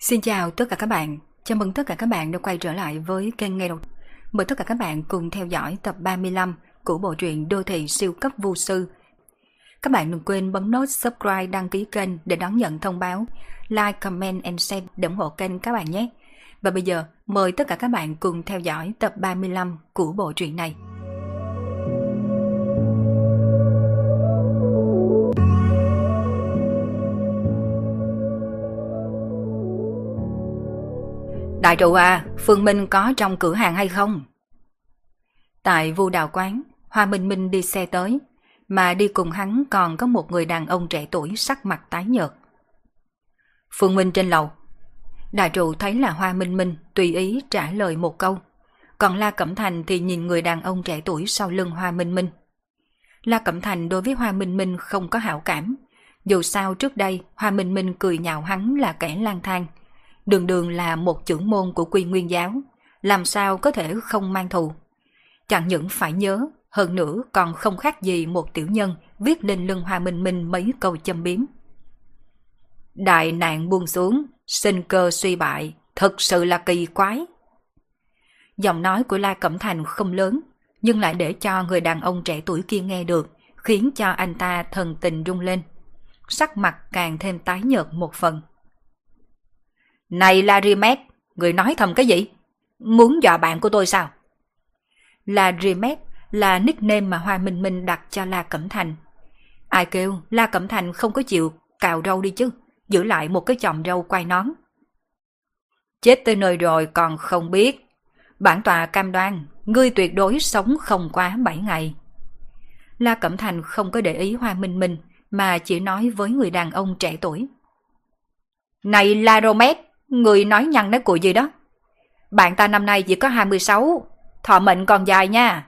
Xin chào tất cả các bạn, chào mừng tất cả các bạn đã quay trở lại với kênh Nghe Đọc. Mời tất cả các bạn cùng theo dõi tập 35 của bộ truyện Đô thị siêu cấp vô sư. Các bạn đừng quên bấm nút subscribe đăng ký kênh để đón nhận thông báo, like, comment and share để ủng hộ kênh các bạn nhé. Và bây giờ, mời tất cả các bạn cùng theo dõi tập 35 của bộ truyện này. Đại trụ à, Phương Minh có trong cửa hàng hay không? Tại vu đào quán, Hoa Minh Minh đi xe tới, mà đi cùng hắn còn có một người đàn ông trẻ tuổi sắc mặt tái nhợt. Phương Minh trên lầu. Đại trụ thấy là Hoa Minh Minh tùy ý trả lời một câu. Còn La Cẩm Thành thì nhìn người đàn ông trẻ tuổi sau lưng Hoa Minh Minh. La Cẩm Thành đối với Hoa Minh Minh không có hảo cảm. Dù sao trước đây Hoa Minh Minh cười nhạo hắn là kẻ lang thang, đường đường là một trưởng môn của quy nguyên giáo, làm sao có thể không mang thù. Chẳng những phải nhớ, hơn nữa còn không khác gì một tiểu nhân viết lên lưng Hoa Minh Minh mấy câu châm biếm. Đại nạn buông xuống, sinh cơ suy bại, thật sự là kỳ quái. Giọng nói của La Cẩm Thành không lớn, nhưng lại để cho người đàn ông trẻ tuổi kia nghe được, khiến cho anh ta thần tình rung lên. Sắc mặt càng thêm tái nhợt một phần. Này Larimet, người nói thầm cái gì? Muốn dọa bạn của tôi sao? Larimet là nickname mà Hoa Minh Minh đặt cho La Cẩm Thành. Ai kêu La Cẩm Thành không có chịu cào râu đi chứ, giữ lại một cái chòm râu quay nón. Chết tới nơi rồi còn không biết. Bản tòa cam đoan, ngươi tuyệt đối sống không quá 7 ngày. La Cẩm Thành không có để ý Hoa Minh Minh, mà chỉ nói với người đàn ông trẻ tuổi. Này La Romet, Người nói nhăn nói cùi gì đó. Bạn ta năm nay chỉ có 26, thọ mệnh còn dài nha.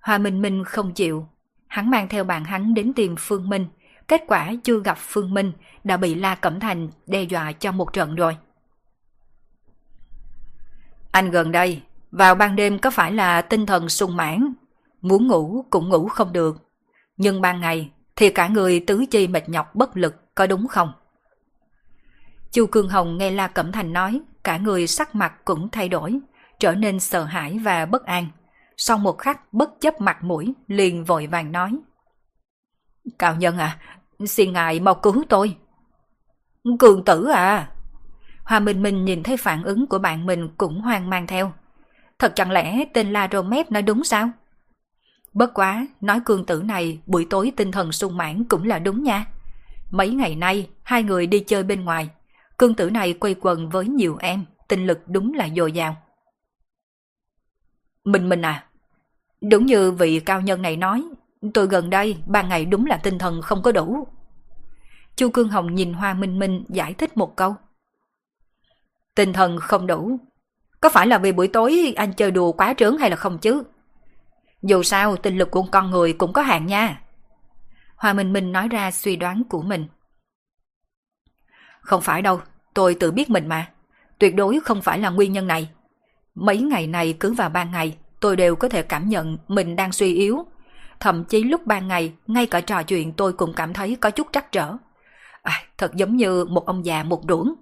Hoa Minh Minh không chịu. Hắn mang theo bạn hắn đến tìm Phương Minh. Kết quả chưa gặp Phương Minh đã bị La Cẩm Thành đe dọa cho một trận rồi. Anh gần đây, vào ban đêm có phải là tinh thần sung mãn, muốn ngủ cũng ngủ không được. Nhưng ban ngày thì cả người tứ chi mệt nhọc bất lực, có đúng không? Chu Cương Hồng nghe La Cẩm Thành nói, cả người sắc mặt cũng thay đổi, trở nên sợ hãi và bất an. Sau một khắc bất chấp mặt mũi, liền vội vàng nói. Cao nhân à, xin ngài mau cứu tôi. Cường tử à. hòa Minh Minh nhìn thấy phản ứng của bạn mình cũng hoang mang theo. Thật chẳng lẽ tên La Romet nói đúng sao? Bất quá, nói cương tử này buổi tối tinh thần sung mãn cũng là đúng nha. Mấy ngày nay, hai người đi chơi bên ngoài, Cương tử này quay quần với nhiều em, tinh lực đúng là dồi dào. Mình mình à, đúng như vị cao nhân này nói, tôi gần đây ban ngày đúng là tinh thần không có đủ. Chu Cương Hồng nhìn Hoa Minh Minh giải thích một câu. Tinh thần không đủ, có phải là vì buổi tối anh chơi đùa quá trớn hay là không chứ? Dù sao tinh lực của con người cũng có hạn nha. Hoa Minh Minh nói ra suy đoán của mình. Không phải đâu, tôi tự biết mình mà. Tuyệt đối không phải là nguyên nhân này. Mấy ngày này cứ vào ban ngày, tôi đều có thể cảm nhận mình đang suy yếu. Thậm chí lúc ban ngày, ngay cả trò chuyện tôi cũng cảm thấy có chút trắc trở. À, thật giống như một ông già một đuổng.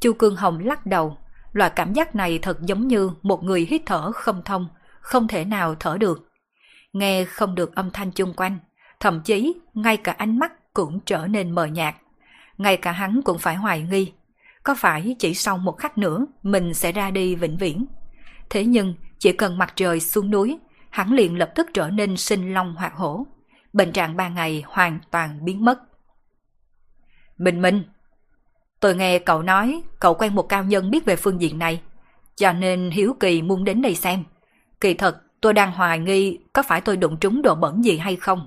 Chu Cương Hồng lắc đầu, loại cảm giác này thật giống như một người hít thở không thông, không thể nào thở được. Nghe không được âm thanh chung quanh, thậm chí ngay cả ánh mắt cũng trở nên mờ nhạt ngay cả hắn cũng phải hoài nghi. Có phải chỉ sau một khắc nữa mình sẽ ra đi vĩnh viễn? Thế nhưng chỉ cần mặt trời xuống núi, hắn liền lập tức trở nên sinh long hoạt hổ. Bệnh trạng ba ngày hoàn toàn biến mất. Bình Minh, tôi nghe cậu nói cậu quen một cao nhân biết về phương diện này, cho nên hiếu kỳ muốn đến đây xem. Kỳ thật tôi đang hoài nghi có phải tôi đụng trúng đồ bẩn gì hay không.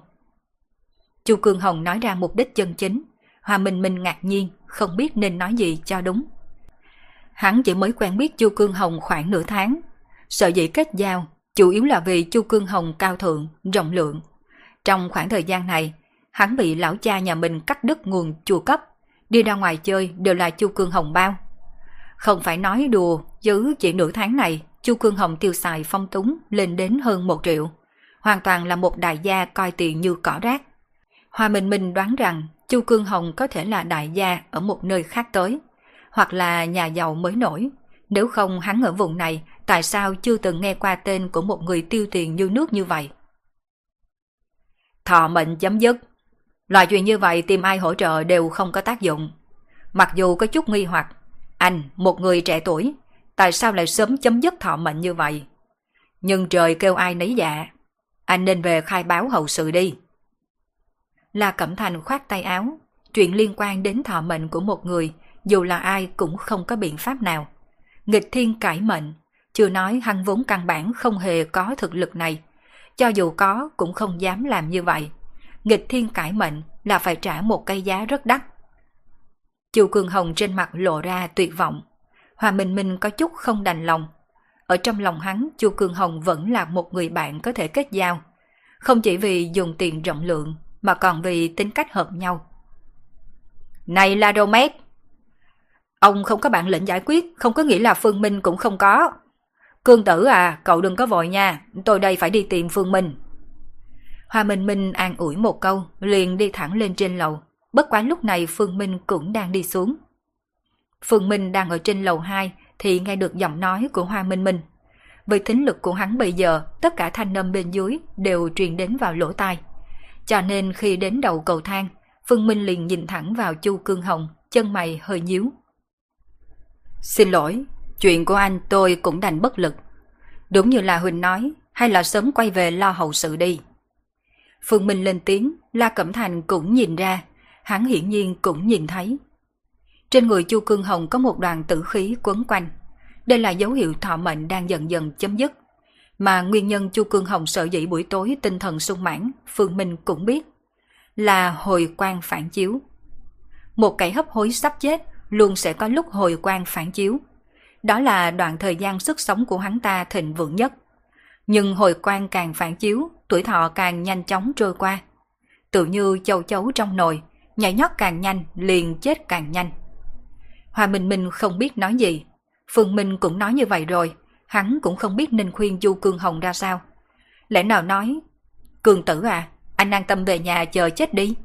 Chu Cương Hồng nói ra mục đích chân chính. Hòa Minh Minh ngạc nhiên, không biết nên nói gì cho đúng. Hắn chỉ mới quen biết Chu Cương Hồng khoảng nửa tháng. Sợ dĩ kết giao, chủ yếu là vì Chu Cương Hồng cao thượng, rộng lượng. Trong khoảng thời gian này, hắn bị lão cha nhà mình cắt đứt nguồn chùa cấp, đi ra ngoài chơi đều là Chu Cương Hồng bao. Không phải nói đùa, chứ chỉ nửa tháng này, Chu Cương Hồng tiêu xài phong túng lên đến hơn một triệu. Hoàn toàn là một đại gia coi tiền như cỏ rác. Hoa Minh Minh đoán rằng Chu Cương Hồng có thể là đại gia ở một nơi khác tới. hoặc là nhà giàu mới nổi. Nếu không hắn ở vùng này, tại sao chưa từng nghe qua tên của một người tiêu tiền như nước như vậy? Thọ mệnh chấm dứt. Loại chuyện như vậy tìm ai hỗ trợ đều không có tác dụng. Mặc dù có chút nghi hoặc, anh, một người trẻ tuổi, tại sao lại sớm chấm dứt thọ mệnh như vậy? Nhưng trời kêu ai nấy dạ, anh nên về khai báo hậu sự đi. La Cẩm Thành khoát tay áo, chuyện liên quan đến thọ mệnh của một người, dù là ai cũng không có biện pháp nào. Nghịch thiên cải mệnh, chưa nói hắn vốn căn bản không hề có thực lực này. Cho dù có cũng không dám làm như vậy. Nghịch thiên cải mệnh là phải trả một cây giá rất đắt. Chu Cường Hồng trên mặt lộ ra tuyệt vọng. Hòa Minh Minh có chút không đành lòng. Ở trong lòng hắn, Chu Cường Hồng vẫn là một người bạn có thể kết giao. Không chỉ vì dùng tiền rộng lượng, mà còn vì tính cách hợp nhau. Này là đồ mét! Ông không có bản lĩnh giải quyết, không có nghĩa là Phương Minh cũng không có. Cương tử à, cậu đừng có vội nha, tôi đây phải đi tìm Phương Minh. Hoa Minh Minh an ủi một câu, liền đi thẳng lên trên lầu. Bất quá lúc này Phương Minh cũng đang đi xuống. Phương Minh đang ở trên lầu 2 thì nghe được giọng nói của Hoa Minh Minh. Với thính lực của hắn bây giờ, tất cả thanh âm bên dưới đều truyền đến vào lỗ tai. Cho nên khi đến đầu cầu thang, Phương Minh liền nhìn thẳng vào Chu Cương Hồng, chân mày hơi nhíu. Xin lỗi, chuyện của anh tôi cũng đành bất lực. Đúng như là Huỳnh nói, hay là sớm quay về lo hậu sự đi. Phương Minh lên tiếng, La Cẩm Thành cũng nhìn ra, hắn hiển nhiên cũng nhìn thấy. Trên người Chu Cương Hồng có một đoàn tử khí quấn quanh. Đây là dấu hiệu thọ mệnh đang dần dần chấm dứt. Mà nguyên nhân Chu Cương Hồng sợ dĩ buổi tối tinh thần sung mãn, Phương Minh cũng biết. Là hồi quang phản chiếu. Một kẻ hấp hối sắp chết luôn sẽ có lúc hồi quang phản chiếu. Đó là đoạn thời gian sức sống của hắn ta thịnh vượng nhất. Nhưng hồi quang càng phản chiếu, tuổi thọ càng nhanh chóng trôi qua. Tự như châu chấu trong nồi, nhảy nhót càng nhanh, liền chết càng nhanh. hòa Minh Minh không biết nói gì. Phương Minh cũng nói như vậy rồi, hắn cũng không biết nên khuyên Du Cương Hồng ra sao. Lẽ nào nói, Cường tử à, anh an tâm về nhà chờ chết đi.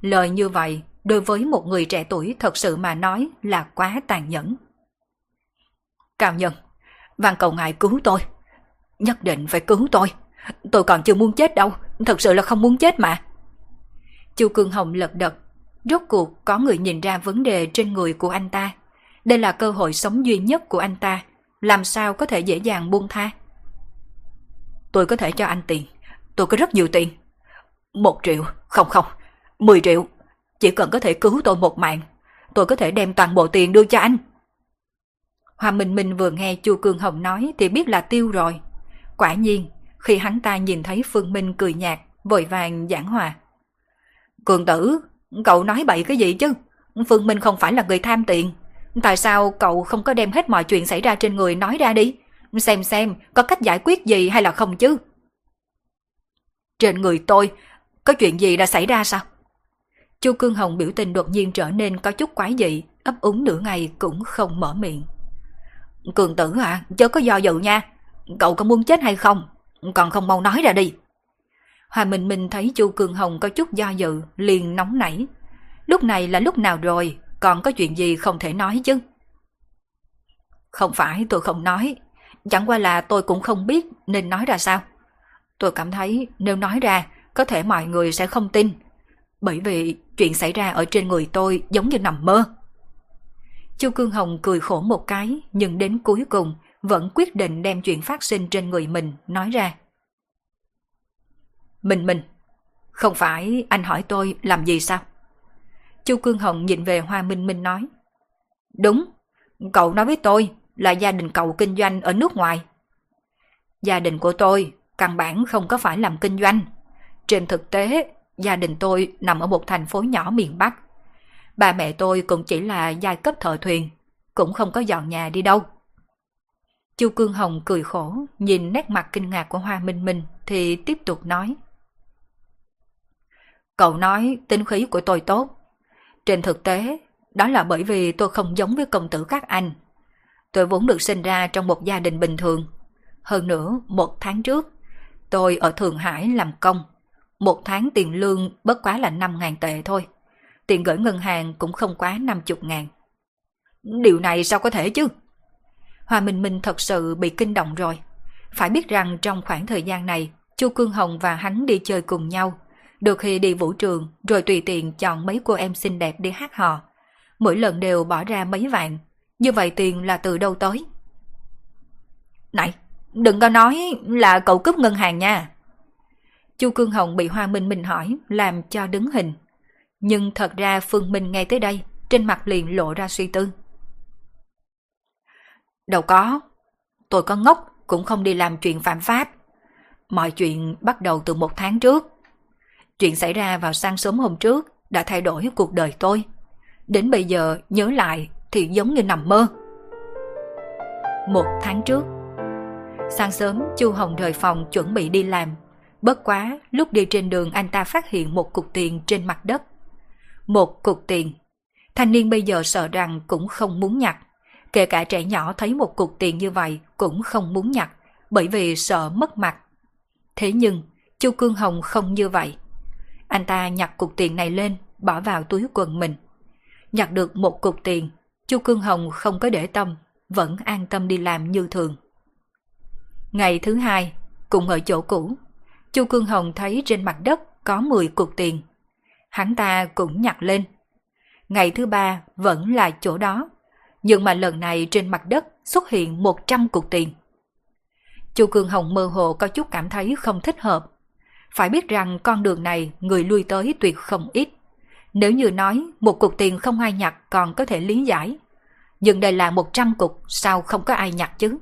Lời như vậy, đối với một người trẻ tuổi thật sự mà nói là quá tàn nhẫn. Cao Nhân, văn cầu ngài cứu tôi. Nhất định phải cứu tôi. Tôi còn chưa muốn chết đâu, thật sự là không muốn chết mà. Chu Cương Hồng lật đật, rốt cuộc có người nhìn ra vấn đề trên người của anh ta. Đây là cơ hội sống duy nhất của anh ta, làm sao có thể dễ dàng buông tha. Tôi có thể cho anh tiền, tôi có rất nhiều tiền. Một triệu, không không, mười triệu, chỉ cần có thể cứu tôi một mạng, tôi có thể đem toàn bộ tiền đưa cho anh. Hoa Minh Minh vừa nghe Chu Cương Hồng nói thì biết là tiêu rồi. Quả nhiên, khi hắn ta nhìn thấy Phương Minh cười nhạt, vội vàng giảng hòa. Cường tử, cậu nói bậy cái gì chứ? Phương Minh không phải là người tham tiền. Tại sao cậu không có đem hết mọi chuyện xảy ra trên người nói ra đi? Xem xem có cách giải quyết gì hay là không chứ? Trên người tôi, có chuyện gì đã xảy ra sao? Chu Cương Hồng biểu tình đột nhiên trở nên có chút quái dị, ấp úng nửa ngày cũng không mở miệng. Cường tử à, chớ có do dự nha. Cậu có muốn chết hay không? Còn không mau nói ra đi. Hòa Minh Minh thấy Chu Cường Hồng có chút do dự, liền nóng nảy. Lúc này là lúc nào rồi, còn có chuyện gì không thể nói chứ? Không phải tôi không nói, chẳng qua là tôi cũng không biết nên nói ra sao. Tôi cảm thấy nếu nói ra, có thể mọi người sẽ không tin. Bởi vì chuyện xảy ra ở trên người tôi giống như nằm mơ. Chu Cương Hồng cười khổ một cái, nhưng đến cuối cùng vẫn quyết định đem chuyện phát sinh trên người mình nói ra. mình mình không phải anh hỏi tôi làm gì sao? Chu Cương Hồng nhìn về Hoa Minh Minh nói. Đúng, cậu nói với tôi là gia đình cậu kinh doanh ở nước ngoài. Gia đình của tôi căn bản không có phải làm kinh doanh. Trên thực tế, gia đình tôi nằm ở một thành phố nhỏ miền Bắc. Ba mẹ tôi cũng chỉ là giai cấp thợ thuyền, cũng không có dọn nhà đi đâu. Chu Cương Hồng cười khổ, nhìn nét mặt kinh ngạc của Hoa Minh Minh thì tiếp tục nói. Cậu nói tính khí của tôi tốt. Trên thực tế, đó là bởi vì tôi không giống với công tử các anh. Tôi vốn được sinh ra trong một gia đình bình thường. Hơn nữa, một tháng trước, tôi ở Thượng Hải làm công. Một tháng tiền lương bất quá là 5.000 tệ thôi. Tiền gửi ngân hàng cũng không quá 50 ngàn. Điều này sao có thể chứ? hòa Minh Minh thật sự bị kinh động rồi. Phải biết rằng trong khoảng thời gian này, Chu Cương Hồng và hắn đi chơi cùng nhau. Được khi đi vũ trường, rồi tùy tiện chọn mấy cô em xinh đẹp đi hát hò. Mỗi lần đều bỏ ra mấy vạn. Như vậy tiền là từ đâu tới? Này, đừng có nói là cậu cướp ngân hàng nha. Chu Cương Hồng bị Hoa Minh Minh hỏi, làm cho đứng hình. Nhưng thật ra Phương Minh nghe tới đây, trên mặt liền lộ ra suy tư. Đâu có, tôi có ngốc cũng không đi làm chuyện phạm pháp. Mọi chuyện bắt đầu từ một tháng trước. Chuyện xảy ra vào sáng sớm hôm trước đã thay đổi cuộc đời tôi. Đến bây giờ nhớ lại thì giống như nằm mơ. Một tháng trước, sáng sớm Chu Hồng rời phòng chuẩn bị đi làm. Bất quá, lúc đi trên đường anh ta phát hiện một cục tiền trên mặt đất. Một cục tiền. Thanh niên bây giờ sợ rằng cũng không muốn nhặt. Kể cả trẻ nhỏ thấy một cục tiền như vậy cũng không muốn nhặt, bởi vì sợ mất mặt. Thế nhưng, Chu Cương Hồng không như vậy. Anh ta nhặt cục tiền này lên, bỏ vào túi quần mình. Nhặt được một cục tiền, Chu Cương Hồng không có để tâm, vẫn an tâm đi làm như thường. Ngày thứ hai, cùng ở chỗ cũ, Chu Cương Hồng thấy trên mặt đất có 10 cục tiền. Hắn ta cũng nhặt lên. Ngày thứ ba vẫn là chỗ đó, nhưng mà lần này trên mặt đất xuất hiện 100 cục tiền. Chu Cương Hồng mơ hồ có chút cảm thấy không thích hợp. Phải biết rằng con đường này người lui tới tuyệt không ít. Nếu như nói một cục tiền không ai nhặt còn có thể lý giải. Nhưng đây là 100 cục, sao không có ai nhặt chứ?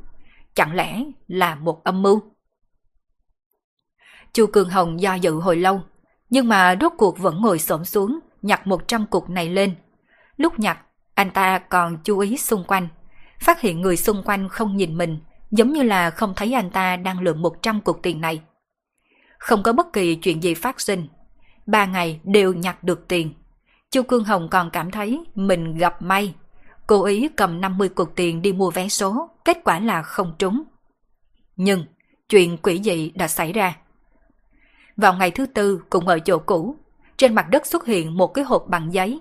Chẳng lẽ là một âm mưu? Chu Cường Hồng do dự hồi lâu, nhưng mà rốt cuộc vẫn ngồi xổm xuống, nhặt 100 cục này lên. Lúc nhặt, anh ta còn chú ý xung quanh, phát hiện người xung quanh không nhìn mình, giống như là không thấy anh ta đang lượm 100 cục tiền này. Không có bất kỳ chuyện gì phát sinh. Ba ngày đều nhặt được tiền. Chu Cương Hồng còn cảm thấy mình gặp may. Cố ý cầm 50 cục tiền đi mua vé số, kết quả là không trúng. Nhưng, chuyện quỷ dị đã xảy ra. Vào ngày thứ tư cùng ở chỗ cũ, trên mặt đất xuất hiện một cái hộp bằng giấy.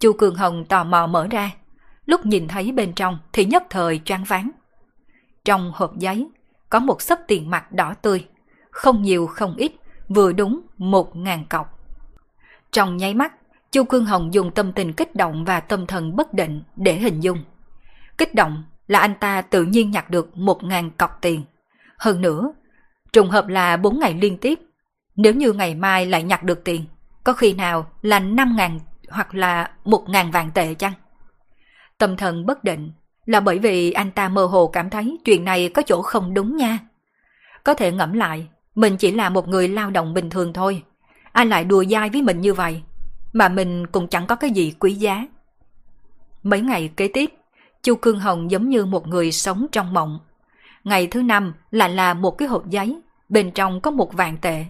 Chu Cường Hồng tò mò mở ra, lúc nhìn thấy bên trong thì nhất thời choáng váng. Trong hộp giấy có một xấp tiền mặt đỏ tươi, không nhiều không ít, vừa đúng một ngàn cọc. Trong nháy mắt, Chu Cương Hồng dùng tâm tình kích động và tâm thần bất định để hình dung. Kích động là anh ta tự nhiên nhặt được một ngàn cọc tiền. Hơn nữa, trùng hợp là bốn ngày liên tiếp. Nếu như ngày mai lại nhặt được tiền, có khi nào là năm ngàn hoặc là một ngàn vạn tệ chăng? Tâm thần bất định là bởi vì anh ta mơ hồ cảm thấy chuyện này có chỗ không đúng nha. Có thể ngẫm lại, mình chỉ là một người lao động bình thường thôi. Ai lại đùa dai với mình như vậy? Mà mình cũng chẳng có cái gì quý giá. Mấy ngày kế tiếp, Chu Cương Hồng giống như một người sống trong mộng. Ngày thứ năm lại là một cái hộp giấy, bên trong có một vạn tệ.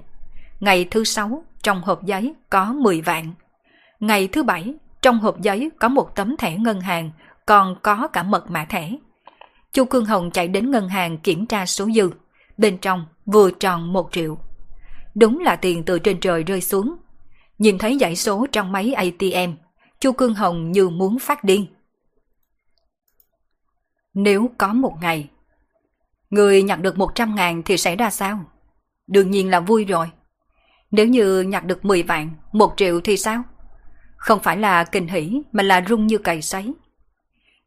Ngày thứ sáu, trong hộp giấy có 10 vạn. Ngày thứ bảy, trong hộp giấy có một tấm thẻ ngân hàng, còn có cả mật mã thẻ. Chu Cương Hồng chạy đến ngân hàng kiểm tra số dư. Bên trong vừa tròn một triệu. Đúng là tiền từ trên trời rơi xuống. Nhìn thấy dãy số trong máy ATM, Chu Cương Hồng như muốn phát điên. Nếu có một ngày, người nhặt được 100 ngàn thì xảy ra sao? Đương nhiên là vui rồi. Nếu như nhặt được 10 vạn, 1 triệu thì sao? Không phải là kinh hỉ mà là rung như cày sấy.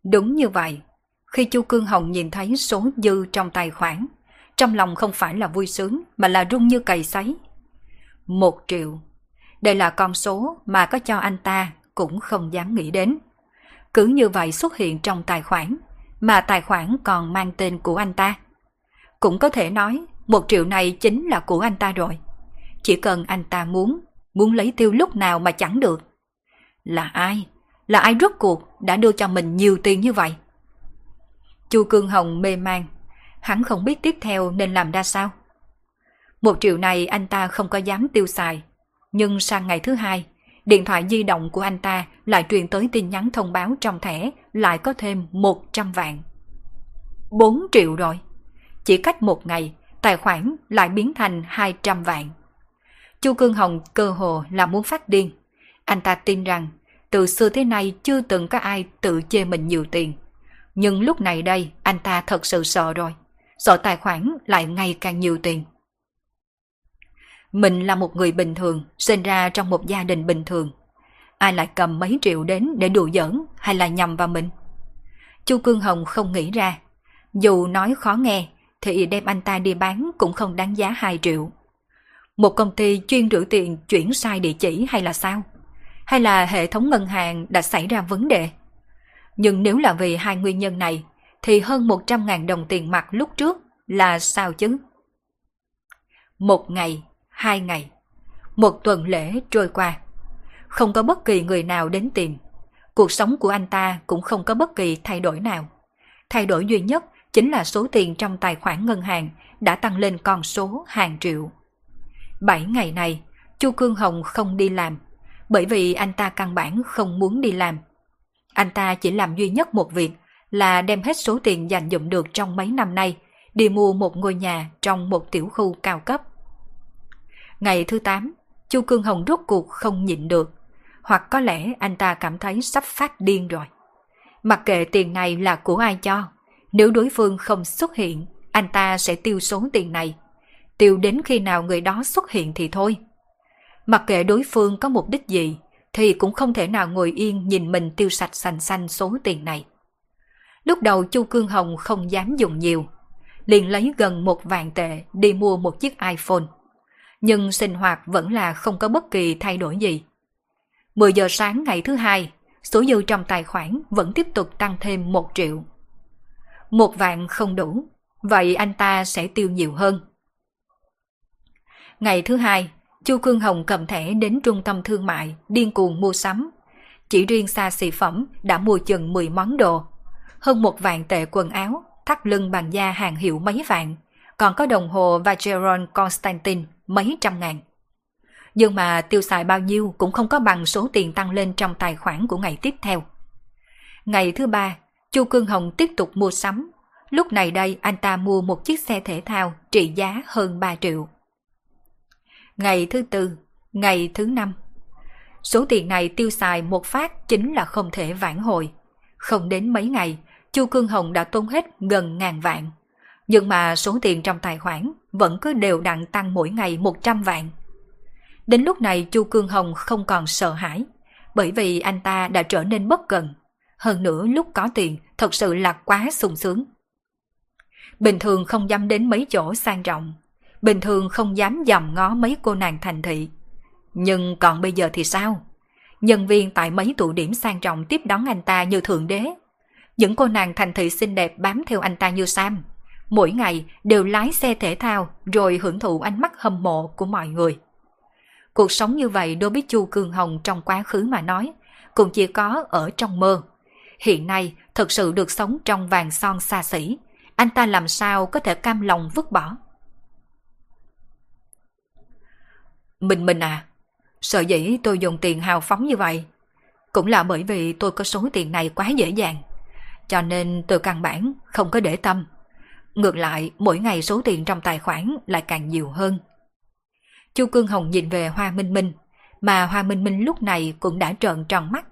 Đúng như vậy, khi Chu Cương Hồng nhìn thấy số dư trong tài khoản, trong lòng không phải là vui sướng mà là rung như cày sấy. Một triệu. Đây là con số mà có cho anh ta cũng không dám nghĩ đến. Cứ như vậy xuất hiện trong tài khoản, mà tài khoản còn mang tên của anh ta. Cũng có thể nói, một triệu này chính là của anh ta rồi. Chỉ cần anh ta muốn, muốn lấy tiêu lúc nào mà chẳng được. Là ai? Là ai rốt cuộc đã đưa cho mình nhiều tiền như vậy? Chu Cương Hồng mê mang hắn không biết tiếp theo nên làm ra sao. Một triệu này anh ta không có dám tiêu xài, nhưng sang ngày thứ hai, điện thoại di động của anh ta lại truyền tới tin nhắn thông báo trong thẻ lại có thêm 100 vạn. 4 triệu rồi. Chỉ cách một ngày, tài khoản lại biến thành 200 vạn. Chu Cương Hồng cơ hồ là muốn phát điên. Anh ta tin rằng từ xưa thế này chưa từng có ai tự chê mình nhiều tiền. Nhưng lúc này đây anh ta thật sự sợ rồi sổ tài khoản lại ngày càng nhiều tiền. Mình là một người bình thường, sinh ra trong một gia đình bình thường. Ai lại cầm mấy triệu đến để đùa giỡn hay là nhầm vào mình? Chu Cương Hồng không nghĩ ra. Dù nói khó nghe, thì đem anh ta đi bán cũng không đáng giá 2 triệu. Một công ty chuyên rửa tiền chuyển sai địa chỉ hay là sao? Hay là hệ thống ngân hàng đã xảy ra vấn đề? Nhưng nếu là vì hai nguyên nhân này, thì hơn 100.000 đồng tiền mặt lúc trước là sao chứ? Một ngày, hai ngày, một tuần lễ trôi qua. Không có bất kỳ người nào đến tìm. Cuộc sống của anh ta cũng không có bất kỳ thay đổi nào. Thay đổi duy nhất chính là số tiền trong tài khoản ngân hàng đã tăng lên con số hàng triệu. Bảy ngày này, Chu Cương Hồng không đi làm, bởi vì anh ta căn bản không muốn đi làm. Anh ta chỉ làm duy nhất một việc là đem hết số tiền dành dụm được trong mấy năm nay đi mua một ngôi nhà trong một tiểu khu cao cấp. Ngày thứ 8, Chu Cương Hồng rốt cuộc không nhịn được, hoặc có lẽ anh ta cảm thấy sắp phát điên rồi. Mặc kệ tiền này là của ai cho, nếu đối phương không xuất hiện, anh ta sẽ tiêu số tiền này. Tiêu đến khi nào người đó xuất hiện thì thôi. Mặc kệ đối phương có mục đích gì, thì cũng không thể nào ngồi yên nhìn mình tiêu sạch sành xanh số tiền này. Lúc đầu Chu Cương Hồng không dám dùng nhiều, liền lấy gần một vạn tệ đi mua một chiếc iPhone. Nhưng sinh hoạt vẫn là không có bất kỳ thay đổi gì. 10 giờ sáng ngày thứ hai, số dư trong tài khoản vẫn tiếp tục tăng thêm 1 triệu. Một vạn không đủ, vậy anh ta sẽ tiêu nhiều hơn. Ngày thứ hai, Chu Cương Hồng cầm thẻ đến trung tâm thương mại, điên cuồng mua sắm. Chỉ riêng xa xỉ phẩm đã mua chừng 10 món đồ. Hơn một vạn tệ quần áo, thắt lưng bằng da hàng hiệu mấy vạn, còn có đồng hồ Vacheron Constantin mấy trăm ngàn. Nhưng mà tiêu xài bao nhiêu cũng không có bằng số tiền tăng lên trong tài khoản của ngày tiếp theo. Ngày thứ ba, Chu Cương Hồng tiếp tục mua sắm. Lúc này đây anh ta mua một chiếc xe thể thao trị giá hơn 3 triệu. Ngày thứ tư, ngày thứ năm. Số tiền này tiêu xài một phát chính là không thể vãn hồi. Không đến mấy ngày, Chu Cương Hồng đã tốn hết gần ngàn vạn. Nhưng mà số tiền trong tài khoản vẫn cứ đều đặn tăng mỗi ngày 100 vạn. Đến lúc này Chu Cương Hồng không còn sợ hãi, bởi vì anh ta đã trở nên bất cần. Hơn nữa lúc có tiền thật sự là quá sung sướng. Bình thường không dám đến mấy chỗ sang trọng, bình thường không dám dòm ngó mấy cô nàng thành thị. Nhưng còn bây giờ thì sao? Nhân viên tại mấy tụ điểm sang trọng tiếp đón anh ta như thượng đế. Những cô nàng thành thị xinh đẹp bám theo anh ta như Sam. Mỗi ngày đều lái xe thể thao rồi hưởng thụ ánh mắt hâm mộ của mọi người. Cuộc sống như vậy đối với Chu Cương Hồng trong quá khứ mà nói, cũng chỉ có ở trong mơ. Hiện nay thật sự được sống trong vàng son xa xỉ, anh ta làm sao có thể cam lòng vứt bỏ. Mình mình à, sợ dĩ tôi dùng tiền hào phóng như vậy, cũng là bởi vì tôi có số tiền này quá dễ dàng. Cho nên tôi căn bản không có để tâm. Ngược lại, mỗi ngày số tiền trong tài khoản lại càng nhiều hơn. Chu Cương Hồng nhìn về Hoa Minh Minh, mà Hoa Minh Minh lúc này cũng đã trợn tròn mắt.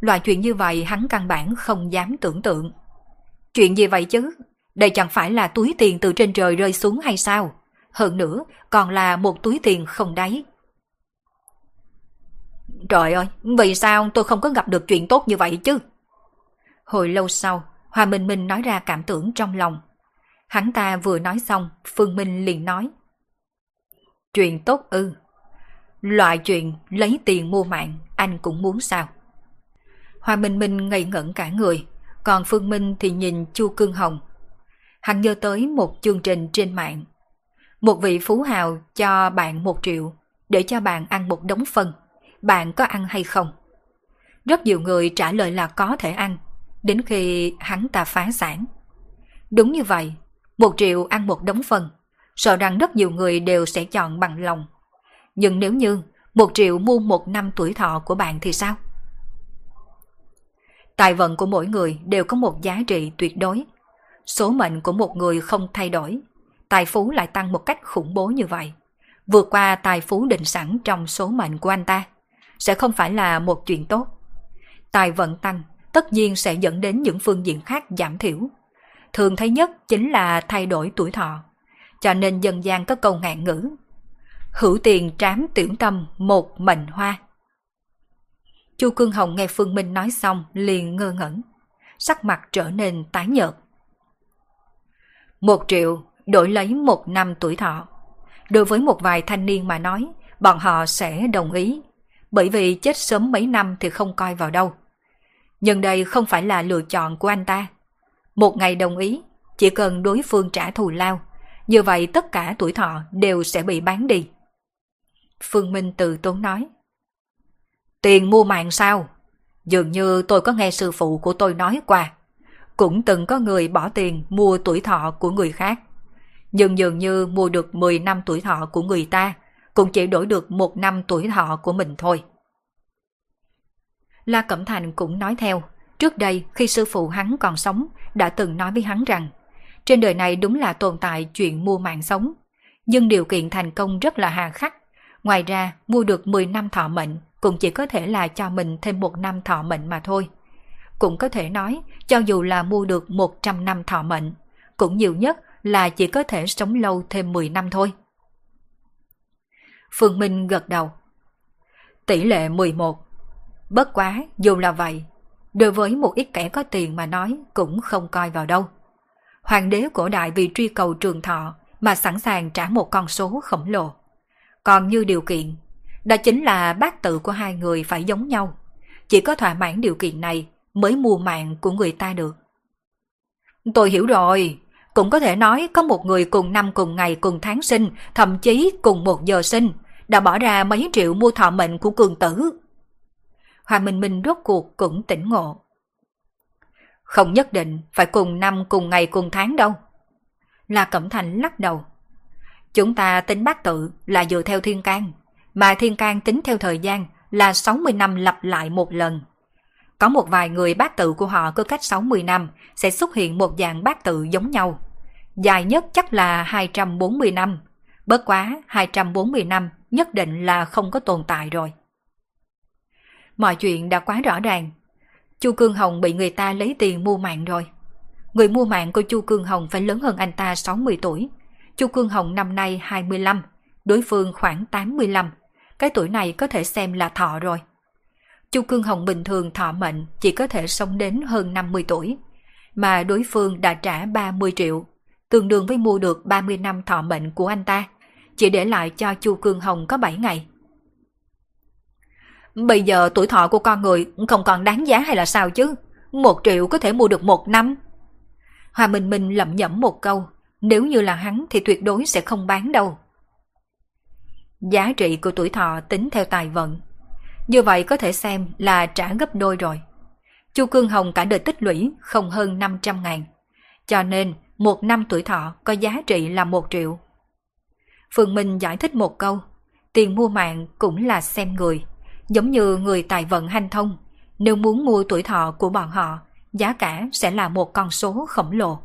Loại chuyện như vậy hắn căn bản không dám tưởng tượng. Chuyện gì vậy chứ? Đây chẳng phải là túi tiền từ trên trời rơi xuống hay sao? Hơn nữa, còn là một túi tiền không đáy. Trời ơi, vì sao tôi không có gặp được chuyện tốt như vậy chứ? Hồi lâu sau, Hoa Minh Minh nói ra cảm tưởng trong lòng. Hắn ta vừa nói xong, Phương Minh liền nói. Chuyện tốt ư. Loại chuyện lấy tiền mua mạng, anh cũng muốn sao? Hoa Minh Minh ngây ngẩn cả người, còn Phương Minh thì nhìn Chu Cương Hồng. Hắn nhớ tới một chương trình trên mạng. Một vị phú hào cho bạn một triệu để cho bạn ăn một đống phân. Bạn có ăn hay không? Rất nhiều người trả lời là có thể ăn, đến khi hắn ta phá sản. Đúng như vậy, một triệu ăn một đống phần, sợ rằng rất nhiều người đều sẽ chọn bằng lòng. Nhưng nếu như một triệu mua một năm tuổi thọ của bạn thì sao? Tài vận của mỗi người đều có một giá trị tuyệt đối. Số mệnh của một người không thay đổi, tài phú lại tăng một cách khủng bố như vậy. Vượt qua tài phú định sẵn trong số mệnh của anh ta, sẽ không phải là một chuyện tốt. Tài vận tăng, tất nhiên sẽ dẫn đến những phương diện khác giảm thiểu. Thường thấy nhất chính là thay đổi tuổi thọ. Cho nên dân gian có câu ngạn ngữ. Hữu tiền trám tiểu tâm một mệnh hoa. Chu Cương Hồng nghe Phương Minh nói xong liền ngơ ngẩn. Sắc mặt trở nên tái nhợt. Một triệu đổi lấy một năm tuổi thọ. Đối với một vài thanh niên mà nói, bọn họ sẽ đồng ý. Bởi vì chết sớm mấy năm thì không coi vào đâu. Nhưng đây không phải là lựa chọn của anh ta. Một ngày đồng ý, chỉ cần đối phương trả thù lao, như vậy tất cả tuổi thọ đều sẽ bị bán đi. Phương Minh từ tốn nói. Tiền mua mạng sao? Dường như tôi có nghe sư phụ của tôi nói qua. Cũng từng có người bỏ tiền mua tuổi thọ của người khác. Nhưng dường như mua được 10 năm tuổi thọ của người ta, cũng chỉ đổi được một năm tuổi thọ của mình thôi. La Cẩm Thành cũng nói theo, trước đây khi sư phụ hắn còn sống đã từng nói với hắn rằng trên đời này đúng là tồn tại chuyện mua mạng sống, nhưng điều kiện thành công rất là hà khắc. Ngoài ra, mua được 10 năm thọ mệnh cũng chỉ có thể là cho mình thêm một năm thọ mệnh mà thôi. Cũng có thể nói, cho dù là mua được 100 năm thọ mệnh, cũng nhiều nhất là chỉ có thể sống lâu thêm 10 năm thôi. Phương Minh gật đầu. Tỷ lệ 11. Bất quá, dù là vậy, đối với một ít kẻ có tiền mà nói cũng không coi vào đâu. Hoàng đế cổ đại vì truy cầu trường thọ mà sẵn sàng trả một con số khổng lồ. Còn như điều kiện, đó chính là bác tự của hai người phải giống nhau. Chỉ có thỏa mãn điều kiện này mới mua mạng của người ta được. Tôi hiểu rồi, cũng có thể nói có một người cùng năm cùng ngày cùng tháng sinh, thậm chí cùng một giờ sinh, đã bỏ ra mấy triệu mua thọ mệnh của cường tử. Hoa Minh Minh rốt cuộc cũng tỉnh ngộ. Không nhất định phải cùng năm cùng ngày cùng tháng đâu. La Cẩm Thành lắc đầu. Chúng ta tính bát tự là dựa theo thiên can, mà thiên can tính theo thời gian là 60 năm lặp lại một lần. Có một vài người bát tự của họ cứ cách 60 năm sẽ xuất hiện một dạng bát tự giống nhau. Dài nhất chắc là 240 năm. Bớt quá 240 năm nhất định là không có tồn tại rồi. Mọi chuyện đã quá rõ ràng. Chu Cương Hồng bị người ta lấy tiền mua mạng rồi. Người mua mạng của Chu Cương Hồng phải lớn hơn anh ta 60 tuổi. Chu Cương Hồng năm nay 25, đối phương khoảng 85. Cái tuổi này có thể xem là thọ rồi. Chu Cương Hồng bình thường thọ mệnh chỉ có thể sống đến hơn 50 tuổi, mà đối phương đã trả 30 triệu, tương đương với mua được 30 năm thọ mệnh của anh ta, chỉ để lại cho Chu Cương Hồng có 7 ngày. Bây giờ tuổi thọ của con người không còn đáng giá hay là sao chứ? Một triệu có thể mua được một năm. Hòa Minh Minh lẩm nhẩm một câu, nếu như là hắn thì tuyệt đối sẽ không bán đâu. Giá trị của tuổi thọ tính theo tài vận. Như vậy có thể xem là trả gấp đôi rồi. Chu Cương Hồng cả đời tích lũy không hơn 500 ngàn. Cho nên một năm tuổi thọ có giá trị là một triệu. Phương Minh giải thích một câu, tiền mua mạng cũng là xem người. Giống như người tài vận hanh thông, nếu muốn mua tuổi thọ của bọn họ, giá cả sẽ là một con số khổng lồ.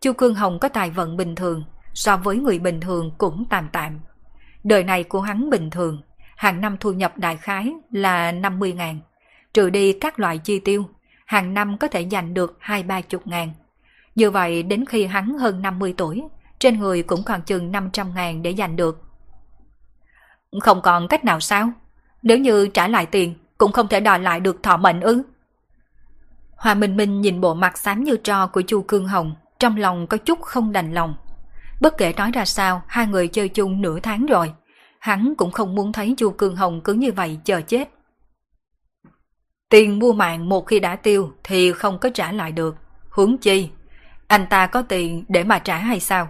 Chu Cương Hồng có tài vận bình thường, so với người bình thường cũng tạm tạm. Đời này của hắn bình thường, hàng năm thu nhập đại khái là 50 ngàn. Trừ đi các loại chi tiêu, hàng năm có thể giành được hai ba chục ngàn. Như vậy đến khi hắn hơn 50 tuổi, trên người cũng còn chừng 500 ngàn để giành được. Không còn cách nào sao? Nếu như trả lại tiền, cũng không thể đòi lại được thọ mệnh ư. Hòa Minh Minh nhìn bộ mặt xám như tro của Chu Cương Hồng, trong lòng có chút không đành lòng. Bất kể nói ra sao, hai người chơi chung nửa tháng rồi. Hắn cũng không muốn thấy Chu Cương Hồng cứ như vậy chờ chết. Tiền mua mạng một khi đã tiêu thì không có trả lại được. Huống chi, anh ta có tiền để mà trả hay sao?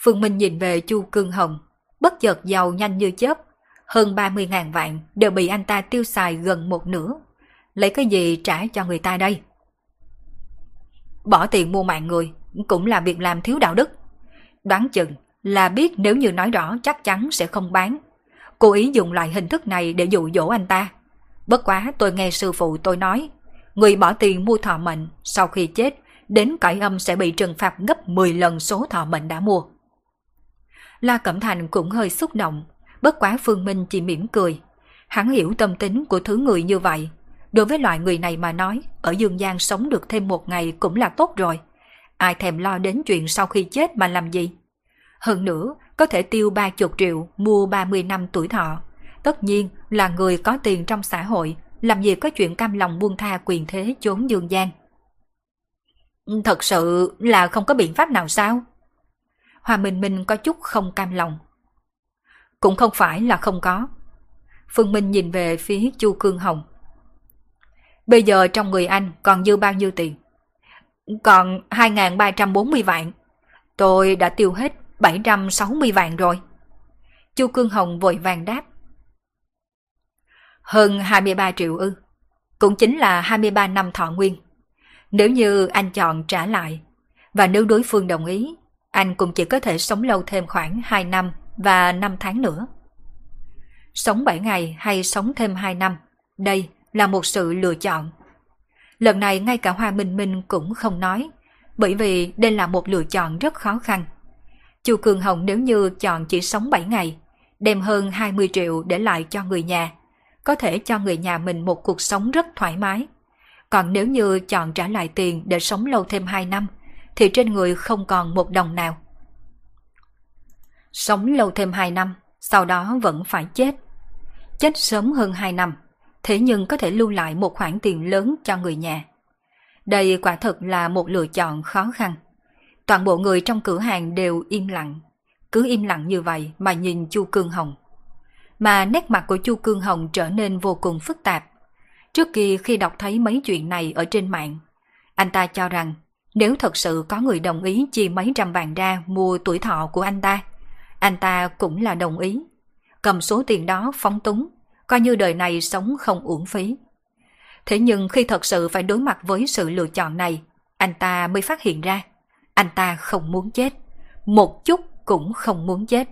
Phương Minh nhìn về Chu Cương Hồng, bất chợt giàu nhanh như chớp, hơn 30.000 vạn đều bị anh ta tiêu xài gần một nửa. Lấy cái gì trả cho người ta đây? Bỏ tiền mua mạng người cũng là việc làm thiếu đạo đức. Đoán chừng là biết nếu như nói rõ chắc chắn sẽ không bán. Cố ý dùng loại hình thức này để dụ dỗ anh ta. Bất quá tôi nghe sư phụ tôi nói, người bỏ tiền mua thọ mệnh sau khi chết đến cõi âm sẽ bị trừng phạt gấp 10 lần số thọ mệnh đã mua. La Cẩm Thành cũng hơi xúc động, bất quá Phương Minh chỉ mỉm cười. Hắn hiểu tâm tính của thứ người như vậy, Đối với loại người này mà nói, ở Dương Giang sống được thêm một ngày cũng là tốt rồi. Ai thèm lo đến chuyện sau khi chết mà làm gì? Hơn nữa, có thể tiêu ba chục triệu mua 30 năm tuổi thọ. Tất nhiên là người có tiền trong xã hội, làm gì có chuyện cam lòng buông tha quyền thế trốn Dương Giang. Thật sự là không có biện pháp nào sao? Hòa Minh Minh có chút không cam lòng. Cũng không phải là không có. Phương Minh nhìn về phía Chu Cương Hồng. Bây giờ trong người anh còn dư bao nhiêu tiền? Còn 2.340 vạn. Tôi đã tiêu hết 760 vạn rồi. Chu Cương Hồng vội vàng đáp. Hơn 23 triệu ư. Cũng chính là 23 năm thọ nguyên. Nếu như anh chọn trả lại, và nếu đối phương đồng ý, anh cũng chỉ có thể sống lâu thêm khoảng 2 năm và 5 tháng nữa. Sống 7 ngày hay sống thêm 2 năm, đây là một sự lựa chọn. Lần này ngay cả Hoa Minh Minh cũng không nói, bởi vì đây là một lựa chọn rất khó khăn. Chu Cường Hồng nếu như chọn chỉ sống 7 ngày, đem hơn 20 triệu để lại cho người nhà, có thể cho người nhà mình một cuộc sống rất thoải mái. Còn nếu như chọn trả lại tiền để sống lâu thêm 2 năm, thì trên người không còn một đồng nào. Sống lâu thêm 2 năm, sau đó vẫn phải chết. Chết sớm hơn 2 năm, thế nhưng có thể lưu lại một khoản tiền lớn cho người nhà. Đây quả thật là một lựa chọn khó khăn. Toàn bộ người trong cửa hàng đều im lặng, cứ im lặng như vậy mà nhìn Chu Cương Hồng. Mà nét mặt của Chu Cương Hồng trở nên vô cùng phức tạp. Trước kia khi đọc thấy mấy chuyện này ở trên mạng, anh ta cho rằng nếu thật sự có người đồng ý chi mấy trăm vàng ra mua tuổi thọ của anh ta, anh ta cũng là đồng ý. Cầm số tiền đó phóng túng, coi như đời này sống không uổng phí. Thế nhưng khi thật sự phải đối mặt với sự lựa chọn này, anh ta mới phát hiện ra, anh ta không muốn chết, một chút cũng không muốn chết.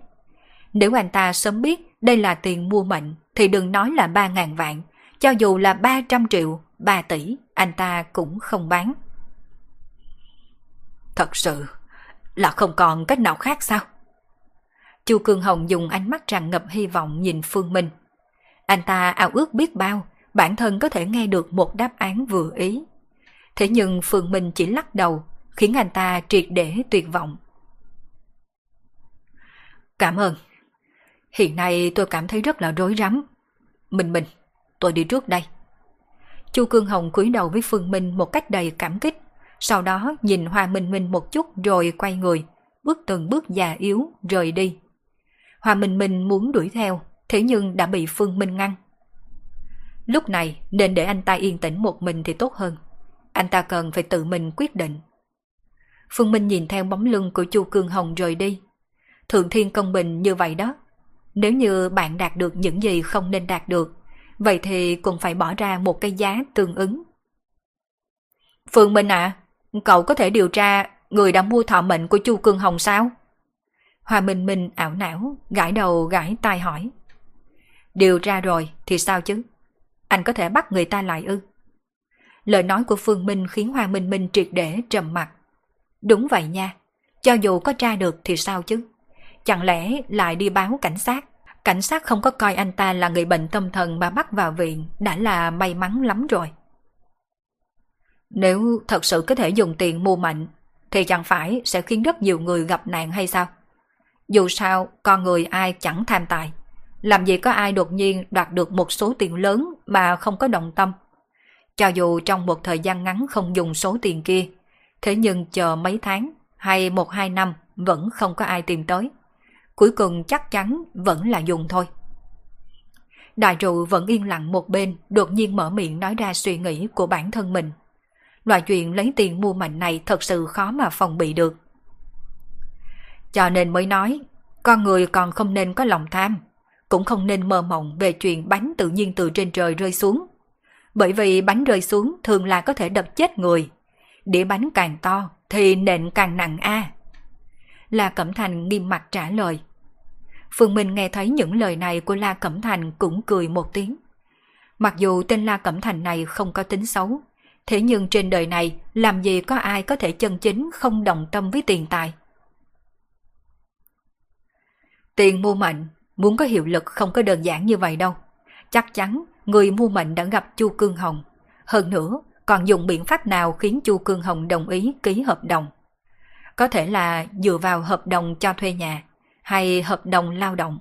Nếu anh ta sớm biết đây là tiền mua mệnh, thì đừng nói là 3.000 vạn, cho dù là 300 triệu, 3 tỷ, anh ta cũng không bán. Thật sự là không còn cách nào khác sao? Chu Cường Hồng dùng ánh mắt tràn ngập hy vọng nhìn Phương Minh. Anh ta ao ước biết bao, bản thân có thể nghe được một đáp án vừa ý. Thế nhưng Phương Minh chỉ lắc đầu, khiến anh ta triệt để tuyệt vọng. Cảm ơn. Hiện nay tôi cảm thấy rất là rối rắm. Minh Minh, tôi đi trước đây. Chu Cương Hồng cúi đầu với Phương Minh một cách đầy cảm kích, sau đó nhìn Hoa Minh Minh một chút rồi quay người, bước từng bước già yếu rời đi. Hoa Minh Minh muốn đuổi theo, thế nhưng đã bị Phương Minh ngăn. Lúc này nên để anh ta yên tĩnh một mình thì tốt hơn. Anh ta cần phải tự mình quyết định. Phương Minh nhìn theo bóng lưng của Chu Cương Hồng rời đi. Thượng thiên công bình như vậy đó. Nếu như bạn đạt được những gì không nên đạt được, vậy thì cũng phải bỏ ra một cái giá tương ứng. Phương Minh ạ, à, cậu có thể điều tra người đã mua thọ mệnh của Chu Cương Hồng sao? Hoa Minh Minh ảo não, gãi đầu gãi tai hỏi. Điều ra rồi thì sao chứ? Anh có thể bắt người ta lại ư? Lời nói của Phương Minh khiến Hoa Minh Minh triệt để trầm mặt. Đúng vậy nha, cho dù có tra được thì sao chứ? Chẳng lẽ lại đi báo cảnh sát? Cảnh sát không có coi anh ta là người bệnh tâm thần mà bắt vào viện đã là may mắn lắm rồi. Nếu thật sự có thể dùng tiền mua mạnh, thì chẳng phải sẽ khiến rất nhiều người gặp nạn hay sao? Dù sao, con người ai chẳng tham tài. Làm gì có ai đột nhiên đoạt được một số tiền lớn mà không có động tâm. Cho dù trong một thời gian ngắn không dùng số tiền kia, thế nhưng chờ mấy tháng hay một hai năm vẫn không có ai tìm tới. Cuối cùng chắc chắn vẫn là dùng thôi. Đại trụ vẫn yên lặng một bên, đột nhiên mở miệng nói ra suy nghĩ của bản thân mình. Loại chuyện lấy tiền mua mạnh này thật sự khó mà phòng bị được. Cho nên mới nói, con người còn không nên có lòng tham, cũng không nên mơ mộng về chuyện bánh tự nhiên từ trên trời rơi xuống. Bởi vì bánh rơi xuống thường là có thể đập chết người. Đĩa bánh càng to thì nện càng nặng a. La Cẩm Thành nghiêm mặt trả lời. Phương Minh nghe thấy những lời này của La Cẩm Thành cũng cười một tiếng. Mặc dù tên La Cẩm Thành này không có tính xấu, thế nhưng trên đời này làm gì có ai có thể chân chính không đồng tâm với tiền tài. Tiền mua mệnh, muốn có hiệu lực không có đơn giản như vậy đâu. Chắc chắn người mua mệnh đã gặp Chu Cương Hồng. Hơn nữa, còn dùng biện pháp nào khiến Chu Cương Hồng đồng ý ký hợp đồng. Có thể là dựa vào hợp đồng cho thuê nhà hay hợp đồng lao động.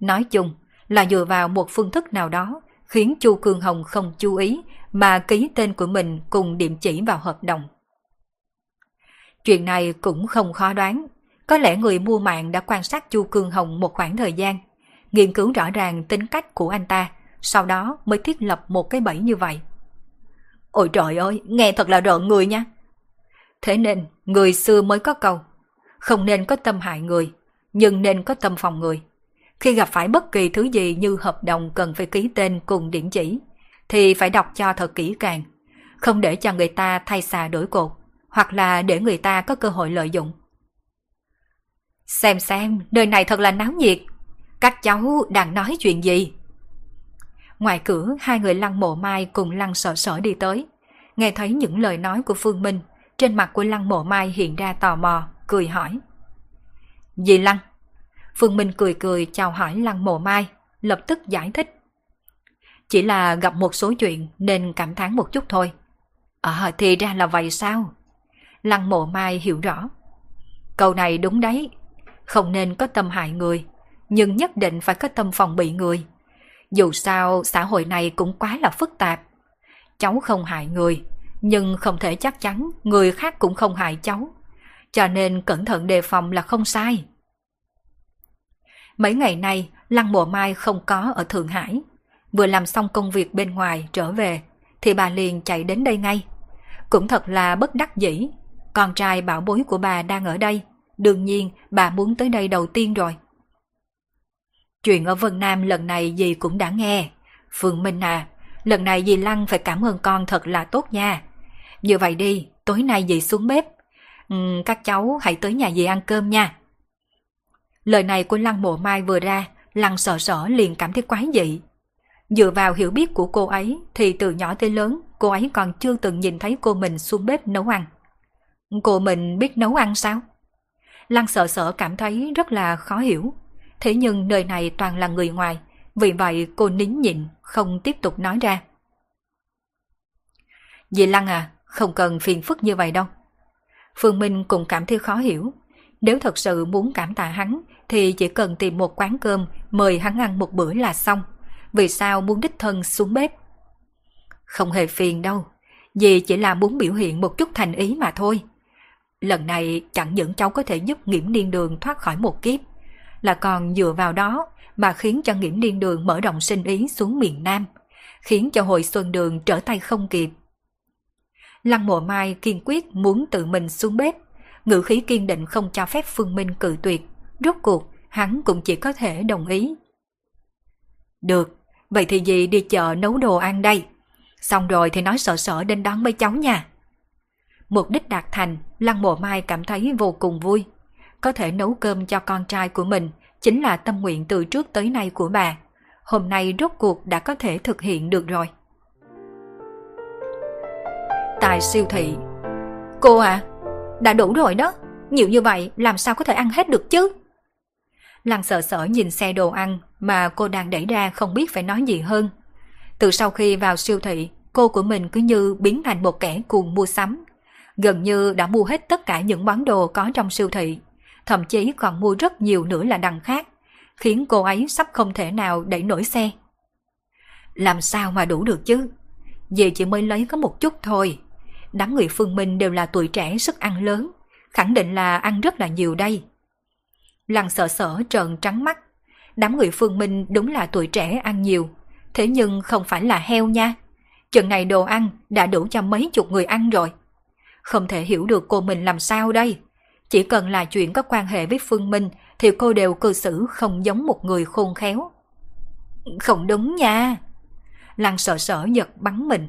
Nói chung là dựa vào một phương thức nào đó khiến Chu Cương Hồng không chú ý mà ký tên của mình cùng điểm chỉ vào hợp đồng. Chuyện này cũng không khó đoán. Có lẽ người mua mạng đã quan sát Chu Cương Hồng một khoảng thời gian, nghiên cứu rõ ràng tính cách của anh ta, sau đó mới thiết lập một cái bẫy như vậy. Ôi trời ơi, nghe thật là rợn người nha. Thế nên, người xưa mới có câu, không nên có tâm hại người, nhưng nên có tâm phòng người. Khi gặp phải bất kỳ thứ gì như hợp đồng cần phải ký tên cùng điểm chỉ, thì phải đọc cho thật kỹ càng, không để cho người ta thay xà đổi cột, hoặc là để người ta có cơ hội lợi dụng. Xem xem, nơi này thật là náo nhiệt. Các cháu đang nói chuyện gì? Ngoài cửa, hai người lăng mộ mai cùng lăng sợ sở đi tới. Nghe thấy những lời nói của Phương Minh, trên mặt của lăng mộ mai hiện ra tò mò, cười hỏi. Dì lăng? Phương Minh cười cười chào hỏi lăng mộ mai, lập tức giải thích. Chỉ là gặp một số chuyện nên cảm thán một chút thôi. Ờ thì ra là vậy sao? Lăng mộ mai hiểu rõ. Câu này đúng đấy, không nên có tâm hại người, nhưng nhất định phải có tâm phòng bị người. Dù sao xã hội này cũng quá là phức tạp. Cháu không hại người, nhưng không thể chắc chắn người khác cũng không hại cháu. Cho nên cẩn thận đề phòng là không sai. Mấy ngày nay, Lăng Mộ Mai không có ở Thượng Hải. Vừa làm xong công việc bên ngoài trở về, thì bà liền chạy đến đây ngay. Cũng thật là bất đắc dĩ, con trai bảo bối của bà đang ở đây. Đương nhiên, bà muốn tới đây đầu tiên rồi. Chuyện ở Vân Nam lần này dì cũng đã nghe. Phương Minh à, lần này dì Lăng phải cảm ơn con thật là tốt nha. Như vậy đi, tối nay dì xuống bếp. Ừ, các cháu hãy tới nhà dì ăn cơm nha. Lời này của Lăng Mộ Mai vừa ra, Lăng sợ sở liền cảm thấy quái dị. Dựa vào hiểu biết của cô ấy thì từ nhỏ tới lớn cô ấy còn chưa từng nhìn thấy cô mình xuống bếp nấu ăn. Cô mình biết nấu ăn sao? Lăng sợ sợ cảm thấy rất là khó hiểu. Thế nhưng nơi này toàn là người ngoài, vì vậy cô nín nhịn, không tiếp tục nói ra. Dì Lăng à, không cần phiền phức như vậy đâu. Phương Minh cũng cảm thấy khó hiểu. Nếu thật sự muốn cảm tạ hắn, thì chỉ cần tìm một quán cơm mời hắn ăn một bữa là xong. Vì sao muốn đích thân xuống bếp? Không hề phiền đâu, dì chỉ là muốn biểu hiện một chút thành ý mà thôi. Lần này chẳng những cháu có thể giúp nghiễm điên đường thoát khỏi một kiếp, là còn dựa vào đó mà khiến cho nghiễm điên đường mở rộng sinh ý xuống miền Nam, khiến cho hội xuân đường trở tay không kịp. Lăng mộ mai kiên quyết muốn tự mình xuống bếp, ngữ khí kiên định không cho phép Phương Minh cự tuyệt, rốt cuộc hắn cũng chỉ có thể đồng ý. Được, vậy thì gì đi chợ nấu đồ ăn đây? Xong rồi thì nói sợ sợ đến đón mấy cháu nha. Mục đích đạt thành, Lăng Mộ Mai cảm thấy vô cùng vui. Có thể nấu cơm cho con trai của mình chính là tâm nguyện từ trước tới nay của bà. Hôm nay rốt cuộc đã có thể thực hiện được rồi. Tại siêu thị Cô à, đã đủ rồi đó. Nhiều như vậy làm sao có thể ăn hết được chứ? Lăng sợ sở nhìn xe đồ ăn mà cô đang đẩy ra không biết phải nói gì hơn. Từ sau khi vào siêu thị, cô của mình cứ như biến thành một kẻ cuồng mua sắm, gần như đã mua hết tất cả những món đồ có trong siêu thị, thậm chí còn mua rất nhiều nữa là đằng khác, khiến cô ấy sắp không thể nào đẩy nổi xe. Làm sao mà đủ được chứ? Dì chỉ mới lấy có một chút thôi. Đám người phương minh đều là tuổi trẻ sức ăn lớn, khẳng định là ăn rất là nhiều đây. Lăng sợ sở trợn trắng mắt. Đám người phương minh đúng là tuổi trẻ ăn nhiều, thế nhưng không phải là heo nha. Chừng này đồ ăn đã đủ cho mấy chục người ăn rồi. Không thể hiểu được cô mình làm sao đây. Chỉ cần là chuyện có quan hệ với Phương Minh thì cô đều cư xử không giống một người khôn khéo. Không đúng nha. Lăng sợ sở giật bắn mình.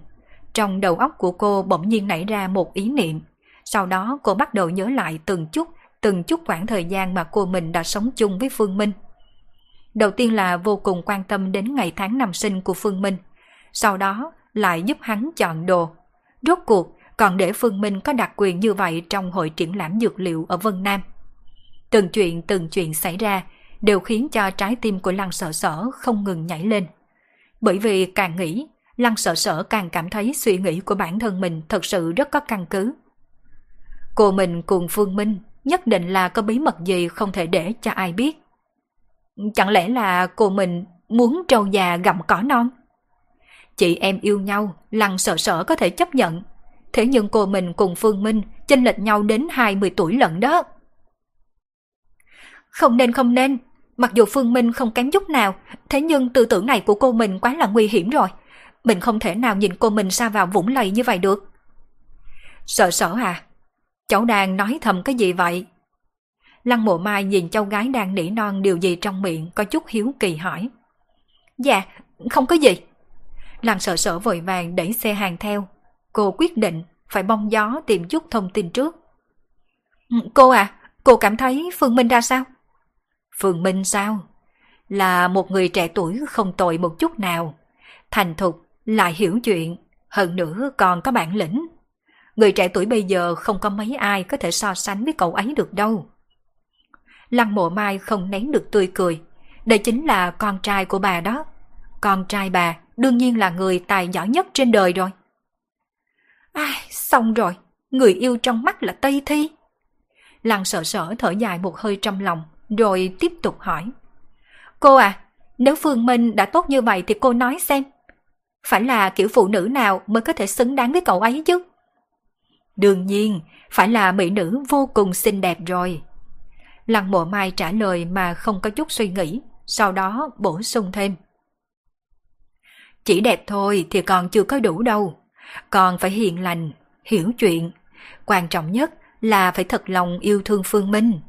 Trong đầu óc của cô bỗng nhiên nảy ra một ý niệm. Sau đó cô bắt đầu nhớ lại từng chút, từng chút khoảng thời gian mà cô mình đã sống chung với Phương Minh. Đầu tiên là vô cùng quan tâm đến ngày tháng năm sinh của Phương Minh. Sau đó lại giúp hắn chọn đồ. Rốt cuộc còn để Phương Minh có đặc quyền như vậy trong hội triển lãm dược liệu ở Vân Nam. Từng chuyện từng chuyện xảy ra đều khiến cho trái tim của Lăng Sở Sở không ngừng nhảy lên. Bởi vì càng nghĩ, Lăng sợ sợ càng cảm thấy suy nghĩ của bản thân mình thật sự rất có căn cứ. Cô mình cùng Phương Minh nhất định là có bí mật gì không thể để cho ai biết. Chẳng lẽ là cô mình muốn trâu già gặm cỏ non? Chị em yêu nhau, Lăng sợ sợ có thể chấp nhận. Thế nhưng cô mình cùng Phương Minh chênh lệch nhau đến 20 tuổi lận đó. Không nên không nên, mặc dù Phương Minh không kém chút nào, thế nhưng tư tưởng này của cô mình quá là nguy hiểm rồi. Mình không thể nào nhìn cô mình xa vào vũng lầy như vậy được. Sợ sợ à? Cháu đang nói thầm cái gì vậy? Lăng mộ mai nhìn cháu gái đang nỉ non điều gì trong miệng có chút hiếu kỳ hỏi. Dạ, không có gì. Lăng sợ sợ vội vàng đẩy xe hàng theo. Cô quyết định phải bong gió tìm chút thông tin trước. Ừ, cô à, cô cảm thấy Phương Minh ra sao? Phương Minh sao? Là một người trẻ tuổi không tội một chút nào. Thành thục, lại hiểu chuyện, hơn nữa còn có bản lĩnh. Người trẻ tuổi bây giờ không có mấy ai có thể so sánh với cậu ấy được đâu. Lăng mộ mai không nén được tươi cười. Đây chính là con trai của bà đó. Con trai bà đương nhiên là người tài giỏi nhất trên đời rồi. Ai, xong rồi, người yêu trong mắt là Tây Thi. Lăng sợ sở thở dài một hơi trong lòng, rồi tiếp tục hỏi. Cô à, nếu Phương Minh đã tốt như vậy thì cô nói xem. Phải là kiểu phụ nữ nào mới có thể xứng đáng với cậu ấy chứ? Đương nhiên, phải là mỹ nữ vô cùng xinh đẹp rồi. Lăng mộ mai trả lời mà không có chút suy nghĩ, sau đó bổ sung thêm. Chỉ đẹp thôi thì còn chưa có đủ đâu, còn phải hiền lành, hiểu chuyện. Quan trọng nhất là phải thật lòng yêu thương Phương Minh.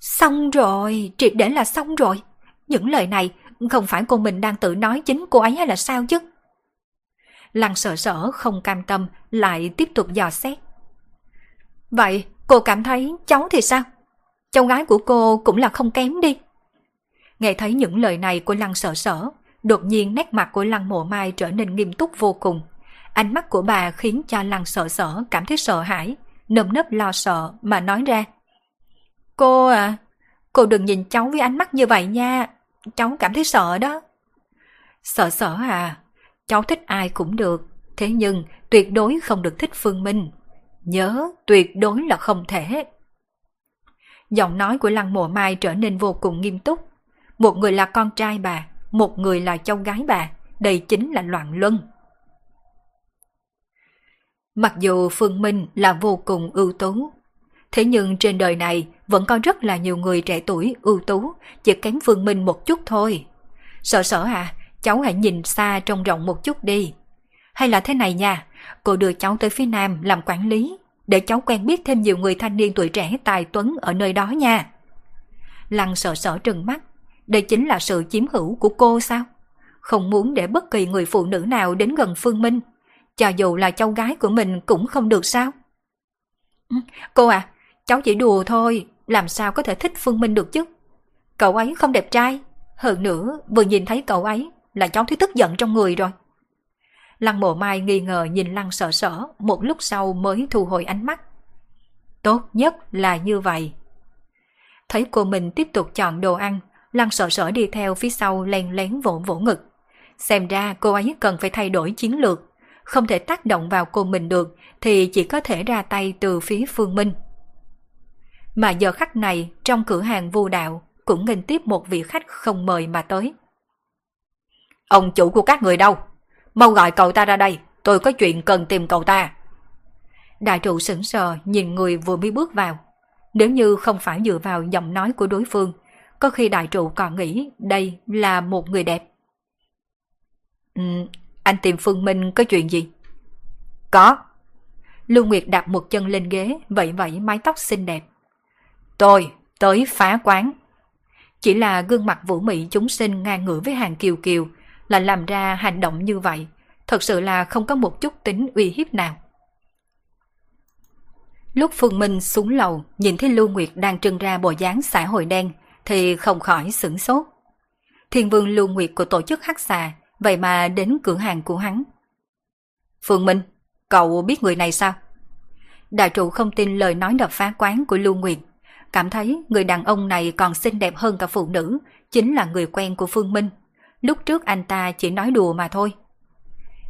Xong rồi, triệt để là xong rồi. Những lời này không phải cô mình đang tự nói chính cô ấy hay là sao chứ? Lăng sợ sở không cam tâm lại tiếp tục dò xét. Vậy cô cảm thấy cháu thì sao? Cháu gái của cô cũng là không kém đi. Nghe thấy những lời này của Lăng sợ sở, đột nhiên nét mặt của Lăng mộ mai trở nên nghiêm túc vô cùng. Ánh mắt của bà khiến cho Lăng sợ sở cảm thấy sợ hãi, nơm nớp lo sợ mà nói ra. Cô à, cô đừng nhìn cháu với ánh mắt như vậy nha, cháu cảm thấy sợ đó. Sợ sợ à, cháu thích ai cũng được, thế nhưng tuyệt đối không được thích Phương Minh. Nhớ, tuyệt đối là không thể. Giọng nói của Lăng Mộ Mai trở nên vô cùng nghiêm túc. Một người là con trai bà, một người là cháu gái bà, đây chính là loạn luân. Mặc dù Phương Minh là vô cùng ưu tú, thế nhưng trên đời này vẫn có rất là nhiều người trẻ tuổi ưu tú, chỉ kém Phương Minh một chút thôi. Sợ sợ à, cháu hãy nhìn xa trong rộng một chút đi. Hay là thế này nha, cô đưa cháu tới phía Nam làm quản lý, để cháu quen biết thêm nhiều người thanh niên tuổi trẻ tài tuấn ở nơi đó nha. Lăng sợ sợ trừng mắt, đây chính là sự chiếm hữu của cô sao? Không muốn để bất kỳ người phụ nữ nào đến gần Phương Minh, cho dù là cháu gái của mình cũng không được sao? Ừ, cô à, cháu chỉ đùa thôi, làm sao có thể thích Phương Minh được chứ? Cậu ấy không đẹp trai, hơn nữa vừa nhìn thấy cậu ấy là cháu thấy tức giận trong người rồi. Lăng mộ mai nghi ngờ nhìn lăng sợ sở, một lúc sau mới thu hồi ánh mắt. Tốt nhất là như vậy. Thấy cô mình tiếp tục chọn đồ ăn, lăng sợ sở đi theo phía sau len lén vỗ vỗ ngực. Xem ra cô ấy cần phải thay đổi chiến lược, không thể tác động vào cô mình được thì chỉ có thể ra tay từ phía phương minh. Mà giờ khắc này trong cửa hàng vô đạo cũng nghênh tiếp một vị khách không mời mà tới. Ông chủ của các người đâu? Mau gọi cậu ta ra đây, tôi có chuyện cần tìm cậu ta. Đại trụ sững sờ nhìn người vừa mới bước vào. Nếu như không phải dựa vào giọng nói của đối phương, có khi đại trụ còn nghĩ đây là một người đẹp. Ừ, anh tìm Phương Minh có chuyện gì? Có. Lưu Nguyệt đặt một chân lên ghế, vẫy vẫy mái tóc xinh đẹp. Tôi tới phá quán. Chỉ là gương mặt vũ mị chúng sinh ngang ngửa với hàng kiều kiều, là làm ra hành động như vậy, thật sự là không có một chút tính uy hiếp nào. Lúc Phương Minh xuống lầu, nhìn thấy Lưu Nguyệt đang trưng ra bộ dáng xã hội đen, thì không khỏi sửng sốt. Thiên vương Lưu Nguyệt của tổ chức Hắc Xà, vậy mà đến cửa hàng của hắn. Phương Minh, cậu biết người này sao? Đại trụ không tin lời nói đập phá quán của Lưu Nguyệt, cảm thấy người đàn ông này còn xinh đẹp hơn cả phụ nữ, chính là người quen của Phương Minh lúc trước anh ta chỉ nói đùa mà thôi.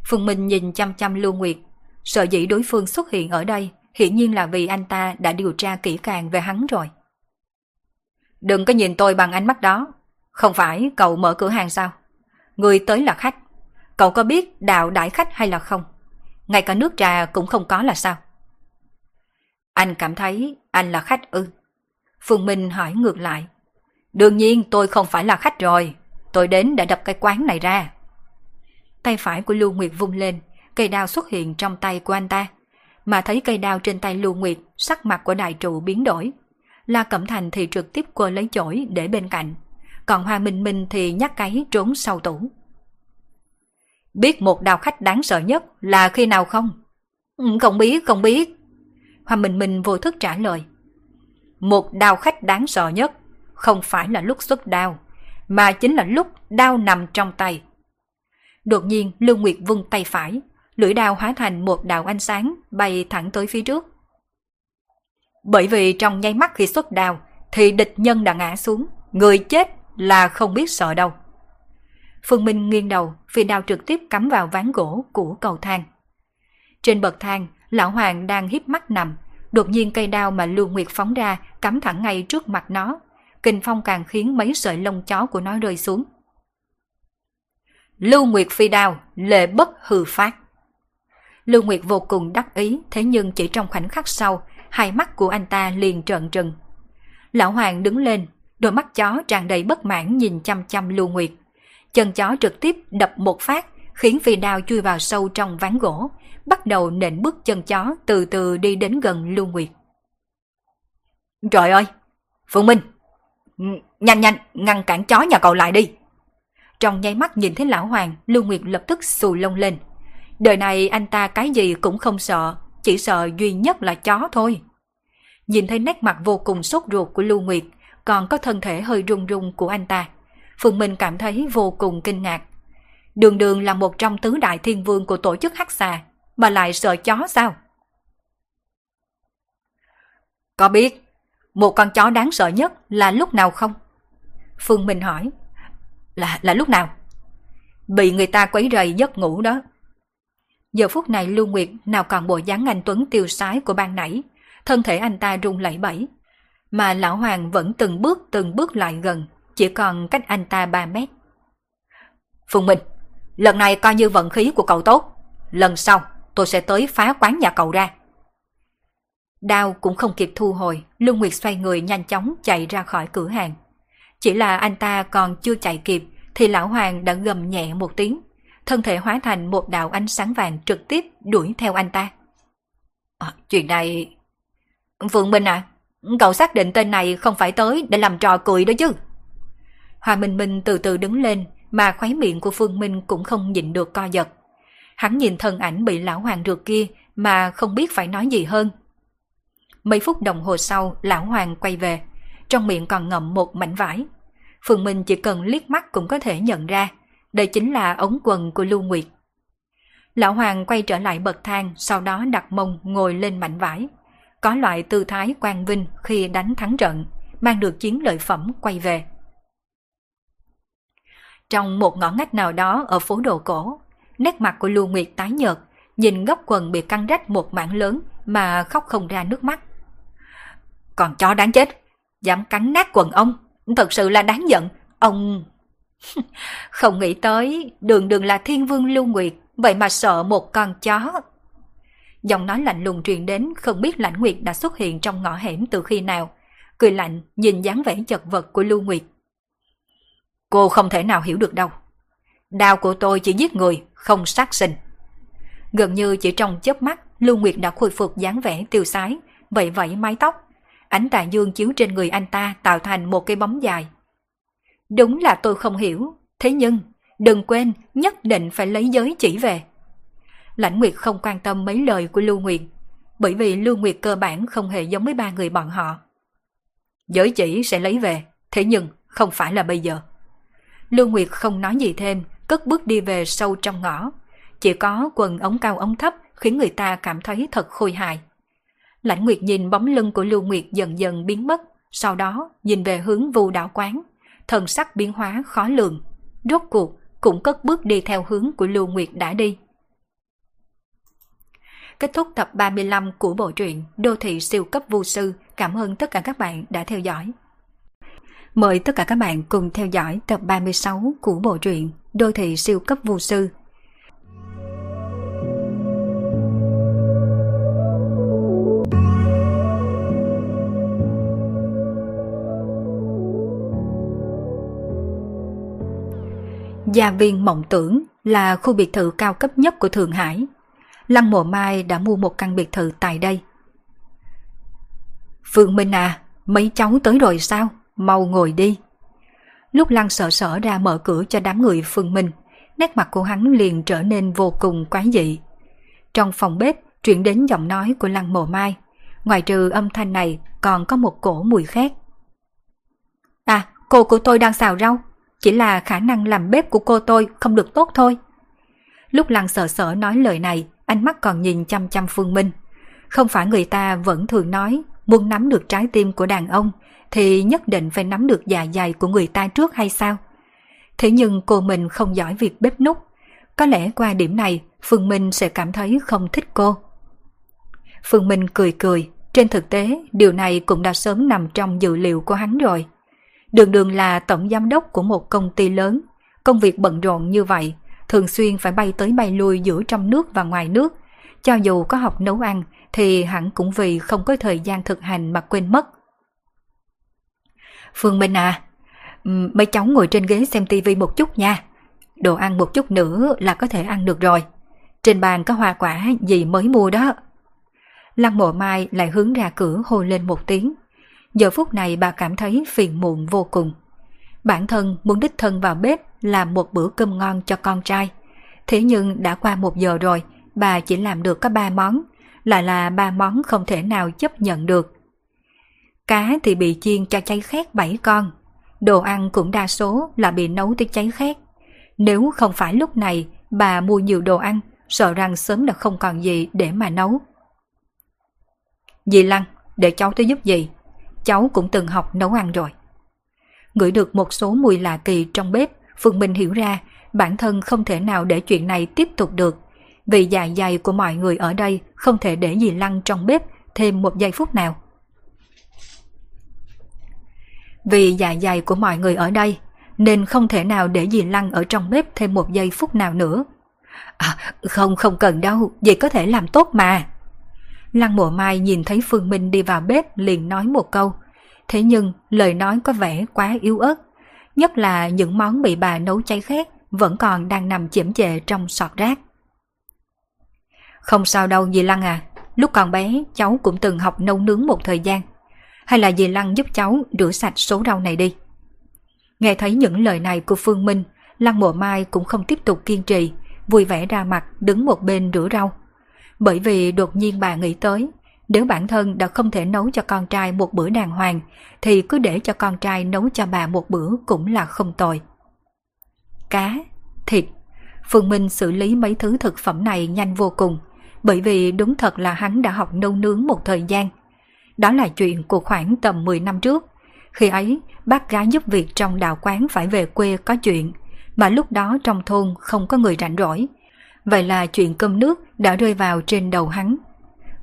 Phương Minh nhìn chăm chăm Lưu Nguyệt, sợ dĩ đối phương xuất hiện ở đây, hiển nhiên là vì anh ta đã điều tra kỹ càng về hắn rồi. Đừng có nhìn tôi bằng ánh mắt đó, không phải cậu mở cửa hàng sao? Người tới là khách, cậu có biết đạo đãi khách hay là không? Ngay cả nước trà cũng không có là sao? Anh cảm thấy anh là khách ư? Phương Minh hỏi ngược lại. Đương nhiên tôi không phải là khách rồi, tôi đến để đập cái quán này ra. Tay phải của Lưu Nguyệt vung lên, cây đao xuất hiện trong tay của anh ta. Mà thấy cây đao trên tay Lưu Nguyệt, sắc mặt của đại trụ biến đổi. La Cẩm Thành thì trực tiếp quơ lấy chổi để bên cạnh. Còn Hoa Minh Minh thì nhắc cái trốn sau tủ. Biết một đào khách đáng sợ nhất là khi nào không? Ừ, không biết, không biết. Hoa Minh Minh vô thức trả lời. Một đào khách đáng sợ nhất không phải là lúc xuất đao, mà chính là lúc đao nằm trong tay. Đột nhiên Lưu Nguyệt vung tay phải, lưỡi đao hóa thành một đạo ánh sáng bay thẳng tới phía trước. Bởi vì trong nháy mắt khi xuất đao thì địch nhân đã ngã xuống, người chết là không biết sợ đâu. Phương Minh nghiêng đầu, vì đao trực tiếp cắm vào ván gỗ của cầu thang. Trên bậc thang, lão hoàng đang híp mắt nằm, đột nhiên cây đao mà Lưu Nguyệt phóng ra cắm thẳng ngay trước mặt nó. Kinh phong càng khiến mấy sợi lông chó của nó rơi xuống. Lưu Nguyệt phi đao, lệ bất hư phát. Lưu Nguyệt vô cùng đắc ý, thế nhưng chỉ trong khoảnh khắc sau, hai mắt của anh ta liền trợn trừng. Lão Hoàng đứng lên, đôi mắt chó tràn đầy bất mãn nhìn chăm chăm Lưu Nguyệt. Chân chó trực tiếp đập một phát, khiến phi đao chui vào sâu trong ván gỗ, bắt đầu nện bước chân chó từ từ đi đến gần Lưu Nguyệt. Trời ơi! Phương Minh! Nhanh nhanh, ngăn cản chó nhà cậu lại đi! Trong nháy mắt nhìn thấy lão hoàng, Lưu Nguyệt lập tức xù lông lên. Đời này anh ta cái gì cũng không sợ, chỉ sợ duy nhất là chó thôi. Nhìn thấy nét mặt vô cùng sốt ruột của Lưu Nguyệt, còn có thân thể hơi run run của anh ta. Phương Minh cảm thấy vô cùng kinh ngạc. Đường đường là một trong tứ đại thiên vương của tổ chức hắc xà, mà lại sợ chó sao? Có biết một con chó đáng sợ nhất là lúc nào không? Phương Minh hỏi. Là là lúc nào? Bị người ta quấy rầy giấc ngủ đó. Giờ phút này Lưu Nguyệt nào còn bộ dáng anh Tuấn tiêu sái của ban nãy, thân thể anh ta rung lẩy bẩy. Mà lão hoàng vẫn từng bước từng bước lại gần, chỉ còn cách anh ta 3 mét. Phùng Minh, lần này coi như vận khí của cậu tốt. Lần sau, tôi sẽ tới phá quán nhà cậu ra. Đao cũng không kịp thu hồi, Lưu Nguyệt xoay người nhanh chóng chạy ra khỏi cửa hàng. Chỉ là anh ta còn chưa chạy kịp thì lão hoàng đã gầm nhẹ một tiếng. Thân thể hóa thành một đạo ánh sáng vàng trực tiếp đuổi theo anh ta. À, chuyện này... Phượng Minh à, cậu xác định tên này không phải tới để làm trò cười đó chứ. Hoa Minh Minh từ từ đứng lên mà khóe miệng của Phương Minh cũng không nhịn được co giật. Hắn nhìn thân ảnh bị lão hoàng rượt kia mà không biết phải nói gì hơn. Mấy phút đồng hồ sau, lão hoàng quay về trong miệng còn ngậm một mảnh vải. Phương Minh chỉ cần liếc mắt cũng có thể nhận ra, đây chính là ống quần của Lưu Nguyệt. Lão Hoàng quay trở lại bậc thang, sau đó đặt mông ngồi lên mảnh vải. Có loại tư thái quang vinh khi đánh thắng trận, mang được chiến lợi phẩm quay về. Trong một ngõ ngách nào đó ở phố đồ cổ, nét mặt của Lưu Nguyệt tái nhợt, nhìn góc quần bị căng rách một mảng lớn mà khóc không ra nước mắt. Còn chó đáng chết, dám cắn nát quần ông, thật sự là đáng giận. Ông... Không nghĩ tới, đường đường là thiên vương lưu nguyệt, vậy mà sợ một con chó. Giọng nói lạnh lùng truyền đến không biết lãnh nguyệt đã xuất hiện trong ngõ hẻm từ khi nào. Cười lạnh nhìn dáng vẻ chật vật của lưu nguyệt. Cô không thể nào hiểu được đâu. Đao của tôi chỉ giết người, không sát sinh. Gần như chỉ trong chớp mắt, Lưu Nguyệt đã khôi phục dáng vẻ tiêu sái, vậy vậy mái tóc, Ánh tà dương chiếu trên người anh ta tạo thành một cái bóng dài. Đúng là tôi không hiểu, thế nhưng đừng quên nhất định phải lấy giới chỉ về. Lãnh Nguyệt không quan tâm mấy lời của Lưu Nguyệt, bởi vì Lưu Nguyệt cơ bản không hề giống với ba người bọn họ. Giới chỉ sẽ lấy về, thế nhưng không phải là bây giờ. Lưu Nguyệt không nói gì thêm, cất bước đi về sâu trong ngõ. Chỉ có quần ống cao ống thấp khiến người ta cảm thấy thật khôi hài. Lãnh Nguyệt nhìn bóng lưng của Lưu Nguyệt dần dần biến mất, sau đó nhìn về hướng vu đảo quán. Thần sắc biến hóa khó lường. Rốt cuộc, cũng cất bước đi theo hướng của Lưu Nguyệt đã đi. Kết thúc tập 35 của bộ truyện Đô thị siêu cấp vô sư. Cảm ơn tất cả các bạn đã theo dõi. Mời tất cả các bạn cùng theo dõi tập 36 của bộ truyện Đô thị siêu cấp vô sư. Gia viên Mộng Tưởng là khu biệt thự cao cấp nhất của Thượng Hải. Lăng Mộ Mai đã mua một căn biệt thự tại đây. Phương Minh à, mấy cháu tới rồi sao? Mau ngồi đi. Lúc Lăng sợ sở ra mở cửa cho đám người Phương Minh, nét mặt của hắn liền trở nên vô cùng quái dị. Trong phòng bếp chuyển đến giọng nói của Lăng Mộ Mai. Ngoài trừ âm thanh này còn có một cổ mùi khác. À, cô của tôi đang xào rau. Chỉ là khả năng làm bếp của cô tôi không được tốt thôi. Lúc Lăng sợ sở nói lời này, ánh mắt còn nhìn chăm chăm Phương Minh. Không phải người ta vẫn thường nói muốn nắm được trái tim của đàn ông thì nhất định phải nắm được dạ dày của người ta trước hay sao? Thế nhưng cô mình không giỏi việc bếp nút. Có lẽ qua điểm này Phương Minh sẽ cảm thấy không thích cô. Phương Minh cười cười, trên thực tế điều này cũng đã sớm nằm trong dự liệu của hắn rồi. Đường đường là tổng giám đốc của một công ty lớn, công việc bận rộn như vậy, thường xuyên phải bay tới bay lui giữa trong nước và ngoài nước. Cho dù có học nấu ăn thì hẳn cũng vì không có thời gian thực hành mà quên mất. Phương Minh à, mấy cháu ngồi trên ghế xem tivi một chút nha. Đồ ăn một chút nữa là có thể ăn được rồi. Trên bàn có hoa quả gì mới mua đó. Lăng mộ mai lại hướng ra cửa hô lên một tiếng. Giờ phút này bà cảm thấy phiền muộn vô cùng. Bản thân muốn đích thân vào bếp làm một bữa cơm ngon cho con trai. Thế nhưng đã qua một giờ rồi, bà chỉ làm được có ba món, lại là ba món không thể nào chấp nhận được. Cá thì bị chiên cho cháy khét bảy con, đồ ăn cũng đa số là bị nấu tới cháy khét. Nếu không phải lúc này bà mua nhiều đồ ăn, sợ rằng sớm đã không còn gì để mà nấu. Dì Lăng, để cháu tới giúp gì? cháu cũng từng học nấu ăn rồi. Ngửi được một số mùi lạ kỳ trong bếp, Phương Minh hiểu ra bản thân không thể nào để chuyện này tiếp tục được. Vì dạ dày của mọi người ở đây không thể để gì lăng trong bếp thêm một giây phút nào. Vì dạ dày của mọi người ở đây nên không thể nào để gì Lăng ở trong bếp thêm một giây phút nào nữa. À, không, không cần đâu, dì có thể làm tốt mà. Lăng mộ mai nhìn thấy Phương Minh đi vào bếp liền nói một câu. Thế nhưng lời nói có vẻ quá yếu ớt. Nhất là những món bị bà nấu cháy khét vẫn còn đang nằm chiếm chệ trong sọt rác. Không sao đâu dì Lăng à, lúc còn bé cháu cũng từng học nấu nướng một thời gian. Hay là dì Lăng giúp cháu rửa sạch số rau này đi. Nghe thấy những lời này của Phương Minh, Lăng Mộ Mai cũng không tiếp tục kiên trì, vui vẻ ra mặt đứng một bên rửa rau. Bởi vì đột nhiên bà nghĩ tới, nếu bản thân đã không thể nấu cho con trai một bữa đàng hoàng, thì cứ để cho con trai nấu cho bà một bữa cũng là không tồi. Cá, thịt, Phương Minh xử lý mấy thứ thực phẩm này nhanh vô cùng, bởi vì đúng thật là hắn đã học nấu nướng một thời gian. Đó là chuyện của khoảng tầm 10 năm trước. Khi ấy, bác gái giúp việc trong đào quán phải về quê có chuyện, mà lúc đó trong thôn không có người rảnh rỗi, Vậy là chuyện cơm nước đã rơi vào trên đầu hắn.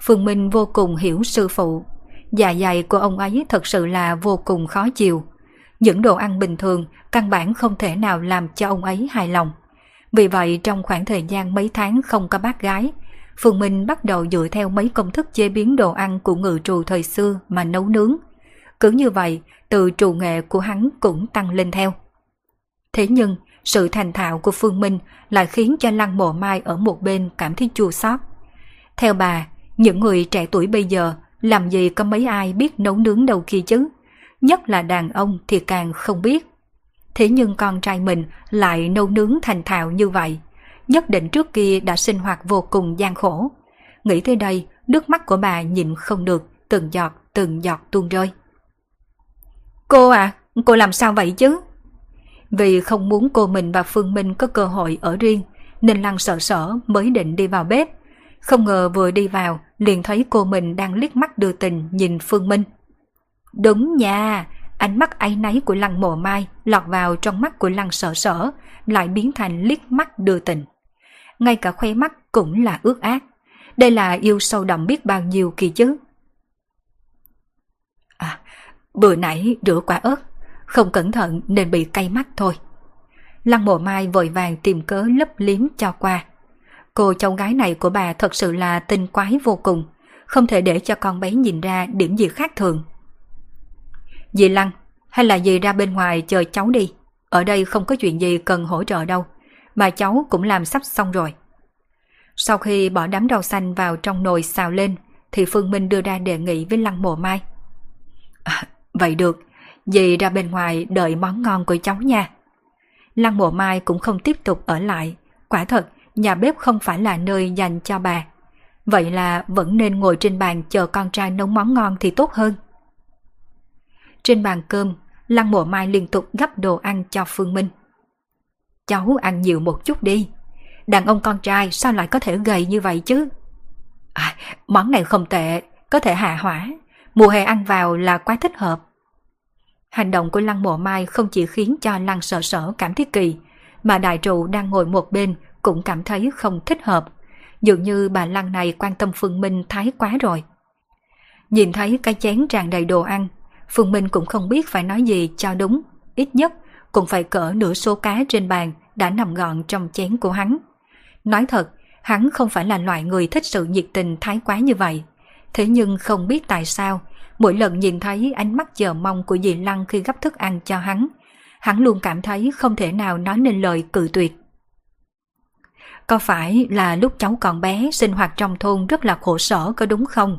Phương Minh vô cùng hiểu sư phụ. Dạ dày của ông ấy thật sự là vô cùng khó chịu. Những đồ ăn bình thường căn bản không thể nào làm cho ông ấy hài lòng. Vì vậy trong khoảng thời gian mấy tháng không có bác gái, Phương Minh bắt đầu dựa theo mấy công thức chế biến đồ ăn của ngự trù thời xưa mà nấu nướng. Cứ như vậy, từ trù nghệ của hắn cũng tăng lên theo. Thế nhưng, sự thành thạo của Phương Minh lại khiến cho Lăng Mộ Mai ở một bên cảm thấy chua xót. Theo bà, những người trẻ tuổi bây giờ làm gì có mấy ai biết nấu nướng đâu kia chứ, nhất là đàn ông thì càng không biết. Thế nhưng con trai mình lại nấu nướng thành thạo như vậy, nhất định trước kia đã sinh hoạt vô cùng gian khổ. Nghĩ tới đây, nước mắt của bà nhịn không được, từng giọt từng giọt tuôn rơi. Cô à, cô làm sao vậy chứ? Vì không muốn cô mình và Phương Minh có cơ hội ở riêng, nên Lăng sợ sở mới định đi vào bếp. Không ngờ vừa đi vào, liền thấy cô mình đang liếc mắt đưa tình nhìn Phương Minh. Đúng nha, ánh mắt áy náy của lăng mộ mai lọt vào trong mắt của lăng sở sở, lại biến thành liếc mắt đưa tình. Ngay cả khoe mắt cũng là ước ác. Đây là yêu sâu đậm biết bao nhiêu kỳ chứ. À, bữa nãy rửa quả ớt, không cẩn thận nên bị cay mắt thôi. Lăng mộ mai vội vàng tìm cớ lấp liếm cho qua. Cô cháu gái này của bà thật sự là tinh quái vô cùng, không thể để cho con bé nhìn ra điểm gì khác thường. Dì Lăng, hay là dì ra bên ngoài chờ cháu đi, ở đây không có chuyện gì cần hỗ trợ đâu, mà cháu cũng làm sắp xong rồi. Sau khi bỏ đám rau xanh vào trong nồi xào lên, thì Phương Minh đưa ra đề nghị với Lăng Mộ Mai. À, vậy được, dì ra bên ngoài đợi món ngon của cháu nha. Lăng Mộ Mai cũng không tiếp tục ở lại, quả thật nhà bếp không phải là nơi dành cho bà. Vậy là vẫn nên ngồi trên bàn chờ con trai nấu món ngon thì tốt hơn. Trên bàn cơm, Lăng Mộ Mai liên tục gấp đồ ăn cho Phương Minh. Cháu ăn nhiều một chút đi. Đàn ông con trai sao lại có thể gầy như vậy chứ? À, món này không tệ, có thể hạ hỏa. Mùa hè ăn vào là quá thích hợp. Hành động của Lăng Mộ Mai không chỉ khiến cho Lăng sợ sở cảm thấy kỳ, mà đại trụ đang ngồi một bên cũng cảm thấy không thích hợp. Dường như bà Lăng này quan tâm Phương Minh thái quá rồi. Nhìn thấy cái chén tràn đầy đồ ăn, Phương Minh cũng không biết phải nói gì cho đúng, ít nhất cũng phải cỡ nửa số cá trên bàn đã nằm gọn trong chén của hắn. Nói thật, hắn không phải là loại người thích sự nhiệt tình thái quá như vậy. Thế nhưng không biết tại sao, mỗi lần nhìn thấy ánh mắt chờ mong của dì Lăng khi gấp thức ăn cho hắn, hắn luôn cảm thấy không thể nào nói nên lời cự tuyệt. Có phải là lúc cháu còn bé sinh hoạt trong thôn rất là khổ sở có đúng không?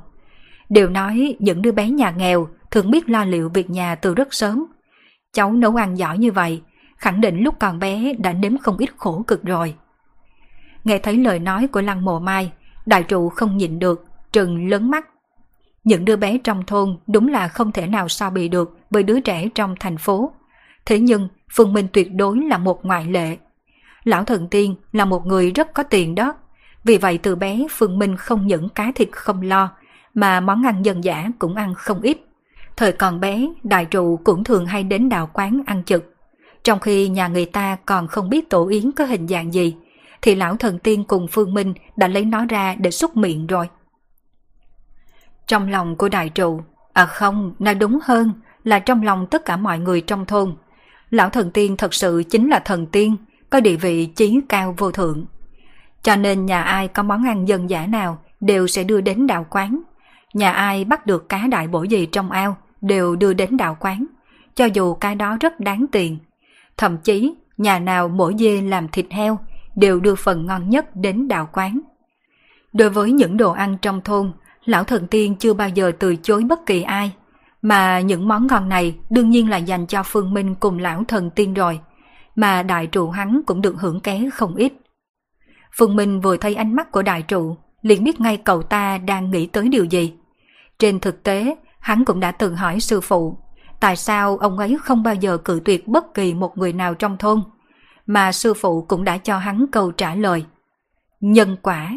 Đều nói những đứa bé nhà nghèo thường biết lo liệu việc nhà từ rất sớm. Cháu nấu ăn giỏi như vậy, khẳng định lúc còn bé đã nếm không ít khổ cực rồi. Nghe thấy lời nói của Lăng Mộ Mai, đại trụ không nhịn được, trừng lớn mắt. Những đứa bé trong thôn đúng là không thể nào so bì được với đứa trẻ trong thành phố. Thế nhưng Phương Minh tuyệt đối là một ngoại lệ. Lão thần tiên là một người rất có tiền đó. Vì vậy từ bé Phương Minh không những cá thịt không lo, mà món ăn dân dã cũng ăn không ít. Thời còn bé, đại trụ cũng thường hay đến đào quán ăn trực. Trong khi nhà người ta còn không biết tổ yến có hình dạng gì, thì lão thần tiên cùng Phương Minh đã lấy nó ra để xúc miệng rồi. Trong lòng của đại trụ, à không, nói đúng hơn là trong lòng tất cả mọi người trong thôn. Lão thần tiên thật sự chính là thần tiên, có địa vị chí cao vô thượng. Cho nên nhà ai có món ăn dân dã nào đều sẽ đưa đến đạo quán. Nhà ai bắt được cá đại bổ gì trong ao đều đưa đến đạo quán, cho dù cái đó rất đáng tiền. Thậm chí, nhà nào mỗi dê làm thịt heo đều đưa phần ngon nhất đến đạo quán. Đối với những đồ ăn trong thôn, lão thần tiên chưa bao giờ từ chối bất kỳ ai, mà những món ngon này đương nhiên là dành cho Phương Minh cùng lão thần tiên rồi, mà đại trụ hắn cũng được hưởng ké không ít. Phương Minh vừa thấy ánh mắt của đại trụ, liền biết ngay cậu ta đang nghĩ tới điều gì. Trên thực tế, hắn cũng đã từng hỏi sư phụ, tại sao ông ấy không bao giờ cự tuyệt bất kỳ một người nào trong thôn, mà sư phụ cũng đã cho hắn câu trả lời. Nhân quả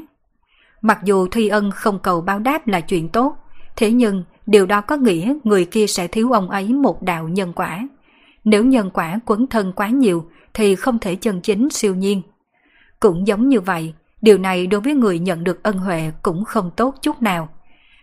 Mặc dù thi Ân không cầu báo đáp là chuyện tốt, thế nhưng điều đó có nghĩa người kia sẽ thiếu ông ấy một đạo nhân quả. Nếu nhân quả quấn thân quá nhiều thì không thể chân chính siêu nhiên. Cũng giống như vậy, điều này đối với người nhận được ân huệ cũng không tốt chút nào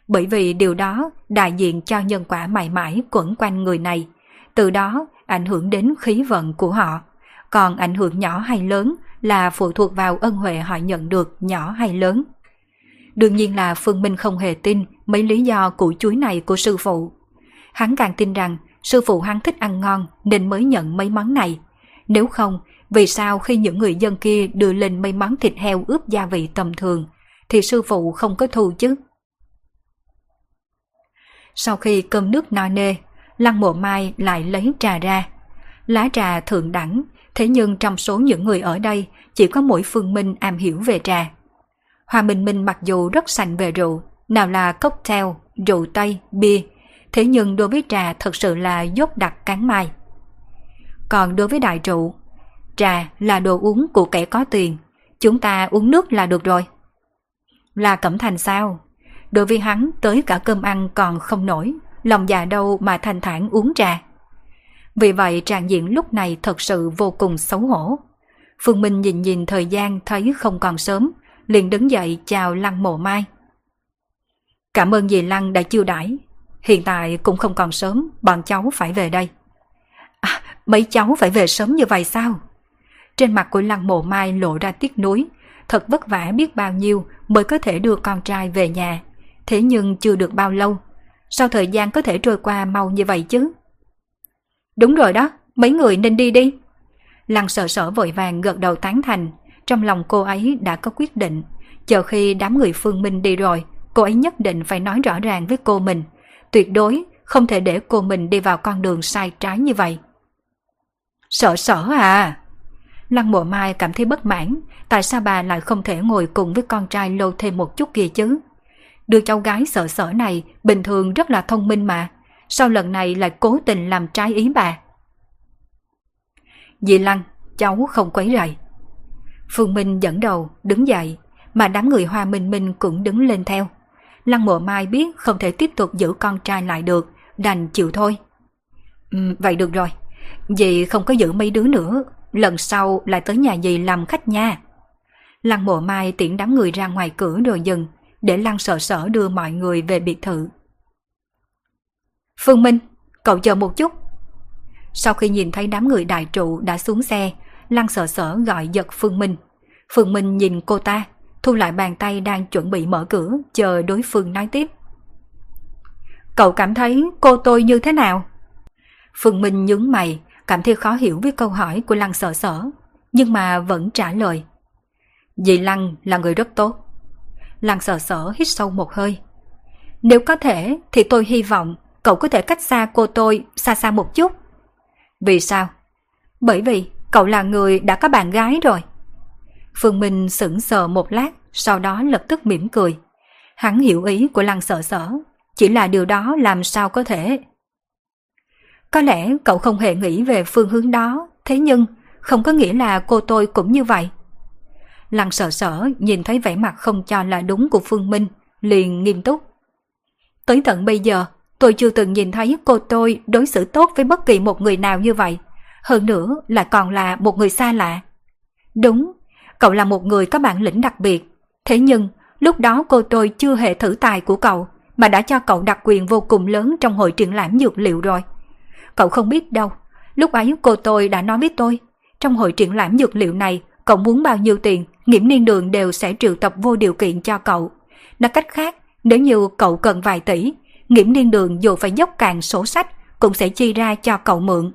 bởi vì điều đó đại diện cho nhân quả mãi mãi quẩn quanh người này, từ đó ảnh hưởng đến khí vận của họ. Còn ảnh hưởng nhỏ hay lớn là phụ thuộc vào ân huệ họ nhận được nhỏ hay lớn. Đương nhiên là Phương Minh không hề tin mấy lý do củ chuối này của sư phụ. Hắn càng tin rằng sư phụ hắn thích ăn ngon nên mới nhận mấy món này. Nếu không, vì sao khi những người dân kia đưa lên may món thịt heo ướp gia vị tầm thường, thì sư phụ không có thu chứ? Sau khi cơm nước no nê, Lăng Mộ Mai lại lấy trà ra. Lá trà thượng đẳng, thế nhưng trong số những người ở đây chỉ có mỗi Phương Minh am hiểu về trà. Hoa Minh Minh mặc dù rất sành về rượu, nào là cocktail, rượu Tây, bia, thế nhưng đối với trà thật sự là dốt đặc cán mai. Còn đối với đại trụ trà là đồ uống của kẻ có tiền, chúng ta uống nước là được rồi. Là Cẩm Thành sao? Đối với hắn tới cả cơm ăn còn không nổi, lòng già đâu mà thanh thản uống trà. Vì vậy trạng diện lúc này thật sự vô cùng xấu hổ. Phương Minh nhìn nhìn thời gian thấy không còn sớm, liền đứng dậy chào Lăng Mộ Mai. Cảm ơn dì Lăng đã chiêu đãi. Hiện tại cũng không còn sớm, bọn cháu phải về đây. À, mấy cháu phải về sớm như vậy sao? Trên mặt của Lăng Mộ Mai lộ ra tiếc nuối, thật vất vả biết bao nhiêu mới có thể đưa con trai về nhà. Thế nhưng chưa được bao lâu, sao thời gian có thể trôi qua mau như vậy chứ? Đúng rồi đó, mấy người nên đi đi. Lăng sợ sở vội vàng gật đầu tán thành, trong lòng cô ấy đã có quyết định. Chờ khi đám người phương minh đi rồi, cô ấy nhất định phải nói rõ ràng với cô mình. Tuyệt đối không thể để cô mình đi vào con đường sai trái như vậy. Sợ sở à? Lăng mộ mai cảm thấy bất mãn, tại sao bà lại không thể ngồi cùng với con trai lâu thêm một chút kia chứ? Đứa cháu gái sợ sở này bình thường rất là thông minh mà, sao lần này lại cố tình làm trái ý bà? Dì Lăng, cháu không quấy rầy. Phương Minh dẫn đầu, đứng dậy, mà đám người Hoa Minh Minh cũng đứng lên theo. Lăng mộ mai biết không thể tiếp tục giữ con trai lại được, đành chịu thôi. Ừ, vậy được rồi, dì không có giữ mấy đứa nữa, lần sau lại tới nhà dì làm khách nha. Lăng mộ mai tiễn đám người ra ngoài cửa rồi dừng, để Lăng sợ sở đưa mọi người về biệt thự. Phương Minh, cậu chờ một chút. Sau khi nhìn thấy đám người đại trụ đã xuống xe, Lăng sợ sở gọi giật Phương Minh. Phương Minh nhìn cô ta, thu lại bàn tay đang chuẩn bị mở cửa, chờ đối phương nói tiếp. Cậu cảm thấy cô tôi như thế nào? Phương Minh nhướng mày, cảm thấy khó hiểu với câu hỏi của Lăng sợ sở, nhưng mà vẫn trả lời. Dì Lăng là người rất tốt. Lăng sợ sở hít sâu một hơi. Nếu có thể thì tôi hy vọng cậu có thể cách xa cô tôi xa xa một chút. Vì sao? Bởi vì cậu là người đã có bạn gái rồi. Phương Minh sững sờ một lát, sau đó lập tức mỉm cười. Hắn hiểu ý của Lăng sợ sở, chỉ là điều đó làm sao có thể. Có lẽ cậu không hề nghĩ về phương hướng đó, thế nhưng không có nghĩa là cô tôi cũng như vậy. Lăng sợ sở nhìn thấy vẻ mặt không cho là đúng của Phương Minh, liền nghiêm túc. Tới tận bây giờ, tôi chưa từng nhìn thấy cô tôi đối xử tốt với bất kỳ một người nào như vậy. Hơn nữa lại còn là một người xa lạ. Đúng, cậu là một người có bản lĩnh đặc biệt. Thế nhưng, lúc đó cô tôi chưa hề thử tài của cậu, mà đã cho cậu đặc quyền vô cùng lớn trong hội triển lãm dược liệu rồi. Cậu không biết đâu, lúc ấy cô tôi đã nói với tôi, trong hội triển lãm dược liệu này, cậu muốn bao nhiêu tiền, nghiễm niên đường đều sẽ triệu tập vô điều kiện cho cậu. Nói cách khác, nếu như cậu cần vài tỷ, nghiễm niên đường dù phải dốc càng sổ sách cũng sẽ chi ra cho cậu mượn.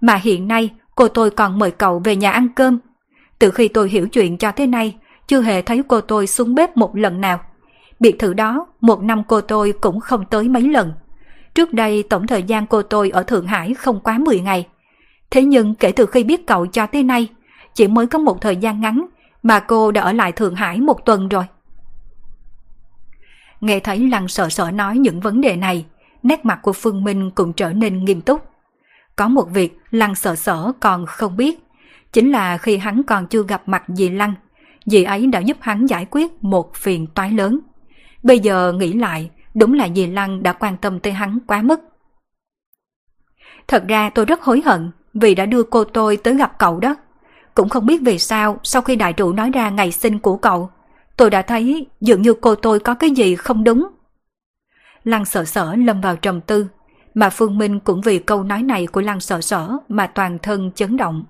Mà hiện nay cô tôi còn mời cậu về nhà ăn cơm. Từ khi tôi hiểu chuyện cho thế này, chưa hề thấy cô tôi xuống bếp một lần nào. Biệt thự đó, một năm cô tôi cũng không tới mấy lần. Trước đây tổng thời gian cô tôi ở Thượng Hải không quá 10 ngày. Thế nhưng kể từ khi biết cậu cho tới nay, chỉ mới có một thời gian ngắn mà cô đã ở lại Thượng Hải một tuần rồi. Nghe thấy Lăng sợ sợ nói những vấn đề này, nét mặt của Phương Minh cũng trở nên nghiêm túc. Có một việc Lăng sợ sở còn không biết, chính là khi hắn còn chưa gặp mặt dì Lăng, dì ấy đã giúp hắn giải quyết một phiền toái lớn. Bây giờ nghĩ lại, đúng là dì Lăng đã quan tâm tới hắn quá mức. Thật ra tôi rất hối hận vì đã đưa cô tôi tới gặp cậu đó. Cũng không biết vì sao sau khi đại trụ nói ra ngày sinh của cậu, tôi đã thấy dường như cô tôi có cái gì không đúng. Lăng sợ sở lâm vào trầm tư, mà Phương Minh cũng vì câu nói này của Lăng sợ sở mà toàn thân chấn động.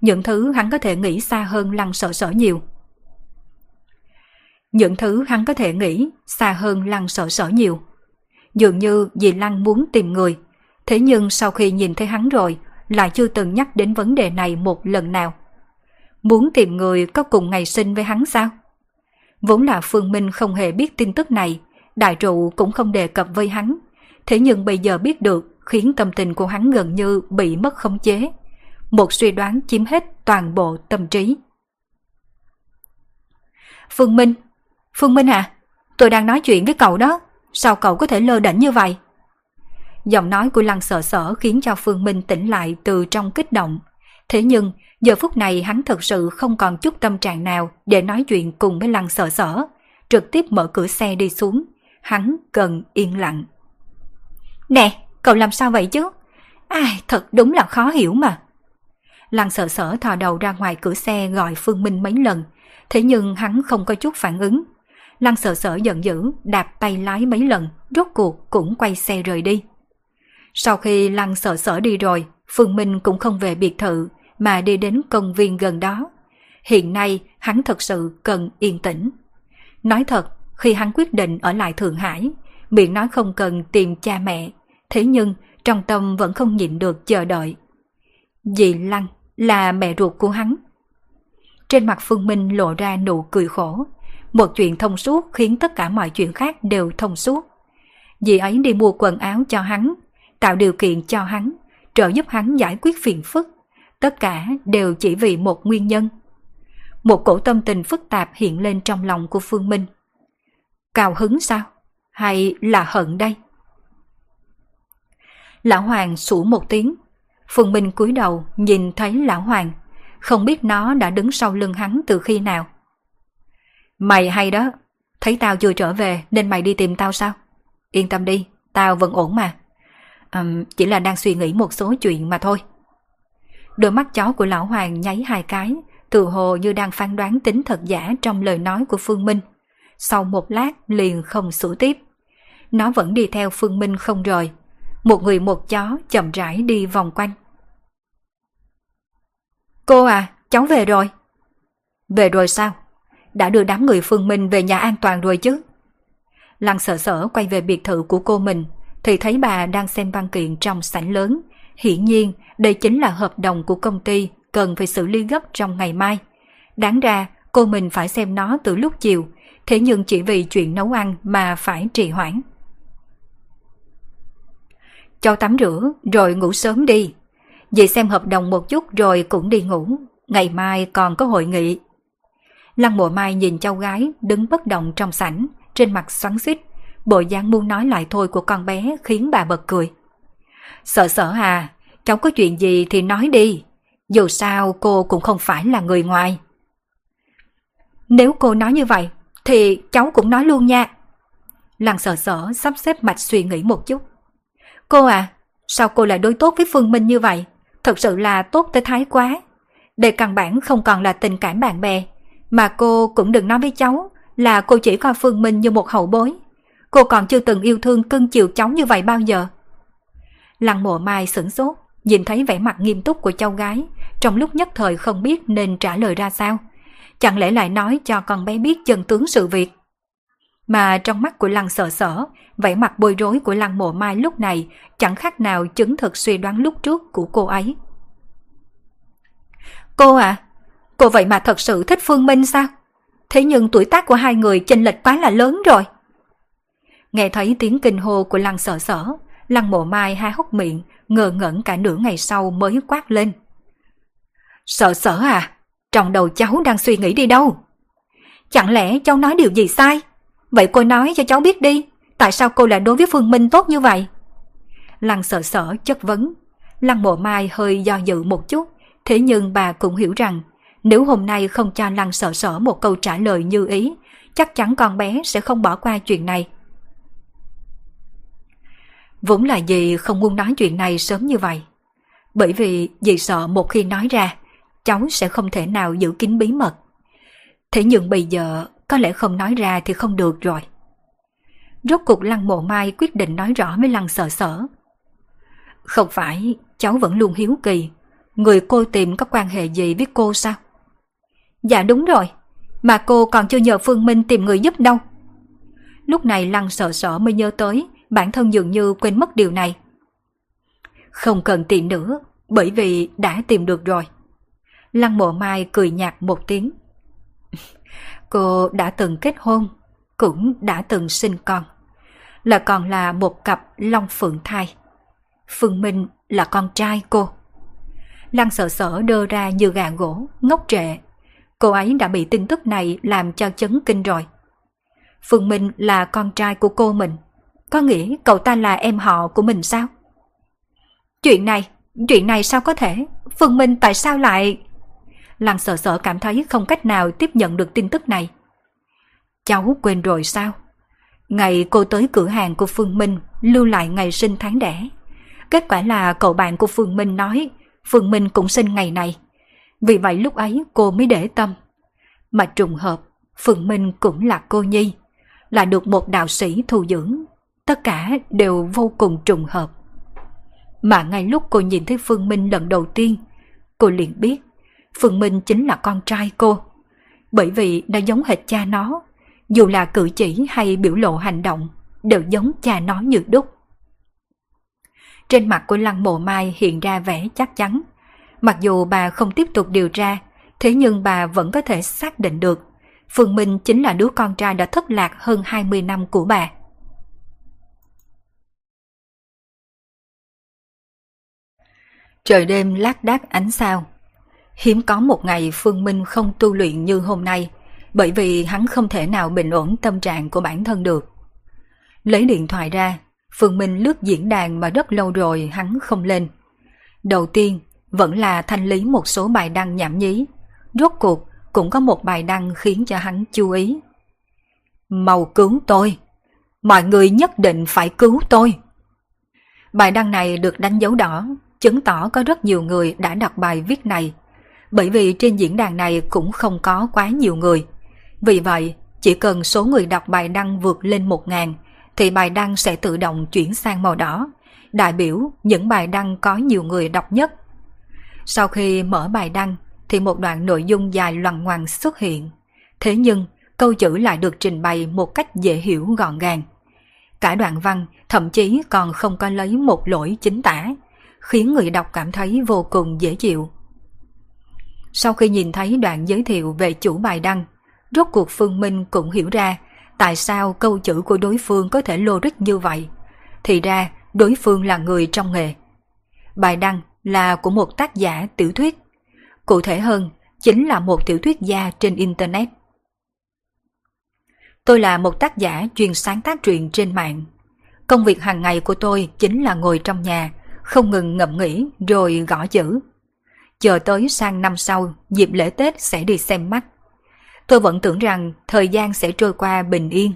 Những thứ hắn có thể nghĩ xa hơn Lăng sợ sở nhiều. Những thứ hắn có thể nghĩ xa hơn Lăng sợ sở nhiều. Dường như vì Lăng muốn tìm người, thế nhưng sau khi nhìn thấy hắn rồi, lại chưa từng nhắc đến vấn đề này một lần nào. Muốn tìm người có cùng ngày sinh với hắn sao? Vốn là Phương Minh không hề biết tin tức này, đại trụ cũng không đề cập với hắn. Thế nhưng bây giờ biết được khiến tâm tình của hắn gần như bị mất khống chế. Một suy đoán chiếm hết toàn bộ tâm trí. Phương Minh, Phương Minh à, tôi đang nói chuyện với cậu đó, sao cậu có thể lơ đỉnh như vậy? Giọng nói của Lăng Sở sở khiến cho Phương Minh tỉnh lại từ trong kích động. Thế nhưng, giờ phút này hắn thật sự không còn chút tâm trạng nào để nói chuyện cùng với Lăng Sở sở. Trực tiếp mở cửa xe đi xuống. Hắn cần yên lặng. Nè, cậu làm sao vậy chứ? Ai, thật đúng là khó hiểu mà. Lăng sợ sở thò đầu ra ngoài cửa xe gọi Phương Minh mấy lần, thế nhưng hắn không có chút phản ứng. Lăng sợ sở giận dữ, đạp tay lái mấy lần, rốt cuộc cũng quay xe rời đi. Sau khi Lăng sợ sở đi rồi, Phương Minh cũng không về biệt thự, mà đi đến công viên gần đó. Hiện nay, hắn thật sự cần yên tĩnh. Nói thật, khi hắn quyết định ở lại Thượng Hải, miệng nói không cần tìm cha mẹ, thế nhưng trong tâm vẫn không nhịn được chờ đợi. Dì Lăng là mẹ ruột của hắn. Trên mặt Phương Minh lộ ra nụ cười khổ. Một chuyện thông suốt khiến tất cả mọi chuyện khác đều thông suốt. Dì ấy đi mua quần áo cho hắn, tạo điều kiện cho hắn, trợ giúp hắn giải quyết phiền phức. Tất cả đều chỉ vì một nguyên nhân. Một cổ tâm tình phức tạp hiện lên trong lòng của Phương Minh. Cao hứng sao? Hay là hận đây? Lão Hoàng sủ một tiếng. Phương Minh cúi đầu nhìn thấy Lão Hoàng. Không biết nó đã đứng sau lưng hắn từ khi nào. Mày hay đó. Thấy tao chưa trở về nên mày đi tìm tao sao? Yên tâm đi, tao vẫn ổn mà. Um, chỉ là đang suy nghĩ một số chuyện mà thôi. Đôi mắt chó của Lão Hoàng nháy hai cái, tự hồ như đang phán đoán tính thật giả trong lời nói của Phương Minh. Sau một lát liền không sửa tiếp. Nó vẫn đi theo Phương Minh không rời, một người một chó chậm rãi đi vòng quanh. Cô à, cháu về rồi. Về rồi sao? Đã đưa đám người Phương Minh về nhà an toàn rồi chứ? Lăng sợ sở quay về biệt thự của cô mình, thì thấy bà đang xem văn kiện trong sảnh lớn. Hiển nhiên, đây chính là hợp đồng của công ty cần phải xử lý gấp trong ngày mai. Đáng ra, cô mình phải xem nó từ lúc chiều, thế nhưng chỉ vì chuyện nấu ăn mà phải trì hoãn. Cho tắm rửa rồi ngủ sớm đi. Dì xem hợp đồng một chút rồi cũng đi ngủ. Ngày mai còn có hội nghị. Lăng mộ mai nhìn cháu gái đứng bất động trong sảnh, trên mặt xoắn xít. Bộ dáng muốn nói lại thôi của con bé khiến bà bật cười. Sợ sợ à, cháu có chuyện gì thì nói đi. Dù sao cô cũng không phải là người ngoài. Nếu cô nói như vậy, thì cháu cũng nói luôn nha. Lăng sợ sợ sắp xếp mạch suy nghĩ một chút. Cô à, sao cô lại đối tốt với Phương Minh như vậy? Thật sự là tốt tới thái quá. đề căn bản không còn là tình cảm bạn bè. Mà cô cũng đừng nói với cháu là cô chỉ coi Phương Minh như một hậu bối. Cô còn chưa từng yêu thương cưng chiều cháu như vậy bao giờ. Lăng mộ mai sửng sốt, nhìn thấy vẻ mặt nghiêm túc của cháu gái, trong lúc nhất thời không biết nên trả lời ra sao. Chẳng lẽ lại nói cho con bé biết chân tướng sự việc. Mà trong mắt của Lăng sợ sở, vẻ mặt bối rối của Lăng mộ mai lúc này chẳng khác nào chứng thực suy đoán lúc trước của cô ấy. Cô à, cô vậy mà thật sự thích Phương Minh sao? Thế nhưng tuổi tác của hai người chênh lệch quá là lớn rồi. Nghe thấy tiếng kinh hô của Lăng sợ sở, Lăng mộ mai hai hốc miệng, ngờ ngẩn cả nửa ngày sau mới quát lên. Sợ sở à, trong đầu cháu đang suy nghĩ đi đâu? Chẳng lẽ cháu nói điều gì sai? Vậy cô nói cho cháu biết đi, tại sao cô lại đối với Phương Minh tốt như vậy? Lăng sợ sở chất vấn. Lăng mộ mai hơi do dự một chút, thế nhưng bà cũng hiểu rằng nếu hôm nay không cho Lăng sợ sở một câu trả lời như ý, chắc chắn con bé sẽ không bỏ qua chuyện này. Vốn là dì không muốn nói chuyện này sớm như vậy. Bởi vì dì sợ một khi nói ra, cháu sẽ không thể nào giữ kín bí mật. Thế nhưng bây giờ có lẽ không nói ra thì không được rồi. Rốt cuộc Lăng Mộ Mai quyết định nói rõ với Lăng Sợ Sở. Không phải cháu vẫn luôn hiếu kỳ, người cô tìm có quan hệ gì với cô sao? Dạ đúng rồi, mà cô còn chưa nhờ Phương Minh tìm người giúp đâu. Lúc này Lăng Sợ sợ mới nhớ tới, bản thân dường như quên mất điều này. Không cần tìm nữa, bởi vì đã tìm được rồi. Lăng Mộ Mai cười nhạt một tiếng. Cô đã từng kết hôn, cũng đã từng sinh con. Là còn là một cặp long phượng thai. Phương Minh là con trai cô. Lăng sợ sở đơ ra như gà gỗ, ngốc trệ. Cô ấy đã bị tin tức này làm cho chấn kinh rồi. Phương Minh là con trai của cô mình. Có nghĩa cậu ta là em họ của mình sao? Chuyện này, chuyện này sao có thể? Phương Minh tại sao lại... Lăng sợ sợ cảm thấy không cách nào tiếp nhận được tin tức này. Cháu quên rồi sao? Ngày cô tới cửa hàng của Phương Minh lưu lại ngày sinh tháng đẻ. Kết quả là cậu bạn của Phương Minh nói Phương Minh cũng sinh ngày này. Vì vậy lúc ấy cô mới để tâm. Mà trùng hợp, Phương Minh cũng là cô nhi, là được một đạo sĩ thu dưỡng. Tất cả đều vô cùng trùng hợp. Mà ngay lúc cô nhìn thấy Phương Minh lần đầu tiên, cô liền biết Phương Minh chính là con trai cô. Bởi vì nó giống hệt cha nó, dù là cử chỉ hay biểu lộ hành động, đều giống cha nó như đúc. Trên mặt của Lăng Mộ Mai hiện ra vẻ chắc chắn. Mặc dù bà không tiếp tục điều tra, thế nhưng bà vẫn có thể xác định được Phương Minh chính là đứa con trai đã thất lạc hơn 20 năm của bà. Trời đêm lác đác ánh sao. Hiếm có một ngày Phương Minh không tu luyện như hôm nay, bởi vì hắn không thể nào bình ổn tâm trạng của bản thân được. Lấy điện thoại ra, Phương Minh lướt diễn đàn mà rất lâu rồi hắn không lên. Đầu tiên, vẫn là thanh lý một số bài đăng nhảm nhí. Rốt cuộc, cũng có một bài đăng khiến cho hắn chú ý. Màu cứu tôi! Mọi người nhất định phải cứu tôi! Bài đăng này được đánh dấu đỏ, chứng tỏ có rất nhiều người đã đọc bài viết này. Bởi vì trên diễn đàn này cũng không có quá nhiều người. Vì vậy, chỉ cần số người đọc bài đăng vượt lên một ngàn thì bài đăng sẽ tự động chuyển sang màu đỏ, đại biểu những bài đăng có nhiều người đọc nhất. Sau khi mở bài đăng thì một đoạn nội dung dài loằng ngoằng xuất hiện. Thế nhưng, câu chữ lại được trình bày một cách dễ hiểu gọn gàng. Cả đoạn văn thậm chí còn không có lấy một lỗi chính tả, khiến người đọc cảm thấy vô cùng dễ chịu. Sau khi nhìn thấy đoạn giới thiệu về chủ bài đăng, rốt cuộc Phương Minh cũng hiểu ra tại sao câu chữ của đối phương có thể logic như vậy. Thì ra, đối phương là người trong nghề. Bài đăng là của một tác giả tiểu thuyết. Cụ thể hơn, chính là một tiểu thuyết gia trên Internet. Tôi là một tác giả chuyên sáng tác truyện trên mạng. Công việc hàng ngày của tôi chính là ngồi trong nhà, không ngừng ngậm nghĩ rồi gõ chữ. Chờ tới sang năm sau, dịp lễ Tết sẽ đi xem mắt. Tôi vẫn tưởng rằng thời gian sẽ trôi qua bình yên.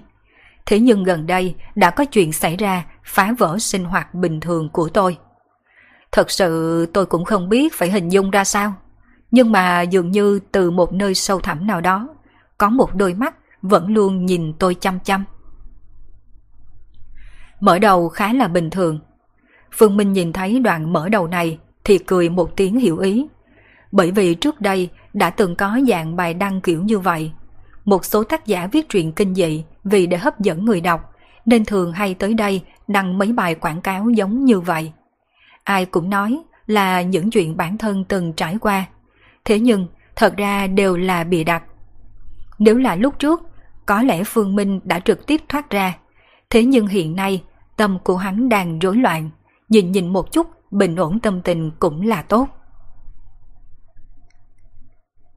Thế nhưng gần đây đã có chuyện xảy ra phá vỡ sinh hoạt bình thường của tôi. Thật sự tôi cũng không biết phải hình dung ra sao. Nhưng mà dường như từ một nơi sâu thẳm nào đó, có một đôi mắt vẫn luôn nhìn tôi chăm chăm. Mở đầu khá là bình thường. Phương Minh nhìn thấy đoạn mở đầu này thì cười một tiếng hiểu ý. Bởi vì trước đây đã từng có dạng bài đăng kiểu như vậy. Một số tác giả viết truyện kinh dị vì để hấp dẫn người đọc, nên thường hay tới đây đăng mấy bài quảng cáo giống như vậy. Ai cũng nói là những chuyện bản thân từng trải qua. Thế nhưng, thật ra đều là bịa đặt. Nếu là lúc trước, có lẽ Phương Minh đã trực tiếp thoát ra. Thế nhưng hiện nay, tâm của hắn đang rối loạn. Nhìn nhìn một chút, bình ổn tâm tình cũng là tốt.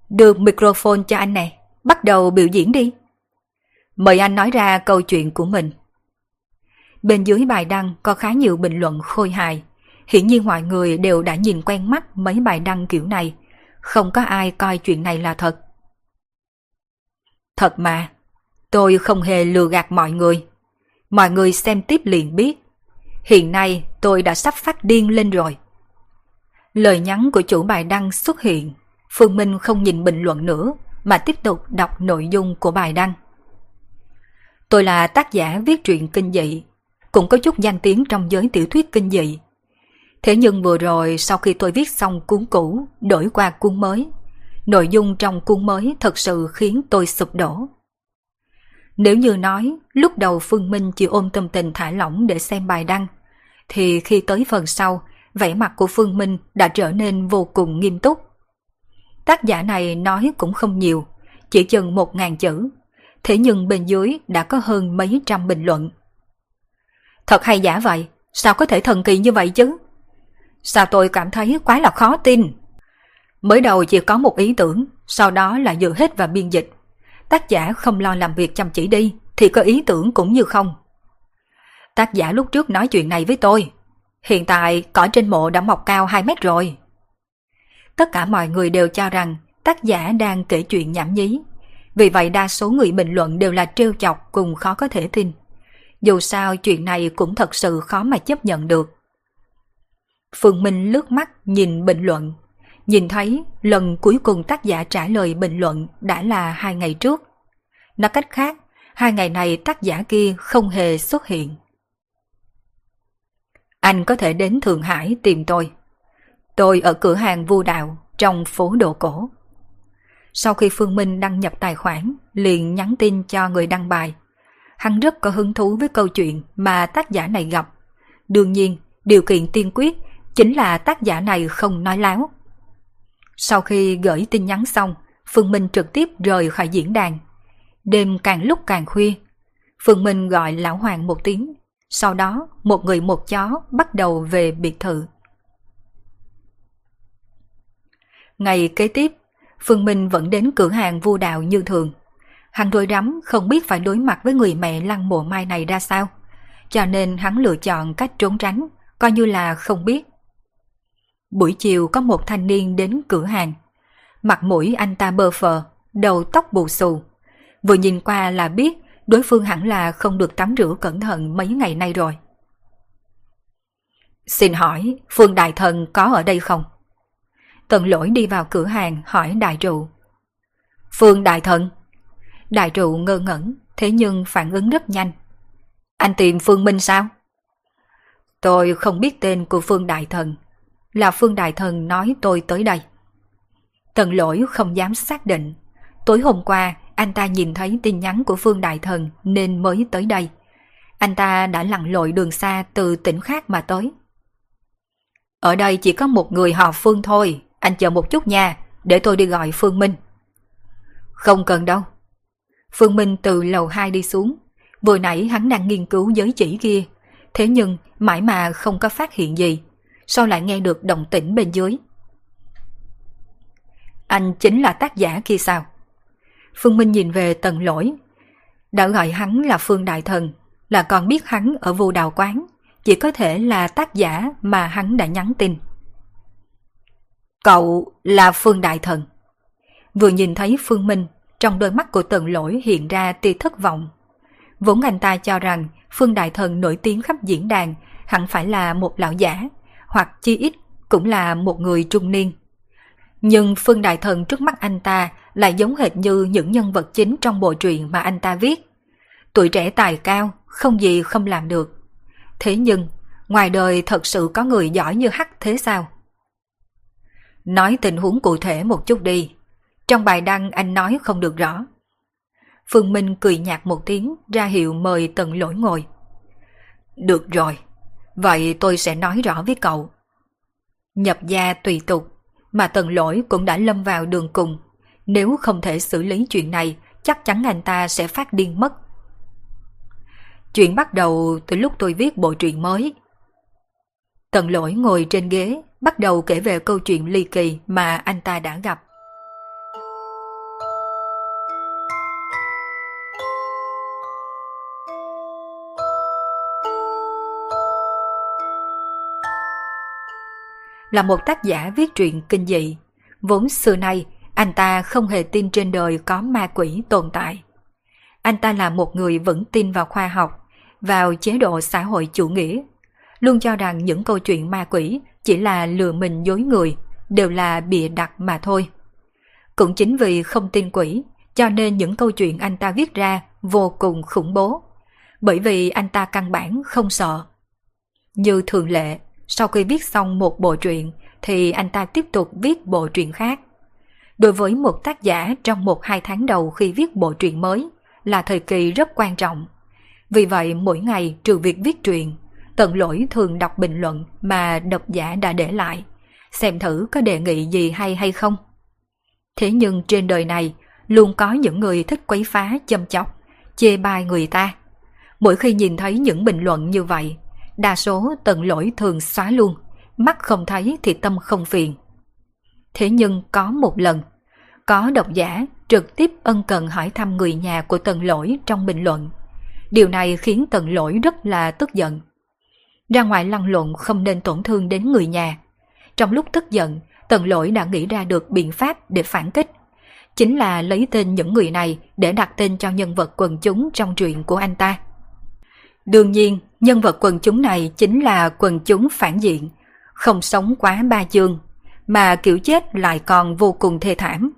Được microphone cho anh này, bắt đầu biểu diễn đi. Mời anh nói ra câu chuyện của mình. Bên dưới bài đăng có khá nhiều bình luận khôi hài. Hiển nhiên mọi người đều đã nhìn quen mắt mấy bài đăng kiểu này. Không có ai coi chuyện này là thật. Thật mà, tôi không hề lừa gạt mọi người. Mọi người xem tiếp liền biết. Hiện nay tôi đã sắp phát điên lên rồi. Lời nhắn của chủ bài đăng xuất hiện Phương Minh không nhìn bình luận nữa mà tiếp tục đọc nội dung của bài đăng. Tôi là tác giả viết truyện kinh dị, cũng có chút danh tiếng trong giới tiểu thuyết kinh dị. Thế nhưng vừa rồi sau khi tôi viết xong cuốn cũ, đổi qua cuốn mới, nội dung trong cuốn mới thật sự khiến tôi sụp đổ. Nếu như nói lúc đầu Phương Minh chỉ ôm tâm tình thả lỏng để xem bài đăng, thì khi tới phần sau, vẻ mặt của Phương Minh đã trở nên vô cùng nghiêm túc. Tác giả này nói cũng không nhiều, chỉ chừng một ngàn chữ. Thế nhưng bên dưới đã có hơn mấy trăm bình luận. Thật hay giả vậy, sao có thể thần kỳ như vậy chứ? Sao tôi cảm thấy quá là khó tin? Mới đầu chỉ có một ý tưởng, sau đó là dựa hết vào biên dịch. Tác giả không lo làm việc chăm chỉ đi, thì có ý tưởng cũng như không. Tác giả lúc trước nói chuyện này với tôi. Hiện tại cỏ trên mộ đã mọc cao 2 mét rồi tất cả mọi người đều cho rằng tác giả đang kể chuyện nhảm nhí. Vì vậy đa số người bình luận đều là trêu chọc cùng khó có thể tin. Dù sao chuyện này cũng thật sự khó mà chấp nhận được. Phương Minh lướt mắt nhìn bình luận. Nhìn thấy lần cuối cùng tác giả trả lời bình luận đã là hai ngày trước. Nói cách khác, hai ngày này tác giả kia không hề xuất hiện. Anh có thể đến Thượng Hải tìm tôi. Tôi ở cửa hàng vu đạo trong phố đồ cổ. Sau khi Phương Minh đăng nhập tài khoản, liền nhắn tin cho người đăng bài. Hắn rất có hứng thú với câu chuyện mà tác giả này gặp. Đương nhiên, điều kiện tiên quyết chính là tác giả này không nói láo. Sau khi gửi tin nhắn xong, Phương Minh trực tiếp rời khỏi diễn đàn. Đêm càng lúc càng khuya, Phương Minh gọi Lão Hoàng một tiếng, sau đó một người một chó bắt đầu về biệt thự. Ngày kế tiếp, Phương Minh vẫn đến cửa hàng vua đạo như thường. Hắn rối rắm không biết phải đối mặt với người mẹ lăng mộ mai này ra sao. Cho nên hắn lựa chọn cách trốn tránh, coi như là không biết. Buổi chiều có một thanh niên đến cửa hàng. Mặt mũi anh ta bơ phờ, đầu tóc bù xù. Vừa nhìn qua là biết đối phương hẳn là không được tắm rửa cẩn thận mấy ngày nay rồi. Xin hỏi, Phương Đại Thần có ở đây không? Tần lỗi đi vào cửa hàng hỏi đại trụ. Phương Đại Thần? Đại trụ ngơ ngẩn, thế nhưng phản ứng rất nhanh. Anh tìm Phương Minh sao? Tôi không biết tên của Phương Đại Thần. Là Phương Đại Thần nói tôi tới đây. Tần lỗi không dám xác định. Tối hôm qua, anh ta nhìn thấy tin nhắn của Phương Đại Thần nên mới tới đây. Anh ta đã lặn lội đường xa từ tỉnh khác mà tới. Ở đây chỉ có một người họ Phương thôi, anh chờ một chút nha, để tôi đi gọi Phương Minh. Không cần đâu. Phương Minh từ lầu 2 đi xuống. Vừa nãy hắn đang nghiên cứu giới chỉ kia. Thế nhưng mãi mà không có phát hiện gì. Sao lại nghe được động tĩnh bên dưới? Anh chính là tác giả kia sao? Phương Minh nhìn về tần lỗi. Đã gọi hắn là Phương Đại Thần, là còn biết hắn ở vô đào quán. Chỉ có thể là tác giả mà hắn đã nhắn tin. Cậu là Phương Đại Thần. Vừa nhìn thấy Phương Minh, trong đôi mắt của tần lỗi hiện ra tia thất vọng. Vốn anh ta cho rằng Phương Đại Thần nổi tiếng khắp diễn đàn hẳn phải là một lão giả, hoặc chi ít cũng là một người trung niên. Nhưng Phương Đại Thần trước mắt anh ta lại giống hệt như những nhân vật chính trong bộ truyện mà anh ta viết. Tuổi trẻ tài cao, không gì không làm được. Thế nhưng, ngoài đời thật sự có người giỏi như hắc thế sao? Nói tình huống cụ thể một chút đi. Trong bài đăng anh nói không được rõ. Phương Minh cười nhạt một tiếng ra hiệu mời tận lỗi ngồi. Được rồi, vậy tôi sẽ nói rõ với cậu. Nhập gia tùy tục, mà tần lỗi cũng đã lâm vào đường cùng. Nếu không thể xử lý chuyện này, chắc chắn anh ta sẽ phát điên mất. Chuyện bắt đầu từ lúc tôi viết bộ truyện mới. Tần lỗi ngồi trên ghế, bắt đầu kể về câu chuyện ly kỳ mà anh ta đã gặp. Là một tác giả viết truyện kinh dị, vốn xưa nay anh ta không hề tin trên đời có ma quỷ tồn tại. Anh ta là một người vẫn tin vào khoa học, vào chế độ xã hội chủ nghĩa, luôn cho rằng những câu chuyện ma quỷ chỉ là lừa mình dối người, đều là bịa đặt mà thôi. Cũng chính vì không tin quỷ, cho nên những câu chuyện anh ta viết ra vô cùng khủng bố. Bởi vì anh ta căn bản không sợ. Như thường lệ, sau khi viết xong một bộ truyện thì anh ta tiếp tục viết bộ truyện khác. Đối với một tác giả trong một hai tháng đầu khi viết bộ truyện mới là thời kỳ rất quan trọng. Vì vậy mỗi ngày trừ việc viết truyện, tận lỗi thường đọc bình luận mà độc giả đã để lại, xem thử có đề nghị gì hay hay không. Thế nhưng trên đời này luôn có những người thích quấy phá châm chọc, chê bai người ta. Mỗi khi nhìn thấy những bình luận như vậy, đa số tận lỗi thường xóa luôn, mắt không thấy thì tâm không phiền. Thế nhưng có một lần, có độc giả trực tiếp ân cần hỏi thăm người nhà của tần lỗi trong bình luận. Điều này khiến tần lỗi rất là tức giận. Ra ngoài lăn lộn không nên tổn thương đến người nhà. Trong lúc tức giận, tần lỗi đã nghĩ ra được biện pháp để phản kích. Chính là lấy tên những người này để đặt tên cho nhân vật quần chúng trong truyện của anh ta. Đương nhiên, nhân vật quần chúng này chính là quần chúng phản diện, không sống quá ba chương, mà kiểu chết lại còn vô cùng thê thảm.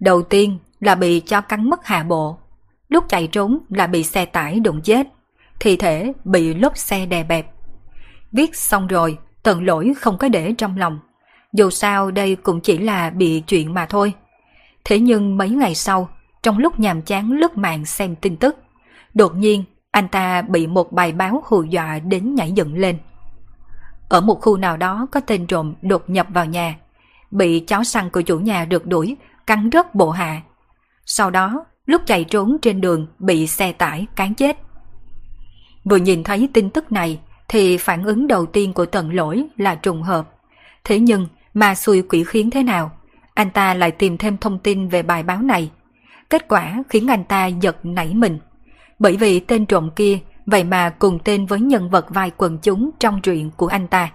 Đầu tiên là bị cho cắn mất hạ bộ, lúc chạy trốn là bị xe tải đụng chết, thi thể bị lốp xe đè bẹp. Viết xong rồi, tận lỗi không có để trong lòng. Dù sao đây cũng chỉ là bị chuyện mà thôi. Thế nhưng mấy ngày sau, trong lúc nhàm chán lướt mạng xem tin tức, đột nhiên anh ta bị một bài báo hù dọa đến nhảy dựng lên. Ở một khu nào đó có tên trộm đột nhập vào nhà, bị chó săn của chủ nhà rượt đuổi, cắn rớt bộ hạ. Sau đó, lúc chạy trốn trên đường bị xe tải cán chết. Vừa nhìn thấy tin tức này thì phản ứng đầu tiên của tận lỗi là trùng hợp. Thế nhưng ma xui quỷ khiến thế nào? Anh ta lại tìm thêm thông tin về bài báo này. Kết quả khiến anh ta giật nảy mình. Bởi vì tên trộm kia vậy mà cùng tên với nhân vật vai quần chúng trong truyện của anh ta.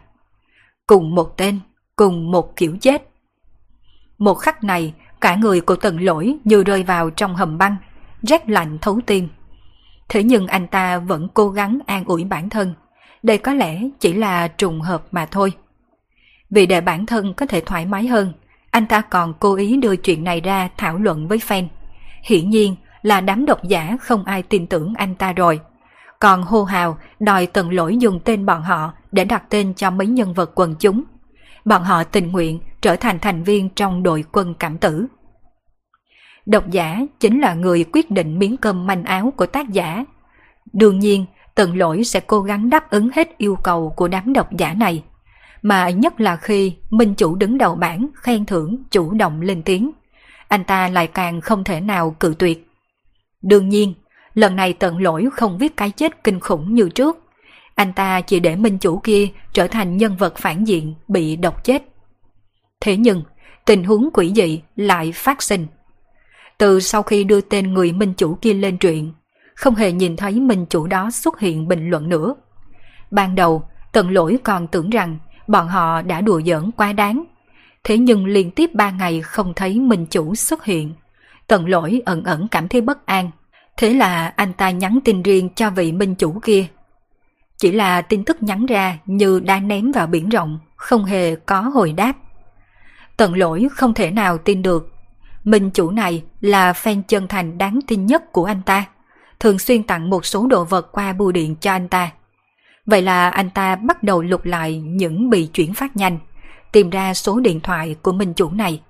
Cùng một tên, cùng một kiểu chết. Một khắc này, cả người của tần lỗi như rơi vào trong hầm băng, rét lạnh thấu tim. Thế nhưng anh ta vẫn cố gắng an ủi bản thân. Đây có lẽ chỉ là trùng hợp mà thôi. Vì để bản thân có thể thoải mái hơn, anh ta còn cố ý đưa chuyện này ra thảo luận với fan. Hiển nhiên là đám độc giả không ai tin tưởng anh ta rồi. Còn hô hào đòi tận lỗi dùng tên bọn họ để đặt tên cho mấy nhân vật quần chúng. Bọn họ tình nguyện trở thành thành viên trong đội quân cảm tử. Độc giả chính là người quyết định miếng cơm manh áo của tác giả. Đương nhiên, tận lỗi sẽ cố gắng đáp ứng hết yêu cầu của đám độc giả này. Mà nhất là khi Minh Chủ đứng đầu bảng khen thưởng chủ động lên tiếng. Anh ta lại càng không thể nào cự tuyệt. Đương nhiên, lần này tận lỗi không viết cái chết kinh khủng như trước. Anh ta chỉ để Minh Chủ kia trở thành nhân vật phản diện bị độc chết. Thế nhưng, tình huống quỷ dị lại phát sinh. Từ sau khi đưa tên người Minh Chủ kia lên truyện, không hề nhìn thấy Minh Chủ đó xuất hiện bình luận nữa. Ban đầu, tận lỗi còn tưởng rằng bọn họ đã đùa giỡn quá đáng. Thế nhưng liên tiếp ba ngày không thấy Minh Chủ xuất hiện tần lỗi ẩn ẩn cảm thấy bất an. Thế là anh ta nhắn tin riêng cho vị Minh Chủ kia. Chỉ là tin tức nhắn ra như đã ném vào biển rộng, không hề có hồi đáp. tần lỗi không thể nào tin được. Minh Chủ này là fan chân thành đáng tin nhất của anh ta. Thường xuyên tặng một số đồ vật qua bưu điện cho anh ta. Vậy là anh ta bắt đầu lục lại những bị chuyển phát nhanh, tìm ra số điện thoại của minh chủ này.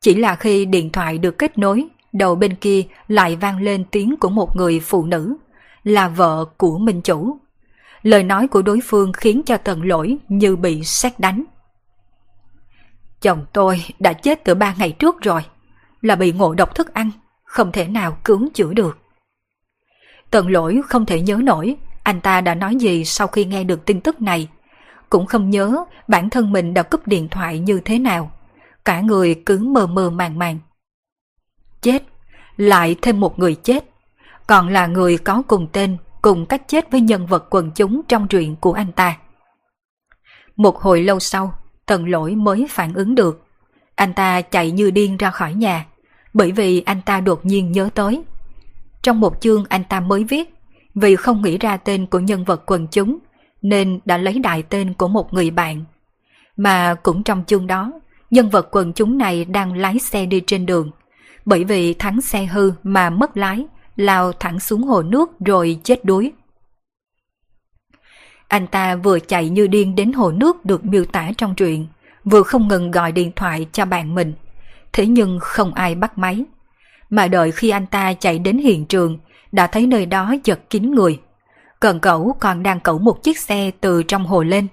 Chỉ là khi điện thoại được kết nối, đầu bên kia lại vang lên tiếng của một người phụ nữ, là vợ của minh chủ. Lời nói của đối phương khiến cho tần lỗi như bị xét đánh. Chồng tôi đã chết từ ba ngày trước rồi, là bị ngộ độc thức ăn, không thể nào cứu chữa được. Tần lỗi không thể nhớ nổi anh ta đã nói gì sau khi nghe được tin tức này. Cũng không nhớ bản thân mình đã cúp điện thoại như thế nào. Cả người cứ mờ mờ màng màng. Chết, lại thêm một người chết. Còn là người có cùng tên, cùng cách chết với nhân vật quần chúng trong truyện của anh ta. Một hồi lâu sau, tần lỗi mới phản ứng được. Anh ta chạy như điên ra khỏi nhà, bởi vì anh ta đột nhiên nhớ tới. Trong một chương anh ta mới viết, vì không nghĩ ra tên của nhân vật quần chúng, nên đã lấy đại tên của một người bạn. Mà cũng trong chương đó, nhân vật quần chúng này đang lái xe đi trên đường. Bởi vì thắng xe hư mà mất lái, lao thẳng xuống hồ nước rồi chết đuối. Anh ta vừa chạy như điên đến hồ nước được miêu tả trong truyện, vừa không ngừng gọi điện thoại cho bạn mình. Thế nhưng không ai bắt máy. Mà đợi khi anh ta chạy đến hiện trường đã thấy nơi đó giật kín người. Cần cẩu còn đang cẩu một chiếc xe từ trong hồ lên.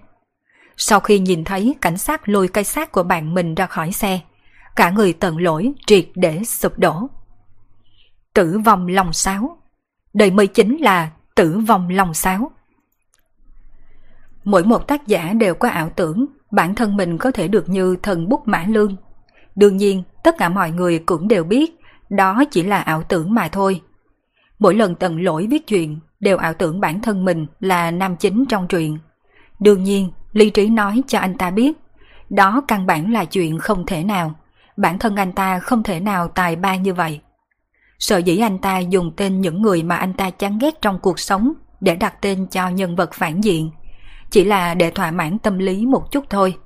Sau khi nhìn thấy cảnh sát lôi cây xác của bạn mình ra khỏi xe, cả người tận lỗi triệt để sụp đổ. Tử vong lòng sáo. đời mới chính là tử vong lòng sáo. Mỗi một tác giả đều có ảo tưởng bản thân mình có thể được như thần bút mã lương. Đương nhiên, tất cả mọi người cũng đều biết đó chỉ là ảo tưởng mà thôi. Mỗi lần tận lỗi viết chuyện đều ảo tưởng bản thân mình là nam chính trong truyện. Đương nhiên, lý trí nói cho anh ta biết, đó căn bản là chuyện không thể nào. Bản thân anh ta không thể nào tài ba như vậy. Sợ dĩ anh ta dùng tên những người mà anh ta chán ghét trong cuộc sống để đặt tên cho nhân vật phản diện. chỉ là để thỏa mãn tâm lý một chút thôi.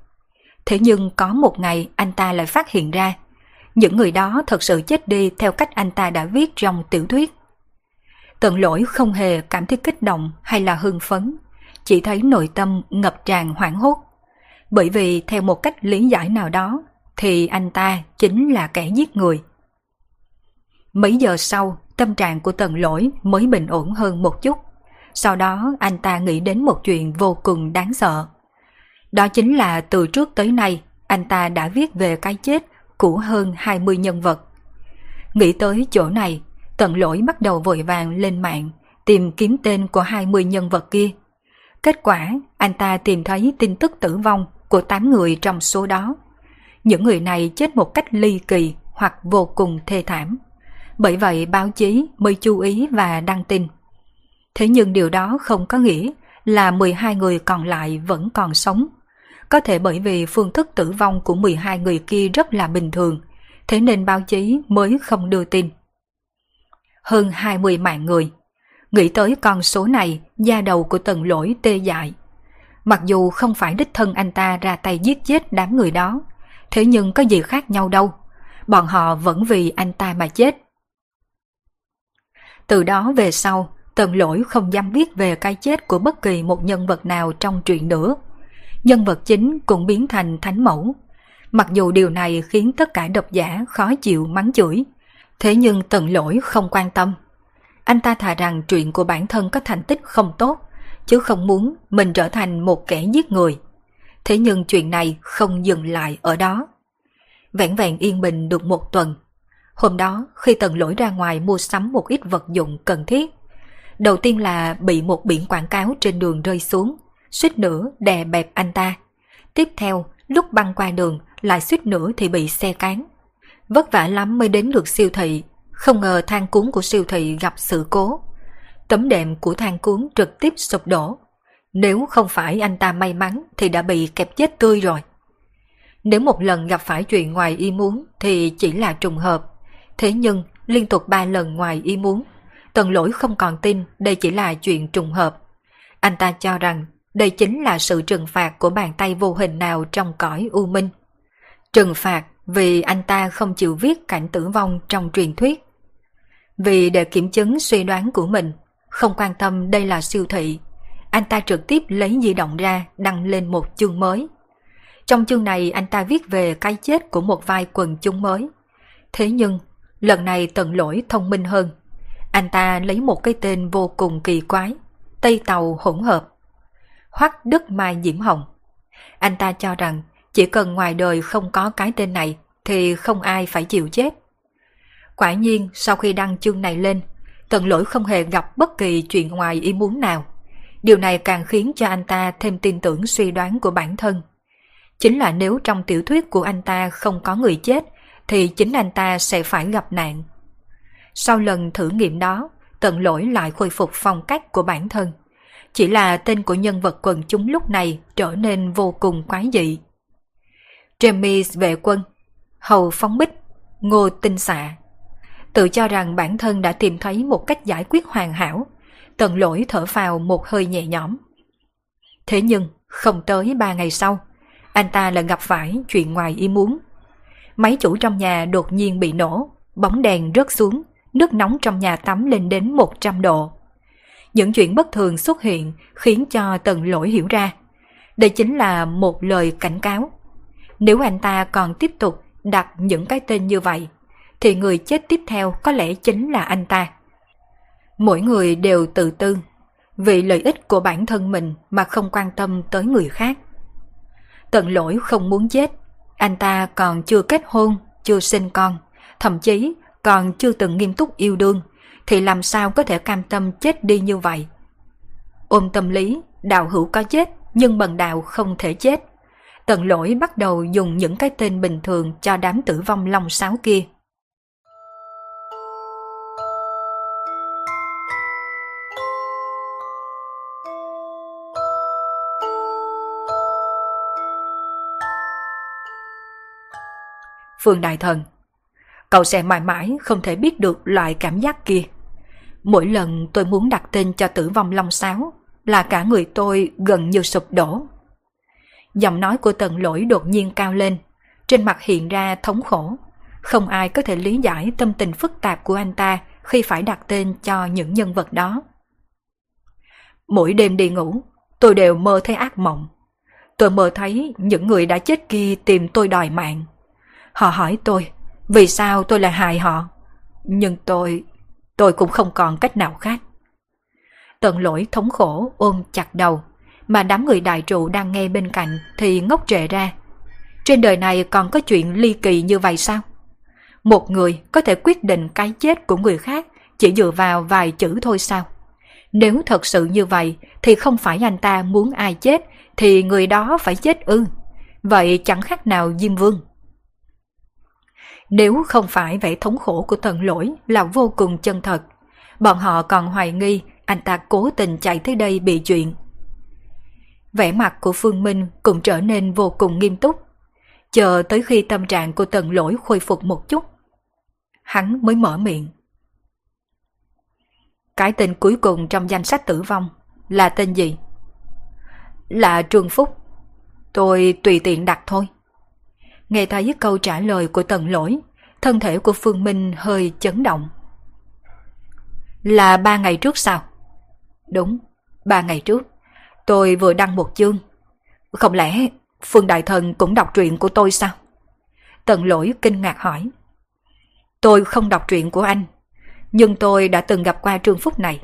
Thế nhưng có một ngày anh ta lại phát hiện ra, những người đó thật sự chết đi theo cách anh ta đã viết trong tiểu thuyết. Tận lỗi không hề cảm thấy kích động hay là hưng phấn, chỉ thấy nội tâm ngập tràn hoảng hốt. Bởi vì theo một cách lý giải nào đó, thì anh ta chính là kẻ giết người. Mấy giờ sau, tâm trạng của tần lỗi mới bình ổn hơn một chút. Sau đó anh ta nghĩ đến một chuyện vô cùng đáng sợ. Đó chính là từ trước tới nay anh ta đã viết về cái chết của hơn 20 nhân vật. Nghĩ tới chỗ này, tận lỗi bắt đầu vội vàng lên mạng tìm kiếm tên của 20 nhân vật kia. Kết quả, anh ta tìm thấy tin tức tử vong của 8 người trong số đó. Những người này chết một cách ly kỳ hoặc vô cùng thê thảm. Bởi vậy báo chí mới chú ý và đăng tin. Thế nhưng điều đó không có nghĩa là 12 người còn lại vẫn còn sống. Có thể bởi vì phương thức tử vong của 12 người kia rất là bình thường, thế nên báo chí mới không đưa tin. Hơn 20 mạng người. Nghĩ tới con số này, da đầu của tần lỗi tê dại. Mặc dù không phải đích thân anh ta ra tay giết chết đám người đó, thế nhưng có gì khác nhau đâu. Bọn họ vẫn vì anh ta mà chết. Từ đó về sau, Tần lỗi không dám biết về cái chết của bất kỳ một nhân vật nào trong truyện nữa. Nhân vật chính cũng biến thành thánh mẫu. Mặc dù điều này khiến tất cả độc giả khó chịu mắng chửi, thế nhưng tần lỗi không quan tâm. Anh ta thà rằng chuyện của bản thân có thành tích không tốt, chứ không muốn mình trở thành một kẻ giết người. Thế nhưng chuyện này không dừng lại ở đó. Vẹn vẹn yên bình được một tuần. Hôm đó, khi tần lỗi ra ngoài mua sắm một ít vật dụng cần thiết, Đầu tiên là bị một biển quảng cáo trên đường rơi xuống, suýt nữa đè bẹp anh ta. Tiếp theo, lúc băng qua đường lại suýt nữa thì bị xe cán. Vất vả lắm mới đến được siêu thị, không ngờ thang cuốn của siêu thị gặp sự cố. Tấm đệm của thang cuốn trực tiếp sụp đổ. Nếu không phải anh ta may mắn thì đã bị kẹp chết tươi rồi. Nếu một lần gặp phải chuyện ngoài ý muốn thì chỉ là trùng hợp. Thế nhưng, liên tục ba lần ngoài ý muốn, Tần lỗi không còn tin đây chỉ là chuyện trùng hợp. Anh ta cho rằng đây chính là sự trừng phạt của bàn tay vô hình nào trong cõi u minh. Trừng phạt vì anh ta không chịu viết cảnh tử vong trong truyền thuyết. Vì để kiểm chứng suy đoán của mình, không quan tâm đây là siêu thị, anh ta trực tiếp lấy di động ra đăng lên một chương mới. Trong chương này anh ta viết về cái chết của một vai quần chúng mới. Thế nhưng, lần này tận lỗi thông minh hơn. Anh ta lấy một cái tên vô cùng kỳ quái, Tây Tàu hỗn hợp. Hoắc Đức Mai Diễm Hồng. Anh ta cho rằng chỉ cần ngoài đời không có cái tên này thì không ai phải chịu chết. Quả nhiên sau khi đăng chương này lên, Tần lỗi không hề gặp bất kỳ chuyện ngoài ý muốn nào. Điều này càng khiến cho anh ta thêm tin tưởng suy đoán của bản thân. Chính là nếu trong tiểu thuyết của anh ta không có người chết, thì chính anh ta sẽ phải gặp nạn. Sau lần thử nghiệm đó, tận lỗi lại khôi phục phong cách của bản thân. Chỉ là tên của nhân vật quần chúng lúc này trở nên vô cùng quái dị. James vệ quân, hầu phóng bích, ngô tinh xạ. Tự cho rằng bản thân đã tìm thấy một cách giải quyết hoàn hảo, tần lỗi thở phào một hơi nhẹ nhõm. Thế nhưng, không tới ba ngày sau, anh ta lại gặp phải chuyện ngoài ý muốn. Máy chủ trong nhà đột nhiên bị nổ, bóng đèn rớt xuống, nước nóng trong nhà tắm lên đến 100 độ. Những chuyện bất thường xuất hiện khiến cho tần lỗi hiểu ra. Đây chính là một lời cảnh cáo. Nếu anh ta còn tiếp tục đặt những cái tên như vậy, thì người chết tiếp theo có lẽ chính là anh ta. Mỗi người đều tự tư, vì lợi ích của bản thân mình mà không quan tâm tới người khác. Tận lỗi không muốn chết, anh ta còn chưa kết hôn, chưa sinh con, thậm chí còn chưa từng nghiêm túc yêu đương, thì làm sao có thể cam tâm chết đi như vậy? Ôm tâm lý, đạo hữu có chết, nhưng bần đạo không thể chết. Tần lỗi bắt đầu dùng những cái tên bình thường cho đám tử vong long sáo kia. Phương Đại Thần Cậu sẽ mãi mãi không thể biết được loại cảm giác kia. Mỗi lần tôi muốn đặt tên cho tử vong long sáo, là cả người tôi gần như sụp đổ. Giọng nói của tần lỗi đột nhiên cao lên, trên mặt hiện ra thống khổ. Không ai có thể lý giải tâm tình phức tạp của anh ta khi phải đặt tên cho những nhân vật đó. Mỗi đêm đi ngủ, tôi đều mơ thấy ác mộng. Tôi mơ thấy những người đã chết kia tìm tôi đòi mạng. Họ hỏi tôi, vì sao tôi lại hại họ? Nhưng tôi, tôi cũng không còn cách nào khác. Tận lỗi thống khổ ôm chặt đầu, mà đám người đại trụ đang nghe bên cạnh thì ngốc trệ ra. Trên đời này còn có chuyện ly kỳ như vậy sao? Một người có thể quyết định cái chết của người khác chỉ dựa vào vài chữ thôi sao? Nếu thật sự như vậy thì không phải anh ta muốn ai chết thì người đó phải chết ư. Vậy chẳng khác nào Diêm Vương. Nếu không phải vẻ thống khổ của thần lỗi là vô cùng chân thật, bọn họ còn hoài nghi anh ta cố tình chạy tới đây bị chuyện. Vẻ mặt của Phương Minh cũng trở nên vô cùng nghiêm túc. Chờ tới khi tâm trạng của tần lỗi khôi phục một chút. Hắn mới mở miệng. Cái tên cuối cùng trong danh sách tử vong là tên gì? Là Trương Phúc. Tôi tùy tiện đặt thôi. Nghe thấy câu trả lời của tần lỗi, thân thể của Phương Minh hơi chấn động. Là ba ngày trước sao? Đúng, ba ngày trước. Tôi vừa đăng một chương. Không lẽ Phương Đại Thần cũng đọc truyện của tôi sao? Tần lỗi kinh ngạc hỏi. Tôi không đọc truyện của anh, nhưng tôi đã từng gặp qua Trương Phúc này.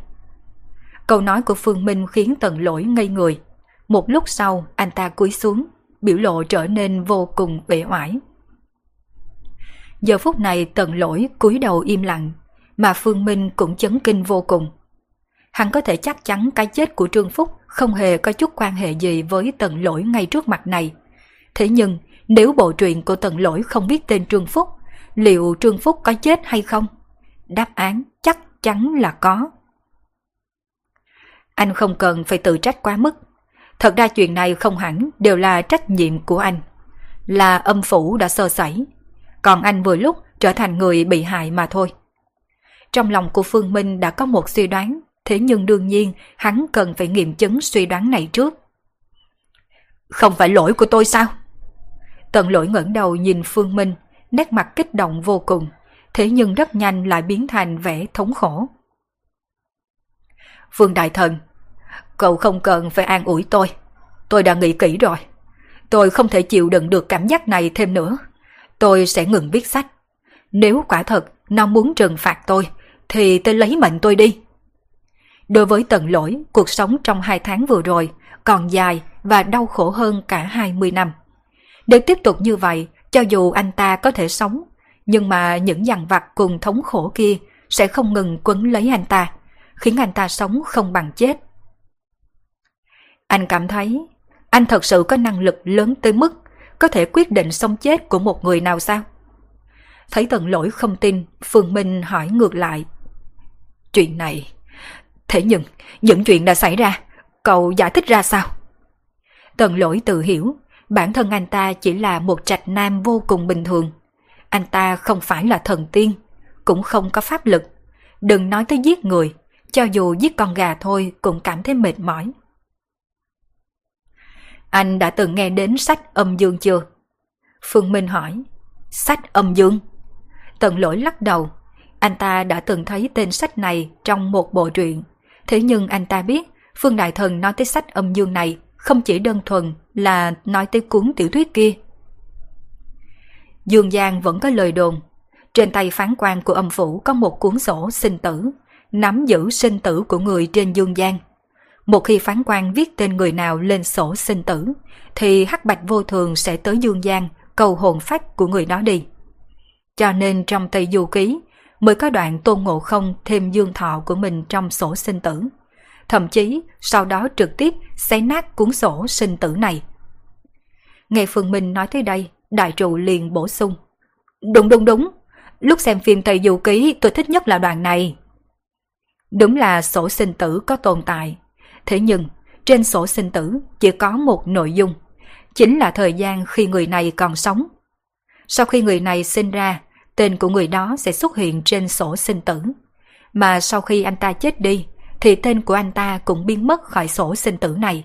Câu nói của Phương Minh khiến tần lỗi ngây người. Một lúc sau, anh ta cúi xuống, biểu lộ trở nên vô cùng uể oải. Giờ phút này tần lỗi cúi đầu im lặng, mà Phương Minh cũng chấn kinh vô cùng. Hắn có thể chắc chắn cái chết của Trương Phúc không hề có chút quan hệ gì với tần lỗi ngay trước mặt này. Thế nhưng, nếu bộ truyện của tần lỗi không biết tên Trương Phúc, liệu Trương Phúc có chết hay không? Đáp án chắc chắn là có. Anh không cần phải tự trách quá mức. Thật ra chuyện này không hẳn đều là trách nhiệm của anh. Là âm phủ đã sơ sẩy. Còn anh vừa lúc trở thành người bị hại mà thôi. Trong lòng của Phương Minh đã có một suy đoán, thế nhưng đương nhiên hắn cần phải nghiệm chứng suy đoán này trước. Không phải lỗi của tôi sao? Tần lỗi ngẩng đầu nhìn Phương Minh, nét mặt kích động vô cùng, thế nhưng rất nhanh lại biến thành vẻ thống khổ. Phương Đại Thần, cậu không cần phải an ủi tôi. Tôi đã nghĩ kỹ rồi. Tôi không thể chịu đựng được cảm giác này thêm nữa. Tôi sẽ ngừng viết sách. Nếu quả thật nó muốn trừng phạt tôi, thì tôi lấy mệnh tôi đi. Đối với tận lỗi, cuộc sống trong hai tháng vừa rồi còn dài và đau khổ hơn cả 20 năm. Nếu tiếp tục như vậy, cho dù anh ta có thể sống, nhưng mà những dằn vặt cùng thống khổ kia sẽ không ngừng quấn lấy anh ta, khiến anh ta sống không bằng chết. Anh cảm thấy anh thật sự có năng lực lớn tới mức có thể quyết định sống chết của một người nào sao? Thấy tận lỗi không tin, Phương Minh hỏi ngược lại. Chuyện này... Thế nhưng, những chuyện đã xảy ra, cậu giải thích ra sao? Tần lỗi tự hiểu, bản thân anh ta chỉ là một trạch nam vô cùng bình thường. Anh ta không phải là thần tiên, cũng không có pháp lực. Đừng nói tới giết người, cho dù giết con gà thôi cũng cảm thấy mệt mỏi. Anh đã từng nghe đến sách âm dương chưa? Phương Minh hỏi. Sách âm dương? Tần lỗi lắc đầu. Anh ta đã từng thấy tên sách này trong một bộ truyện. Thế nhưng anh ta biết Phương Đại Thần nói tới sách âm dương này không chỉ đơn thuần là nói tới cuốn tiểu thuyết kia. Dương Giang vẫn có lời đồn. Trên tay phán quan của âm phủ có một cuốn sổ sinh tử, nắm giữ sinh tử của người trên Dương Giang. Một khi phán quan viết tên người nào lên sổ sinh tử, thì hắc bạch vô thường sẽ tới Dương gian cầu hồn phách của người đó đi. Cho nên trong Tây Du Ký mới có đoạn tôn ngộ không thêm dương thọ của mình trong sổ sinh tử. Thậm chí sau đó trực tiếp xé nát cuốn sổ sinh tử này. Nghe Phương Minh nói tới đây, đại trụ liền bổ sung. Đúng đúng đúng, lúc xem phim Tây Du Ký tôi thích nhất là đoạn này. Đúng là sổ sinh tử có tồn tại, thế nhưng trên sổ sinh tử chỉ có một nội dung, chính là thời gian khi người này còn sống. Sau khi người này sinh ra, tên của người đó sẽ xuất hiện trên sổ sinh tử. Mà sau khi anh ta chết đi, thì tên của anh ta cũng biến mất khỏi sổ sinh tử này.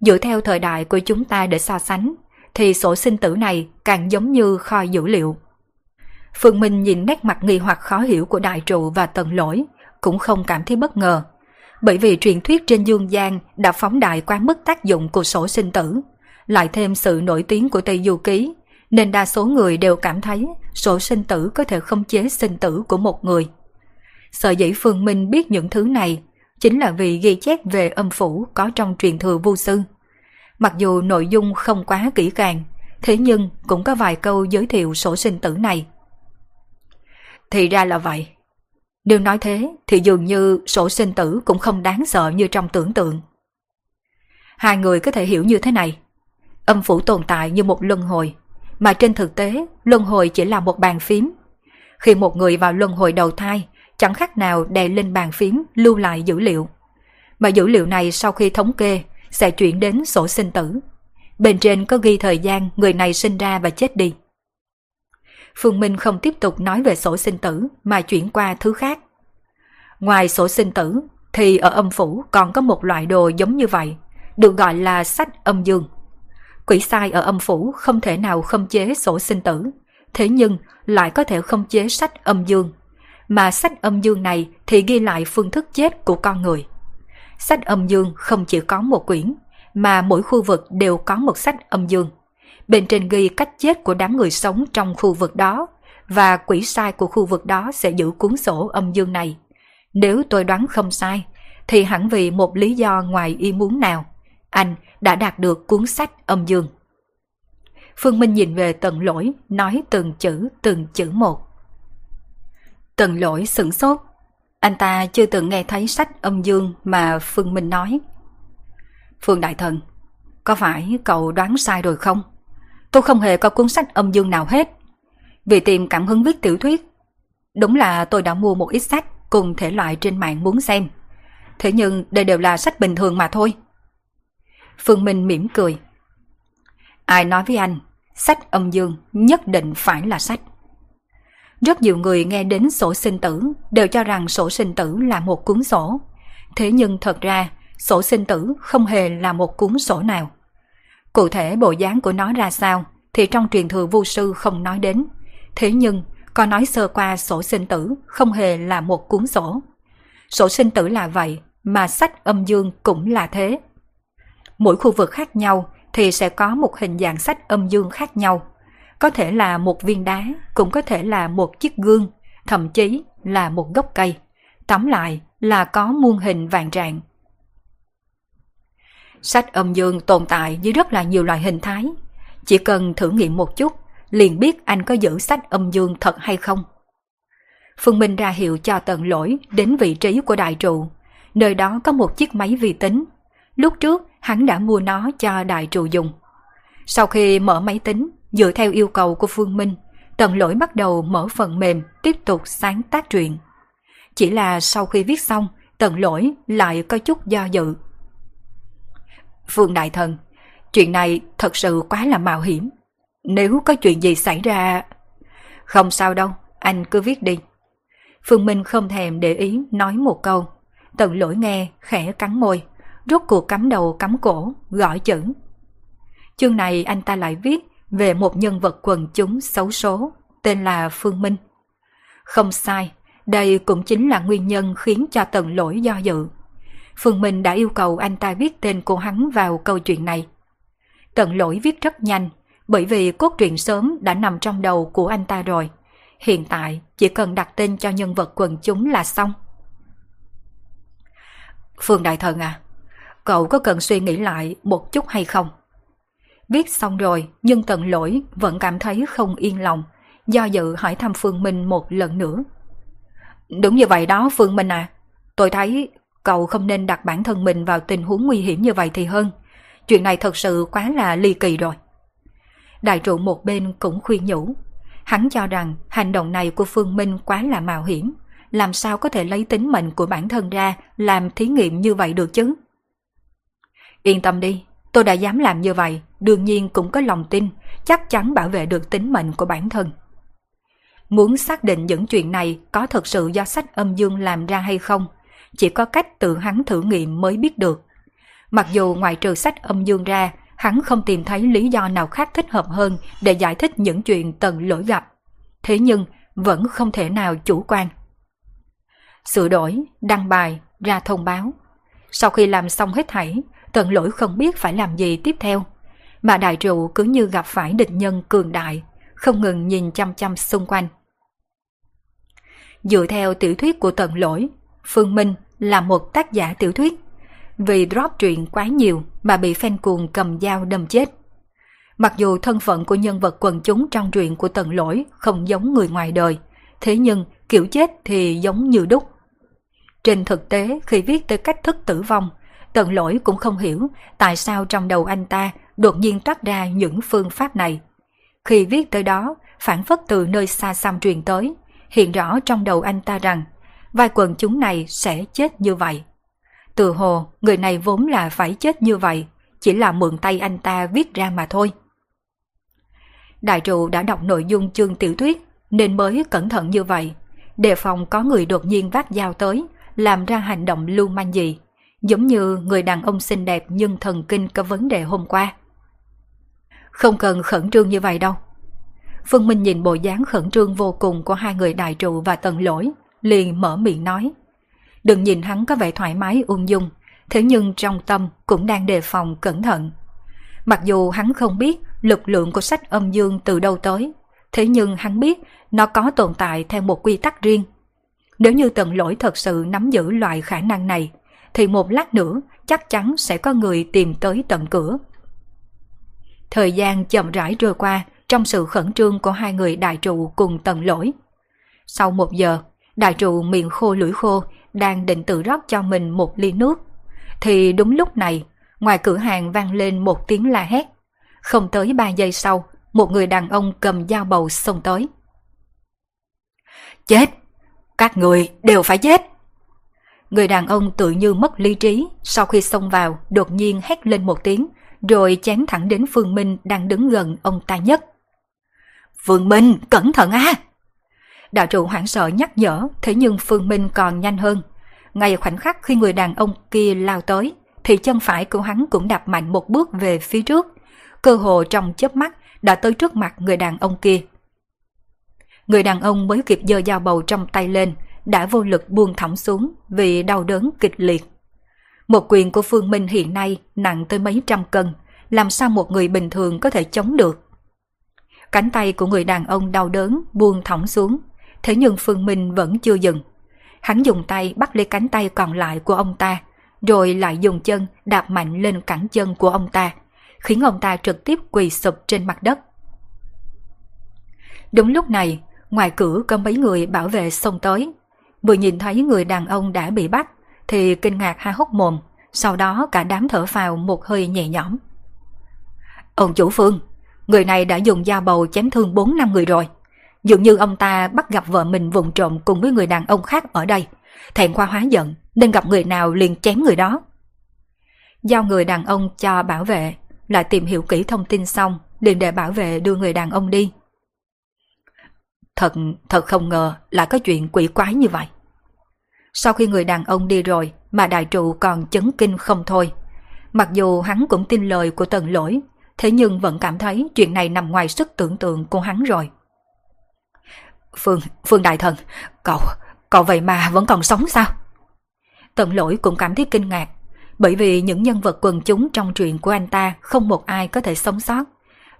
Dựa theo thời đại của chúng ta để so sánh, thì sổ sinh tử này càng giống như kho dữ liệu. Phương Minh nhìn nét mặt nghi hoặc khó hiểu của đại trụ và tần lỗi, cũng không cảm thấy bất ngờ. Bởi vì truyền thuyết trên dương gian đã phóng đại quá mức tác dụng của sổ sinh tử, lại thêm sự nổi tiếng của Tây Du Ký, nên đa số người đều cảm thấy sổ sinh tử có thể không chế sinh tử của một người. Sở dĩ Phương Minh biết những thứ này chính là vì ghi chép về âm phủ có trong truyền thừa vô sư. Mặc dù nội dung không quá kỹ càng, thế nhưng cũng có vài câu giới thiệu sổ sinh tử này. Thì ra là vậy. Nếu nói thế thì dường như sổ sinh tử cũng không đáng sợ như trong tưởng tượng. Hai người có thể hiểu như thế này. Âm phủ tồn tại như một luân hồi, mà trên thực tế luân hồi chỉ là một bàn phím. Khi một người vào luân hồi đầu thai, chẳng khác nào đè lên bàn phím lưu lại dữ liệu. Mà dữ liệu này sau khi thống kê sẽ chuyển đến sổ sinh tử. Bên trên có ghi thời gian người này sinh ra và chết đi. Phương Minh không tiếp tục nói về sổ sinh tử mà chuyển qua thứ khác. Ngoài sổ sinh tử thì ở âm phủ còn có một loại đồ giống như vậy, được gọi là sách âm dương. Quỷ sai ở âm phủ không thể nào không chế sổ sinh tử, thế nhưng lại có thể không chế sách âm dương. Mà sách âm dương này thì ghi lại phương thức chết của con người. Sách âm dương không chỉ có một quyển, mà mỗi khu vực đều có một sách âm dương. Bên trên ghi cách chết của đám người sống trong khu vực đó, và quỷ sai của khu vực đó sẽ giữ cuốn sổ âm dương này. Nếu tôi đoán không sai, thì hẳn vì một lý do ngoài ý muốn nào, anh đã đạt được cuốn sách âm dương. Phương Minh nhìn về tần lỗi, nói từng chữ, từng chữ một. Tần lỗi sửng sốt. Anh ta chưa từng nghe thấy sách âm dương mà Phương Minh nói. Phương Đại Thần, có phải cậu đoán sai rồi không? Tôi không hề có cuốn sách âm dương nào hết. Vì tìm cảm hứng viết tiểu thuyết. Đúng là tôi đã mua một ít sách cùng thể loại trên mạng muốn xem. Thế nhưng đây đều là sách bình thường mà thôi. Phương Minh mỉm cười. Ai nói với anh, sách âm dương nhất định phải là sách. Rất nhiều người nghe đến sổ sinh tử đều cho rằng sổ sinh tử là một cuốn sổ. Thế nhưng thật ra, sổ sinh tử không hề là một cuốn sổ nào. Cụ thể bộ dáng của nó ra sao thì trong truyền thừa vu sư không nói đến. Thế nhưng, có nói sơ qua sổ sinh tử không hề là một cuốn sổ. Sổ sinh tử là vậy, mà sách âm dương cũng là thế. Mỗi khu vực khác nhau thì sẽ có một hình dạng sách âm dương khác nhau. Có thể là một viên đá, cũng có thể là một chiếc gương, thậm chí là một gốc cây. Tóm lại là có muôn hình vạn trạng. Sách âm dương tồn tại dưới rất là nhiều loại hình thái. Chỉ cần thử nghiệm một chút, liền biết anh có giữ sách âm dương thật hay không. Phương Minh ra hiệu cho tận lỗi đến vị trí của đại trụ. Nơi đó có một chiếc máy vi tính. Lúc trước, hắn đã mua nó cho đại trụ dùng. Sau khi mở máy tính, dựa theo yêu cầu của Phương Minh, tận lỗi bắt đầu mở phần mềm tiếp tục sáng tác truyện. Chỉ là sau khi viết xong, tận lỗi lại có chút do dự. Phương Đại Thần, chuyện này thật sự quá là mạo hiểm. Nếu có chuyện gì xảy ra... Không sao đâu, anh cứ viết đi. Phương Minh không thèm để ý nói một câu. Tận lỗi nghe, khẽ cắn môi, rút cuộc cắm đầu cắm cổ, gõ chữ. Chương này anh ta lại viết về một nhân vật quần chúng xấu số, tên là Phương Minh. Không sai, đây cũng chính là nguyên nhân khiến cho tần lỗi do dự. Phương Minh đã yêu cầu anh ta viết tên của hắn vào câu chuyện này. Tận lỗi viết rất nhanh, bởi vì cốt truyện sớm đã nằm trong đầu của anh ta rồi. Hiện tại chỉ cần đặt tên cho nhân vật quần chúng là xong. Phương Đại Thần à, cậu có cần suy nghĩ lại một chút hay không? Viết xong rồi, nhưng tận lỗi vẫn cảm thấy không yên lòng, do dự hỏi thăm Phương Minh một lần nữa. Đúng như vậy đó Phương Minh à, tôi thấy cậu không nên đặt bản thân mình vào tình huống nguy hiểm như vậy thì hơn. Chuyện này thật sự quá là ly kỳ rồi. Đại trụ một bên cũng khuyên nhủ. Hắn cho rằng hành động này của Phương Minh quá là mạo hiểm. Làm sao có thể lấy tính mệnh của bản thân ra làm thí nghiệm như vậy được chứ? Yên tâm đi, tôi đã dám làm như vậy, đương nhiên cũng có lòng tin, chắc chắn bảo vệ được tính mệnh của bản thân. Muốn xác định những chuyện này có thật sự do sách âm dương làm ra hay không, chỉ có cách tự hắn thử nghiệm mới biết được. Mặc dù ngoài trừ sách âm dương ra, hắn không tìm thấy lý do nào khác thích hợp hơn để giải thích những chuyện tần lỗi gặp. Thế nhưng, vẫn không thể nào chủ quan. Sửa đổi, đăng bài, ra thông báo. Sau khi làm xong hết thảy, tần lỗi không biết phải làm gì tiếp theo. Mà đại trụ cứ như gặp phải địch nhân cường đại, không ngừng nhìn chăm chăm xung quanh. Dựa theo tiểu thuyết của tần lỗi, Phương Minh là một tác giả tiểu thuyết. Vì drop truyện quá nhiều mà bị fan cuồng cầm dao đâm chết. Mặc dù thân phận của nhân vật quần chúng trong truyện của tần lỗi không giống người ngoài đời, thế nhưng kiểu chết thì giống như đúc. Trên thực tế khi viết tới cách thức tử vong, tần lỗi cũng không hiểu tại sao trong đầu anh ta đột nhiên toát ra những phương pháp này. Khi viết tới đó, phản phất từ nơi xa xăm truyền tới, hiện rõ trong đầu anh ta rằng vai quần chúng này sẽ chết như vậy. Từ hồ, người này vốn là phải chết như vậy, chỉ là mượn tay anh ta viết ra mà thôi. Đại trụ đã đọc nội dung chương tiểu thuyết nên mới cẩn thận như vậy, đề phòng có người đột nhiên vác dao tới, làm ra hành động lưu manh gì, giống như người đàn ông xinh đẹp nhưng thần kinh có vấn đề hôm qua. Không cần khẩn trương như vậy đâu. Phương Minh nhìn bộ dáng khẩn trương vô cùng của hai người đại trụ và tần lỗi, liền mở miệng nói. Đừng nhìn hắn có vẻ thoải mái ung dung, thế nhưng trong tâm cũng đang đề phòng cẩn thận. Mặc dù hắn không biết lực lượng của sách âm dương từ đâu tới, thế nhưng hắn biết nó có tồn tại theo một quy tắc riêng. Nếu như tần lỗi thật sự nắm giữ loại khả năng này, thì một lát nữa chắc chắn sẽ có người tìm tới tận cửa. Thời gian chậm rãi trôi qua trong sự khẩn trương của hai người đại trụ cùng tần lỗi. Sau một giờ, đại trụ miệng khô lưỡi khô đang định tự rót cho mình một ly nước. Thì đúng lúc này, ngoài cửa hàng vang lên một tiếng la hét. Không tới ba giây sau, một người đàn ông cầm dao bầu xông tới. Chết! Các người đều phải chết! Người đàn ông tự như mất lý trí, sau khi xông vào đột nhiên hét lên một tiếng, rồi chém thẳng đến Phương Minh đang đứng gần ông ta nhất. Phương Minh, cẩn thận a! Đạo trụ hoảng sợ nhắc nhở, thế nhưng Phương Minh còn nhanh hơn. Ngay khoảnh khắc khi người đàn ông kia lao tới, thì chân phải của hắn cũng đạp mạnh một bước về phía trước. Cơ hồ trong chớp mắt đã tới trước mặt người đàn ông kia. Người đàn ông mới kịp giơ dao bầu trong tay lên, đã vô lực buông thõng xuống vì đau đớn kịch liệt. Một quyền của Phương Minh hiện nay nặng tới mấy trăm cân, làm sao một người bình thường có thể chống được. Cánh tay của người đàn ông đau đớn buông thõng xuống, thế nhưng Phương Minh vẫn chưa dừng. Hắn dùng tay bắt lấy cánh tay còn lại của ông ta, rồi lại dùng chân đạp mạnh lên cẳng chân của ông ta, khiến ông ta trực tiếp quỳ sụp trên mặt đất. Đúng lúc này, ngoài cửa có mấy người bảo vệ xông tới. Vừa nhìn thấy người đàn ông đã bị bắt, thì kinh ngạc ha hốc mồm, sau đó cả đám thở phào một hơi nhẹ nhõm. Ông chủ phương, người này đã dùng dao bầu chém thương 4 năm người rồi. Dường như ông ta bắt gặp vợ mình vụng trộm cùng với người đàn ông khác ở đây. Thẹn khoa hóa giận, nên gặp người nào liền chém người đó. Giao người đàn ông cho bảo vệ, lại tìm hiểu kỹ thông tin xong, liền để bảo vệ đưa người đàn ông đi. Thật, thật không ngờ là có chuyện quỷ quái như vậy. Sau khi người đàn ông đi rồi mà đại trụ còn chấn kinh không thôi. Mặc dù hắn cũng tin lời của tần lỗi, thế nhưng vẫn cảm thấy chuyện này nằm ngoài sức tưởng tượng của hắn rồi. Phương, Phương Đại Thần, cậu, cậu vậy mà vẫn còn sống sao? Tần lỗi cũng cảm thấy kinh ngạc, bởi vì những nhân vật quần chúng trong truyện của anh ta không một ai có thể sống sót.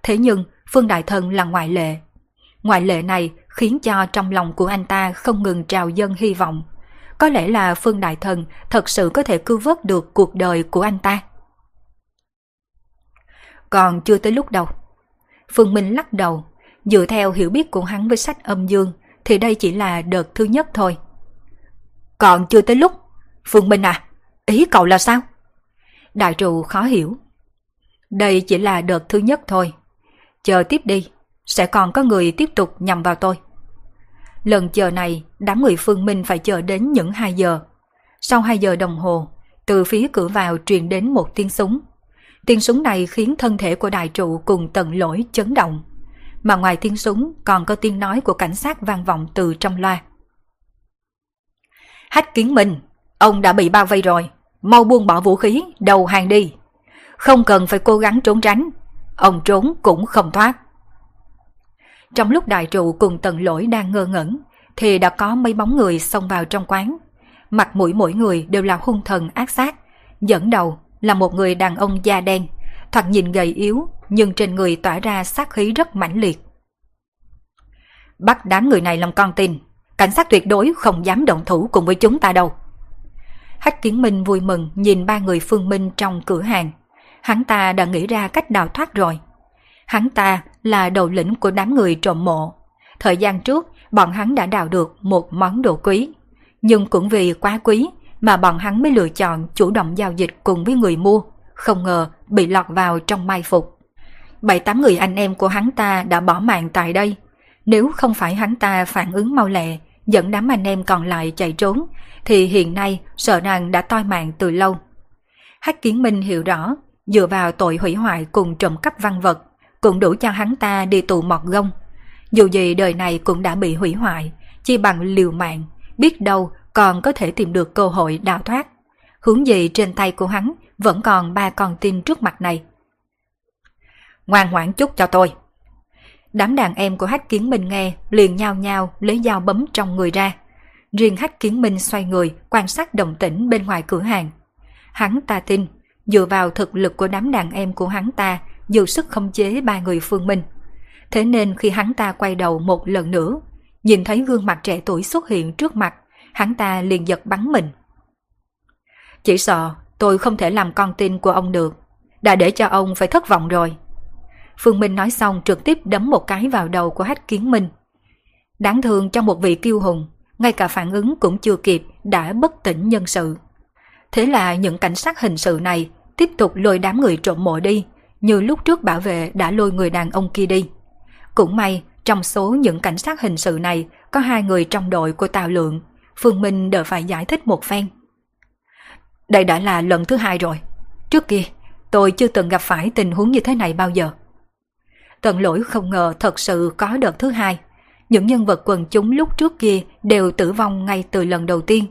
Thế nhưng Phương Đại Thần là ngoại lệ. Ngoại lệ này khiến cho trong lòng của anh ta không ngừng trào dâng hy vọng. Có lẽ là Phương Đại Thần thật sự có thể cứu vớt được cuộc đời của anh ta. Còn chưa tới lúc đâu. Phương Minh lắc đầu, dựa theo hiểu biết của hắn với sách âm dương thì đây chỉ là đợt thứ nhất thôi. Còn chưa tới lúc. Phương Minh à, ý cậu là sao? Đại trụ khó hiểu. Đây chỉ là đợt thứ nhất thôi. Chờ tiếp đi, sẽ còn có người tiếp tục nhằm vào tôi. Lần chờ này, đám người Phương Minh phải chờ đến những 2 giờ. Sau 2 giờ đồng hồ, từ phía cửa vào truyền đến một tiếng súng. Tiếng súng này khiến thân thể của đại trụ cùng tận lỗi chấn động. Mà ngoài tiếng súng còn có tiếng nói của cảnh sát vang vọng từ trong loa. Hách kiến mình, Ông đã bị bao vây rồi, mau buông bỏ vũ khí, đầu hàng đi. Không cần phải cố gắng trốn tránh, ông trốn cũng không thoát. Trong lúc đại trụ cùng tần lỗi đang ngơ ngẩn, thì đã có mấy bóng người xông vào trong quán. Mặt mũi mỗi người đều là hung thần ác sát. Dẫn đầu là một người đàn ông da đen, thoạt nhìn gầy yếu nhưng trên người tỏa ra sát khí rất mãnh liệt. Bắt đám người này làm con tin, cảnh sát tuyệt đối không dám động thủ cùng với chúng ta đâu. Hách Kiến Minh vui mừng nhìn ba người Phương Minh trong cửa hàng. Hắn ta đã nghĩ ra cách đào thoát rồi. Hắn ta là đầu lĩnh của đám người trộm mộ. Thời gian trước, bọn hắn đã đào được một món đồ quý. Nhưng cũng vì quá quý mà bọn hắn mới lựa chọn chủ động giao dịch cùng với người mua. Không ngờ bị lọt vào trong mai phục. Bảy tám người anh em của hắn ta đã bỏ mạng tại đây. Nếu không phải hắn ta phản ứng mau lẹ, dẫn đám anh em còn lại chạy trốn, thì hiện nay sợ rằng đã toi mạng từ lâu. Hách Kiến Minh hiểu rõ, dựa vào tội hủy hoại cùng trộm cắp văn vật, cũng đủ cho hắn ta đi tù mọt gông. Dù gì đời này cũng đã bị hủy hoại, chỉ bằng liều mạng, biết đâu còn có thể tìm được cơ hội đào thoát. Hướng gì trên tay của hắn vẫn còn ba con tin trước mặt này. Ngoan ngoãn chút cho tôi. Đám đàn em của Hách Kiến Minh nghe liền nhao nhao lấy dao bấm trong người ra. Riêng Hách Kiến Minh xoay người quan sát đồng tĩnh bên ngoài cửa hàng. Hắn ta tin, dựa vào thực lực của đám đàn em của hắn ta dù sức không chế ba người Phương Minh. Thế nên khi hắn ta quay đầu một lần nữa, nhìn thấy gương mặt trẻ tuổi xuất hiện trước mặt, hắn ta liền giật bắn mình. Chỉ sợ tôi không thể làm con tin của ông được, đã để cho ông phải thất vọng rồi. Phương Minh nói xong trực tiếp đấm một cái vào đầu của Hách Kiến Minh. Đáng thương trong một vị kiêu hùng, ngay cả phản ứng cũng chưa kịp đã bất tỉnh nhân sự. Thế là những cảnh sát hình sự này tiếp tục lôi đám người trộm mộ đi, như lúc trước bảo vệ đã lôi người đàn ông kia đi. Cũng may, trong số những cảnh sát hình sự này có hai người trong đội của Tào Lượng, Phương Minh đỡ phải giải thích một phen. Đây đã là lần thứ hai rồi. Trước kia, tôi chưa từng gặp phải tình huống như thế này bao giờ. Tận lỗi không ngờ thật sự có đợt thứ hai. Những nhân vật quần chúng lúc trước kia đều tử vong ngay từ lần đầu tiên.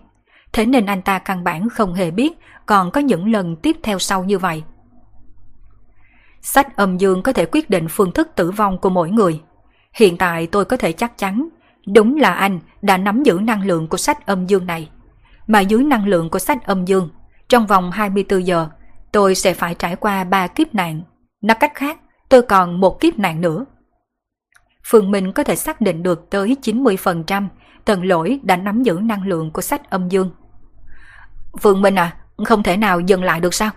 Thế nên anh ta căn bản không hề biết còn có những lần tiếp theo sau như vậy. Sách âm dương có thể quyết định phương thức tử vong của mỗi người. Hiện tại tôi có thể chắc chắn, đúng là anh đã nắm giữ năng lượng của sách âm dương này. Mà dưới năng lượng của sách âm dương, trong vòng 24 giờ, tôi sẽ phải trải qua ba kiếp nạn. Nói cách khác, tôi còn một kiếp nạn nữa. Phương Minh có thể xác định được tới 90% tần lỗi đã nắm giữ năng lượng của sách âm dương. Phương Minh à, không thể nào dừng lại được sao?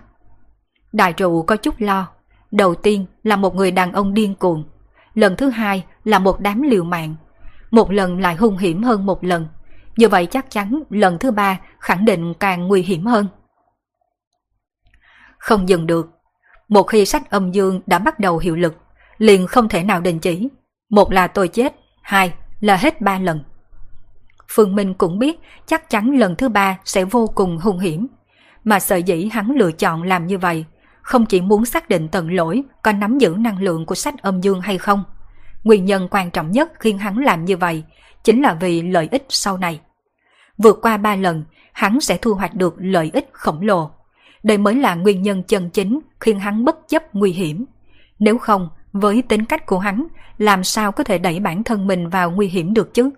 Đại trụ có chút lo. Đầu tiên là một người đàn ông điên cuồng. Lần thứ hai là một đám liều mạng. Một lần lại hung hiểm hơn một lần. Như vậy chắc chắn lần thứ ba khẳng định càng nguy hiểm hơn. Không dừng được. Một khi sách âm dương đã bắt đầu hiệu lực, liền không thể nào đình chỉ. Một là tôi chết, hai là hết ba lần. Phương Minh cũng biết chắc chắn lần thứ ba sẽ vô cùng hung hiểm. Mà sợ dĩ hắn lựa chọn làm như vậy, không chỉ muốn xác định tận lỗi có nắm giữ năng lượng của sách âm dương hay không. Nguyên nhân quan trọng nhất khiến hắn làm như vậy chính là vì lợi ích sau này. Vượt qua ba lần, hắn sẽ thu hoạch được lợi ích khổng lồ. Đây mới là nguyên nhân chân chính khiến hắn bất chấp nguy hiểm. Nếu không, với tính cách của hắn, làm sao có thể đẩy bản thân mình vào nguy hiểm được chứ?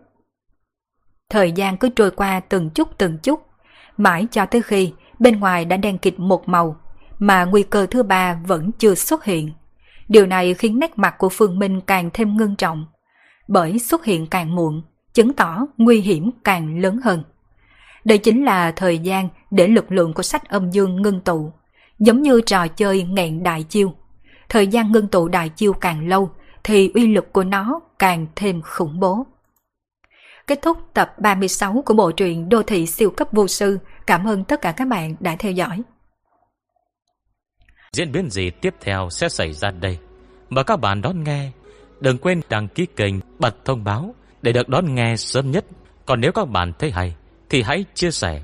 Thời gian cứ trôi qua từng chút từng chút, mãi cho tới khi bên ngoài đã đen kịt một màu, mà nguy cơ thứ ba vẫn chưa xuất hiện. Điều này khiến nét mặt của Phương Minh càng thêm ngưng trọng, bởi xuất hiện càng muộn, chứng tỏ nguy hiểm càng lớn hơn. Đây chính là thời gian để lực lượng của sách âm dương ngưng tụ, giống như trò chơi nghẹn đại chiêu. Thời gian ngưng tụ đại chiêu càng lâu thì uy lực của nó càng thêm khủng bố. Kết thúc tập 36 của bộ truyện Đô thị siêu cấp vô sư. Cảm ơn tất cả các bạn đã theo dõi. Diễn biến gì tiếp theo sẽ xảy ra đây? Mời các bạn đón nghe. Đừng quên đăng ký kênh, bật thông báo để được đón nghe sớm nhất. Còn nếu các bạn thấy hay, thì hãy chia sẻ